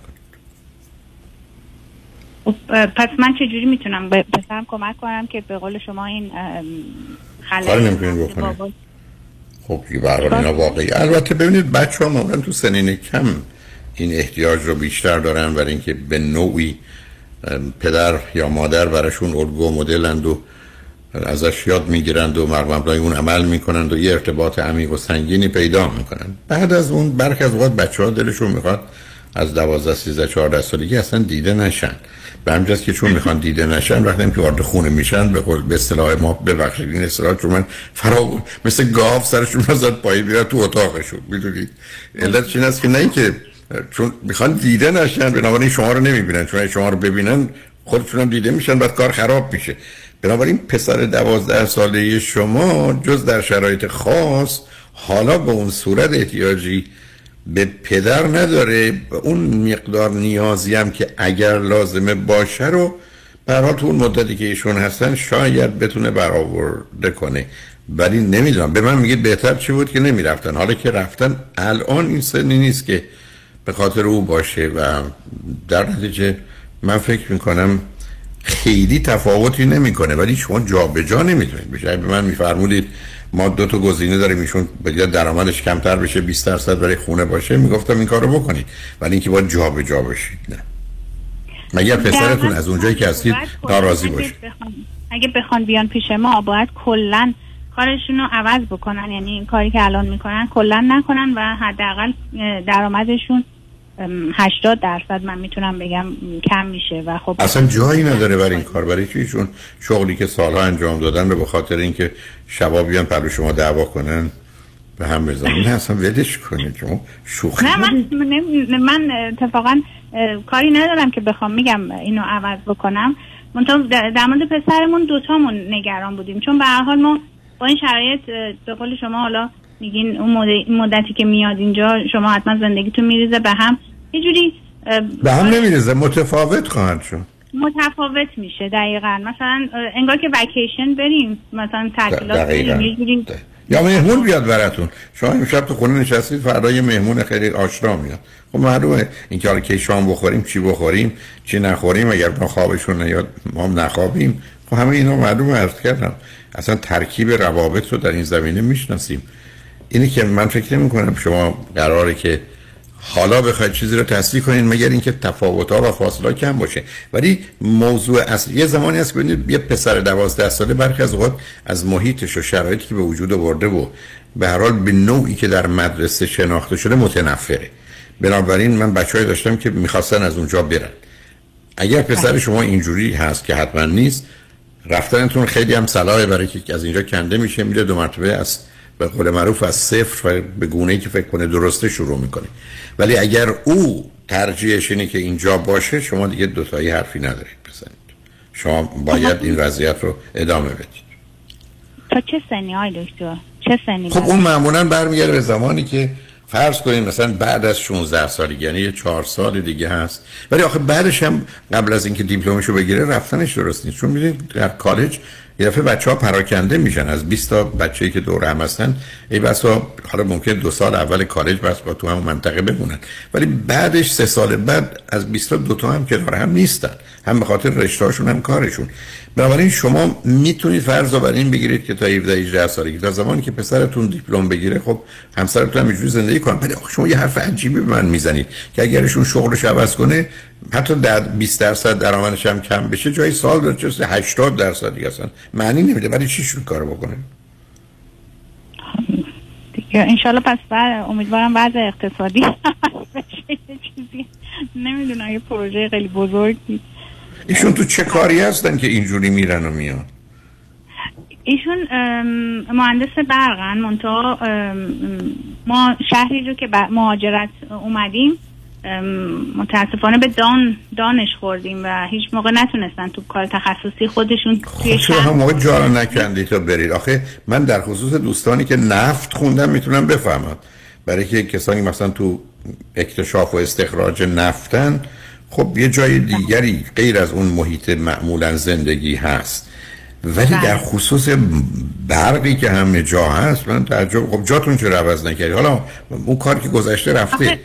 خب، پس من چجوری می‌تونم به پسرم کمک کنم که به قول شما این نمی‌تونید بکنید. بابا- خب برحال اینا واقعی. البته ببینید بچه ها معمولا تو سنین کم این احتیاج رو بیشتر دارن برای اینکه به نوعی پدر یا مادر براشون الگو مدلند و ازش یاد می‌گیرند و مبنای اون عمل می‌کنند و یه ارتباط عمیق و سنگینی پیدا می‌کنن بعد از اون برخی از اوقات بچه ها دلشون می‌خواد از 12 13 14 سالگی اصلا دیده نشن. به همجاست که چون می‌خوان دیده نشن وقتی که وارد خونه میشن به قول به اصطلاح ما ببخشید این اصطلاح چون من فرا مثل گاو سرشون نزد پایی بیاد تو اتاقشون می‌دونید؟ علت این است که نه اینکه چون می‌خوان دیده نشن بنابراین شما رو نمی‌بینن. چون شما رو ببینن خودشون هم دیده میشن بعد کار خراب میشه. بنابراین پسر دوازده ساله شما جز در شرایط خاص حالا به اون صورت احتیاجی به پدر نداره. اون مقدار نیازی هم که اگر لازمه باشه رو برای تو اون مدتی که ایشون هستن شاید بتونه برآورده کنه. ولی نمی‌دونم. به من میگید بهتر چی بود که نمی‌رفتن. حالا که رفتن الان این سنی نیست که به خاطر او باشه و در نتیجه من فکر می‌کنم خیلی تفاوتی نمی‌کنه. ولی شما جابجا نمی‌تونید بشه به من میفرمودید ما دو تا گزینه داریم ایشون باید درآمدش کمتر بشه 20 درصد برای خونه باشه می‌گفتم این کارو بکنید ولی اینکه باید جابجا بشید نه. مگر پسرتون از اونجایی که هستید ناراضی باشه. اگه بخوان بیان پیش ما باید کلا کارشون رو عوض بکنن. یعنی این کاری که الان می‌کنن کلا نکنن و حداقل درآمدشون 80 درصد من می‌تونم بگم کم میشه و خب اصلا جایی نداره برای این کار. برای چی؟ چون شغلی که سالها انجام دادن به خاطر اینکه شبا بیان پلو شما دعوا کنن به هم بزنن. نه اصلا ولش کنید. شما شوخی نه من من اتفاقا کاری ندارم که بخوام میگم اینو عوض بکنم. منتها در مورد پسرمون دوتامون نگران بودیم. چون به هر حال ما با این شرایط به قول شما حالا میگین اون مد- مدتی که میاد اینجا شما حتما زندگیتون میریزه به هم. یه جوری به هم نمیرزه متفاوت خواهد شد. متفاوت میشه دقیقا. مثلا انگار که وکیشن بریم. مثلا تعطیلات. بریم یا مهمون بیاد براتون. شما امشب تو خونه نشستید فردا یه مهمون خیلی آشنا میاد. خب معلومه اینکه حالا کی شام بخوریم چی بخوریم چی نخوریم. اگر ما خوابشون نیاد ما هم نخوابیم. خب همه اینا معلومه عرض کردم. اصلا ترکیب روابط رو در این زمینه می‌شناسیم. اینی که من فکر نمی کنم شما قراره که حالا بخواید چیزی رو تصدیق کنین مگر اینکه تفاوت ها و فاصله کم باشه. ولی موضوع اصلی یه زمانی هست که یه پسر دوازده ساله برخی از اوقات از محیطش و شرایطی که به وجود آورده و به هر حال به نوعی که در مدرسه شناخته شده متنفره. بنابراین من بچه‌ای داشتم که می‌خواستن از اونجا برن. اگر پسر شما اینجوری هست که حتما نیست رفتنتون خیلی هم صلاحه برای که از اینجا کنده میشه میره دو مرتبه از به قول معروف از صفر و به گونه که فکر کنه درسته شروع می‌کنه. ولی اگر او ترجیحش اینه که اینجا باشه شما دیگه دوتایی حرفی ندارید بزنید. شما باید این وضعیت رو ادامه بدید. تا چه سنی های دکتر؟ چه سنی خب اون معمولا برمیگرده به زمانی که فرض کنیم مثلا بعد از 16 سالگی یعنی یه چهار سال دیگه هست. ولی آخه بعدش هم قبل از اینکه دیپلمشو بگیره رفتنش درست نیست. چون می‌دونید در کالج یه دفعه بچه ها پراکنده میشن. از 20 تا بچه‌ای که دور هم هستن ای بسا حالا ممکن دو سال اول کالج بس با تو همون منطقه بمونن. ولی بعدش سه سال بعد از 20 تا دو تا هم کنار هم نیستن. هم به خاطر رشتهاشون هم کارشون. بنابراین شما می‌تونید فرض بر این بگیرید که تا 17 18 سالگی تا زمانی که پسرتون دیپلم بگیره خب همسرتون هم اینجوری زندگی کنن ولی شما یه حرف عجیبی به من می‌زنید که اگرشون شغلش عوض کنه حتی در 20 درصد درآمدش هم کم بشه. جای سال داره چه 80 درصد دیگه اصلا معنی نمیده. ولی چی شروع کار بکنه؟ دیگه انشالله پس بر امیدوارم وضع اقتصادی [LAUGHS] بشه. چیزی. نمی‌دونم یه پروژه خیلی بزرگی. ایشون تو چه کاری هستن که اینجوری میرن و میان؟ ایشون مهندس برقن منتها ما شهری رو که مهاجرت اومدیم متاسفانه به دان دانش خوردیم و هیچ موقع نتونستن تو کار تخصصی خودشون توی چرا هم شهر موقع جا رو نکندی تا برید؟ آخه من در خصوص دوستانی که نفت خوندم می‌تونم بفهمم. برای که کسانی مثلا تو اکتشاف و استخراج نفتن خب یه جای دیگری غیر از اون محیط معمولا زندگی هست. ولی در خصوص برقی که همه جا هست من تعجب خب جاتون چرا عوض نکردی؟ حالا اون کار که گذشته رفته.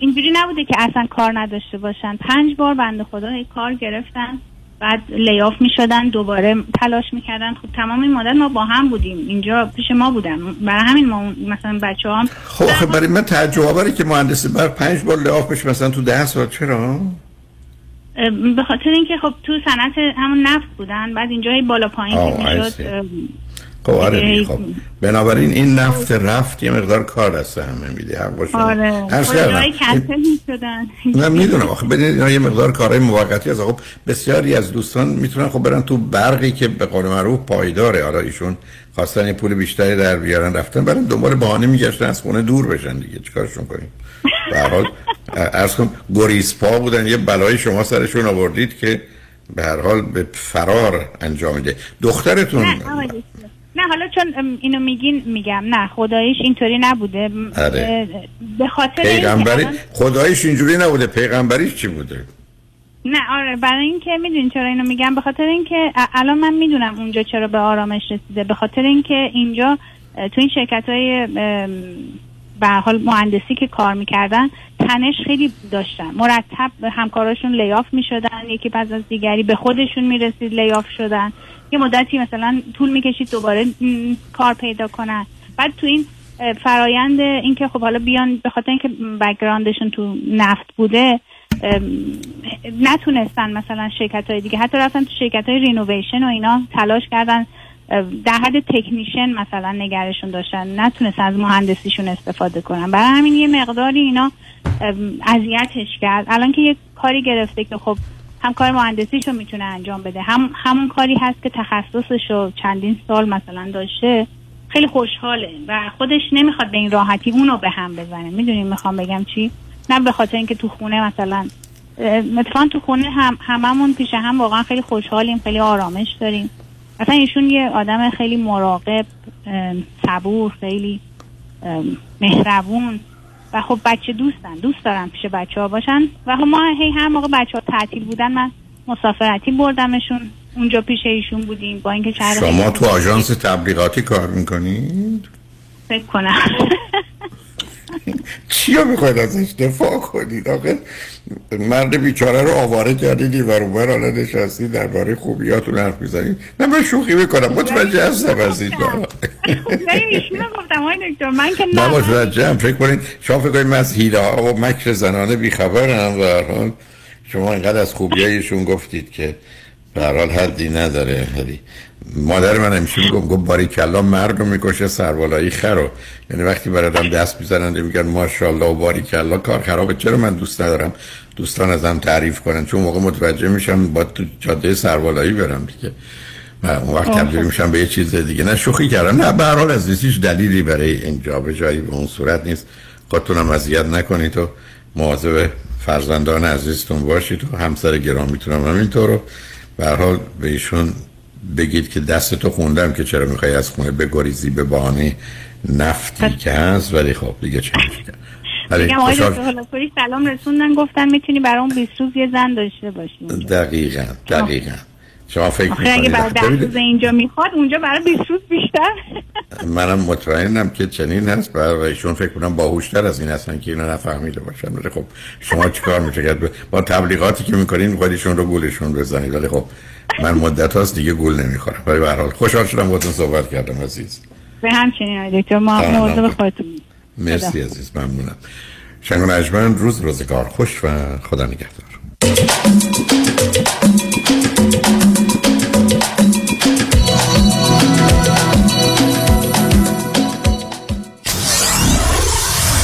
اینجوری نبوده که اصلا کار نداشته باشن. پنج بار بنده خدا کار گرفتن. بعد لیاف می شدن دوباره تلاش می‌کردن. خب تمام این مدت ما با هم بودیم. اینجا پیش ما بودن. برای همین ما مثلا بچه هم خب آخه برای من تعجب آوره که مهندس برق پنج بار لعاف بشه مثلا تو ده سال. چرا؟ به خاطر اینکه خب تو صنعت همون نفت بودن. بعد اینجا بالا پایین که می‌شد خب آره خب. بنابراین این نفت رفت یه مقدار کار دست همه میده حق با شما. آره می‌شدن. من می‌دونم. آخه اینا یه مقدار کارهای موقتی از خب بسیاری از دوستان می‌تونن خب برن تو برقی که به قول معروف پایداره. حالا ایشون خواستن پول بیشتری در بیارن رفتن برن دنبال بهانه میگشتن از خونه دور بشن دیگه. چیکارشون کنیم؟ به هر حال ارز کنم گریزپا بودن. یه بلای شما سرشون آوردید که به هر حال به فرار انجام میده. دخترتون نه حالا چون اینو میگین میگم. نه خداییش اینطوری نبوده. آره. به خاطر پیغمبری الان- خدایش اینجوری نبوده. پیغمبریش چی بوده؟ نه آره برای اینکه می‌دونین چرا اینو میگم. به خاطر اینکه الان من می‌دونم اونجا چرا به آرامش رسیده. به خاطر اینکه اینجا تو این شرکت های به حال مهندسی که کار می‌کردن تنش خیلی داشتن. مرتب همکاراشون layoff می‌شدن. یکی پس از دیگری به خودشون می‌رسید layoff شدن. یه مدتی مثلا طول می‌کشید دوباره کار پیدا کنن. بعد تو این فرایند اینکه خب حالا بیان به خاطر اینکه background شون تو نفت بوده نتونستن مثلا شرکت های دیگه حتی رفتن تو شرکت های renovation و اینا تلاش کردن در حد technician مثلا نگهشون داشتن نتونستن از مهندسیشون استفاده کنن. برای همین یه مقداری اینا اذیتش کرد. الان که یه کاری گرفته که خب هم کار مهندسیشو می‌تونه انجام بده. هم همون کاری هست که تخصصشو چندین سال مثلا داشته. خیلی خوشحاله و خودش نمی‌خواد به این راحتی اونو به هم بزنه. می‌دونین می‌خوام بگم چی؟ نه به خاطر اینکه تو خونه مثلا اتفاقا تو خونه هم هممون پیش هم واقعا خیلی خوشحالیم خیلی آرامش داریم. اصلا ایشون یه آدم خیلی مراقب صبور خیلی مهربون. و خب بچه دوستن دوست دارن پیش بچه ها باشن و خب ما هی هر موقع بچه ها تعطیل بودن من مسافرتی بردمشون اونجا پیش ایشون بودیم با اینکه شما تو آژانس تبلیغاتی کار می‌کنید؟ فکر کنم [LAUGHS] چیا می‌خواید ازش دفاع کنید؟ آخه مرد بیچاره رو آواره کردید و رو بر حالا نشستی درباره خوبیاتون حرف می‌زنید. نه من شوخی می‌کنم متوجه هستم از این کارا. گفتم دکتر من که نه متوجه هم فکر کنید شما فکر کنید من از هیله ها و مکر زنانه بیخبرم و شما اینقدر از خوبیایشون گفتید که حال حدی نداره. ولی مادر من همیشه میگم گفت باری کلا مرد رو می‌کشه سربالایی خرو یعنی وقتی برادم دست می‌زنن میگن ماشاءالله و باری کلا کار خرابه. چرا من دوست ندارم دوستان ازم تعریف کنن؟ چون موقع متوجه میشم با تو جاده سربالایی برم دیگه. و اون وقت تبدیل میشم به یه چیز دیگه. نه شوخی کردم. نه به هر حال از هیچ دلیلی برای اینجا به جایی به اون صورت نیست. خودتونم اذیت نکنید و مواظب فرزندان عزیزتون باشید و همسر گرامیتونم همینطور رو. به حال به ایشون بگید که دستتو خوندم که چرا می‌خوای از خونه بگریزی به بهانه نفتی که هست ولی خب دیگه چه ولی میگم آقای دکتر سلام رسوندن گفتن می‌تونی برام 20 روز یه زن داشته باشی دقیقا دقیقا. شما فکر اگه برای می‌کنید ده روز اینجا می‌خواد اونجا برای 20 روز بیشتر. منم مطمئنم که چنین هست برای ایشون فکر کنم باهوشتر از این هستن که اینو نفهمیده باشن. ولی خب شما چیکار میشه با تبلیغاتی که می‌کنین خودشون رو گولشون بزنید. ولی خب من مدت هاست دیگه گول نمی‌خورم. ولی به هر حال خوشحال شدم باهاتون صحبت کردم عزیز. به همچنین دکتر ما. مواظب خودتون. مرسی. عزیز ممنونم. شب و روز روزگار خوش و خدا نگهدار.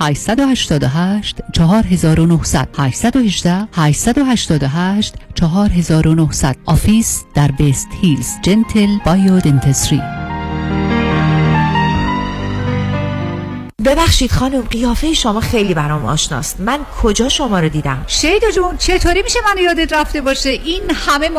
888 4900 818 888 4900 office در West Hills Gentle Biodentistry ببخشید خانم قیافه شما خیلی برام آشناست. من کجا شما رو دیدم؟ شیدا جون چطوری میشه منو یادت رفته باشه؟ این همه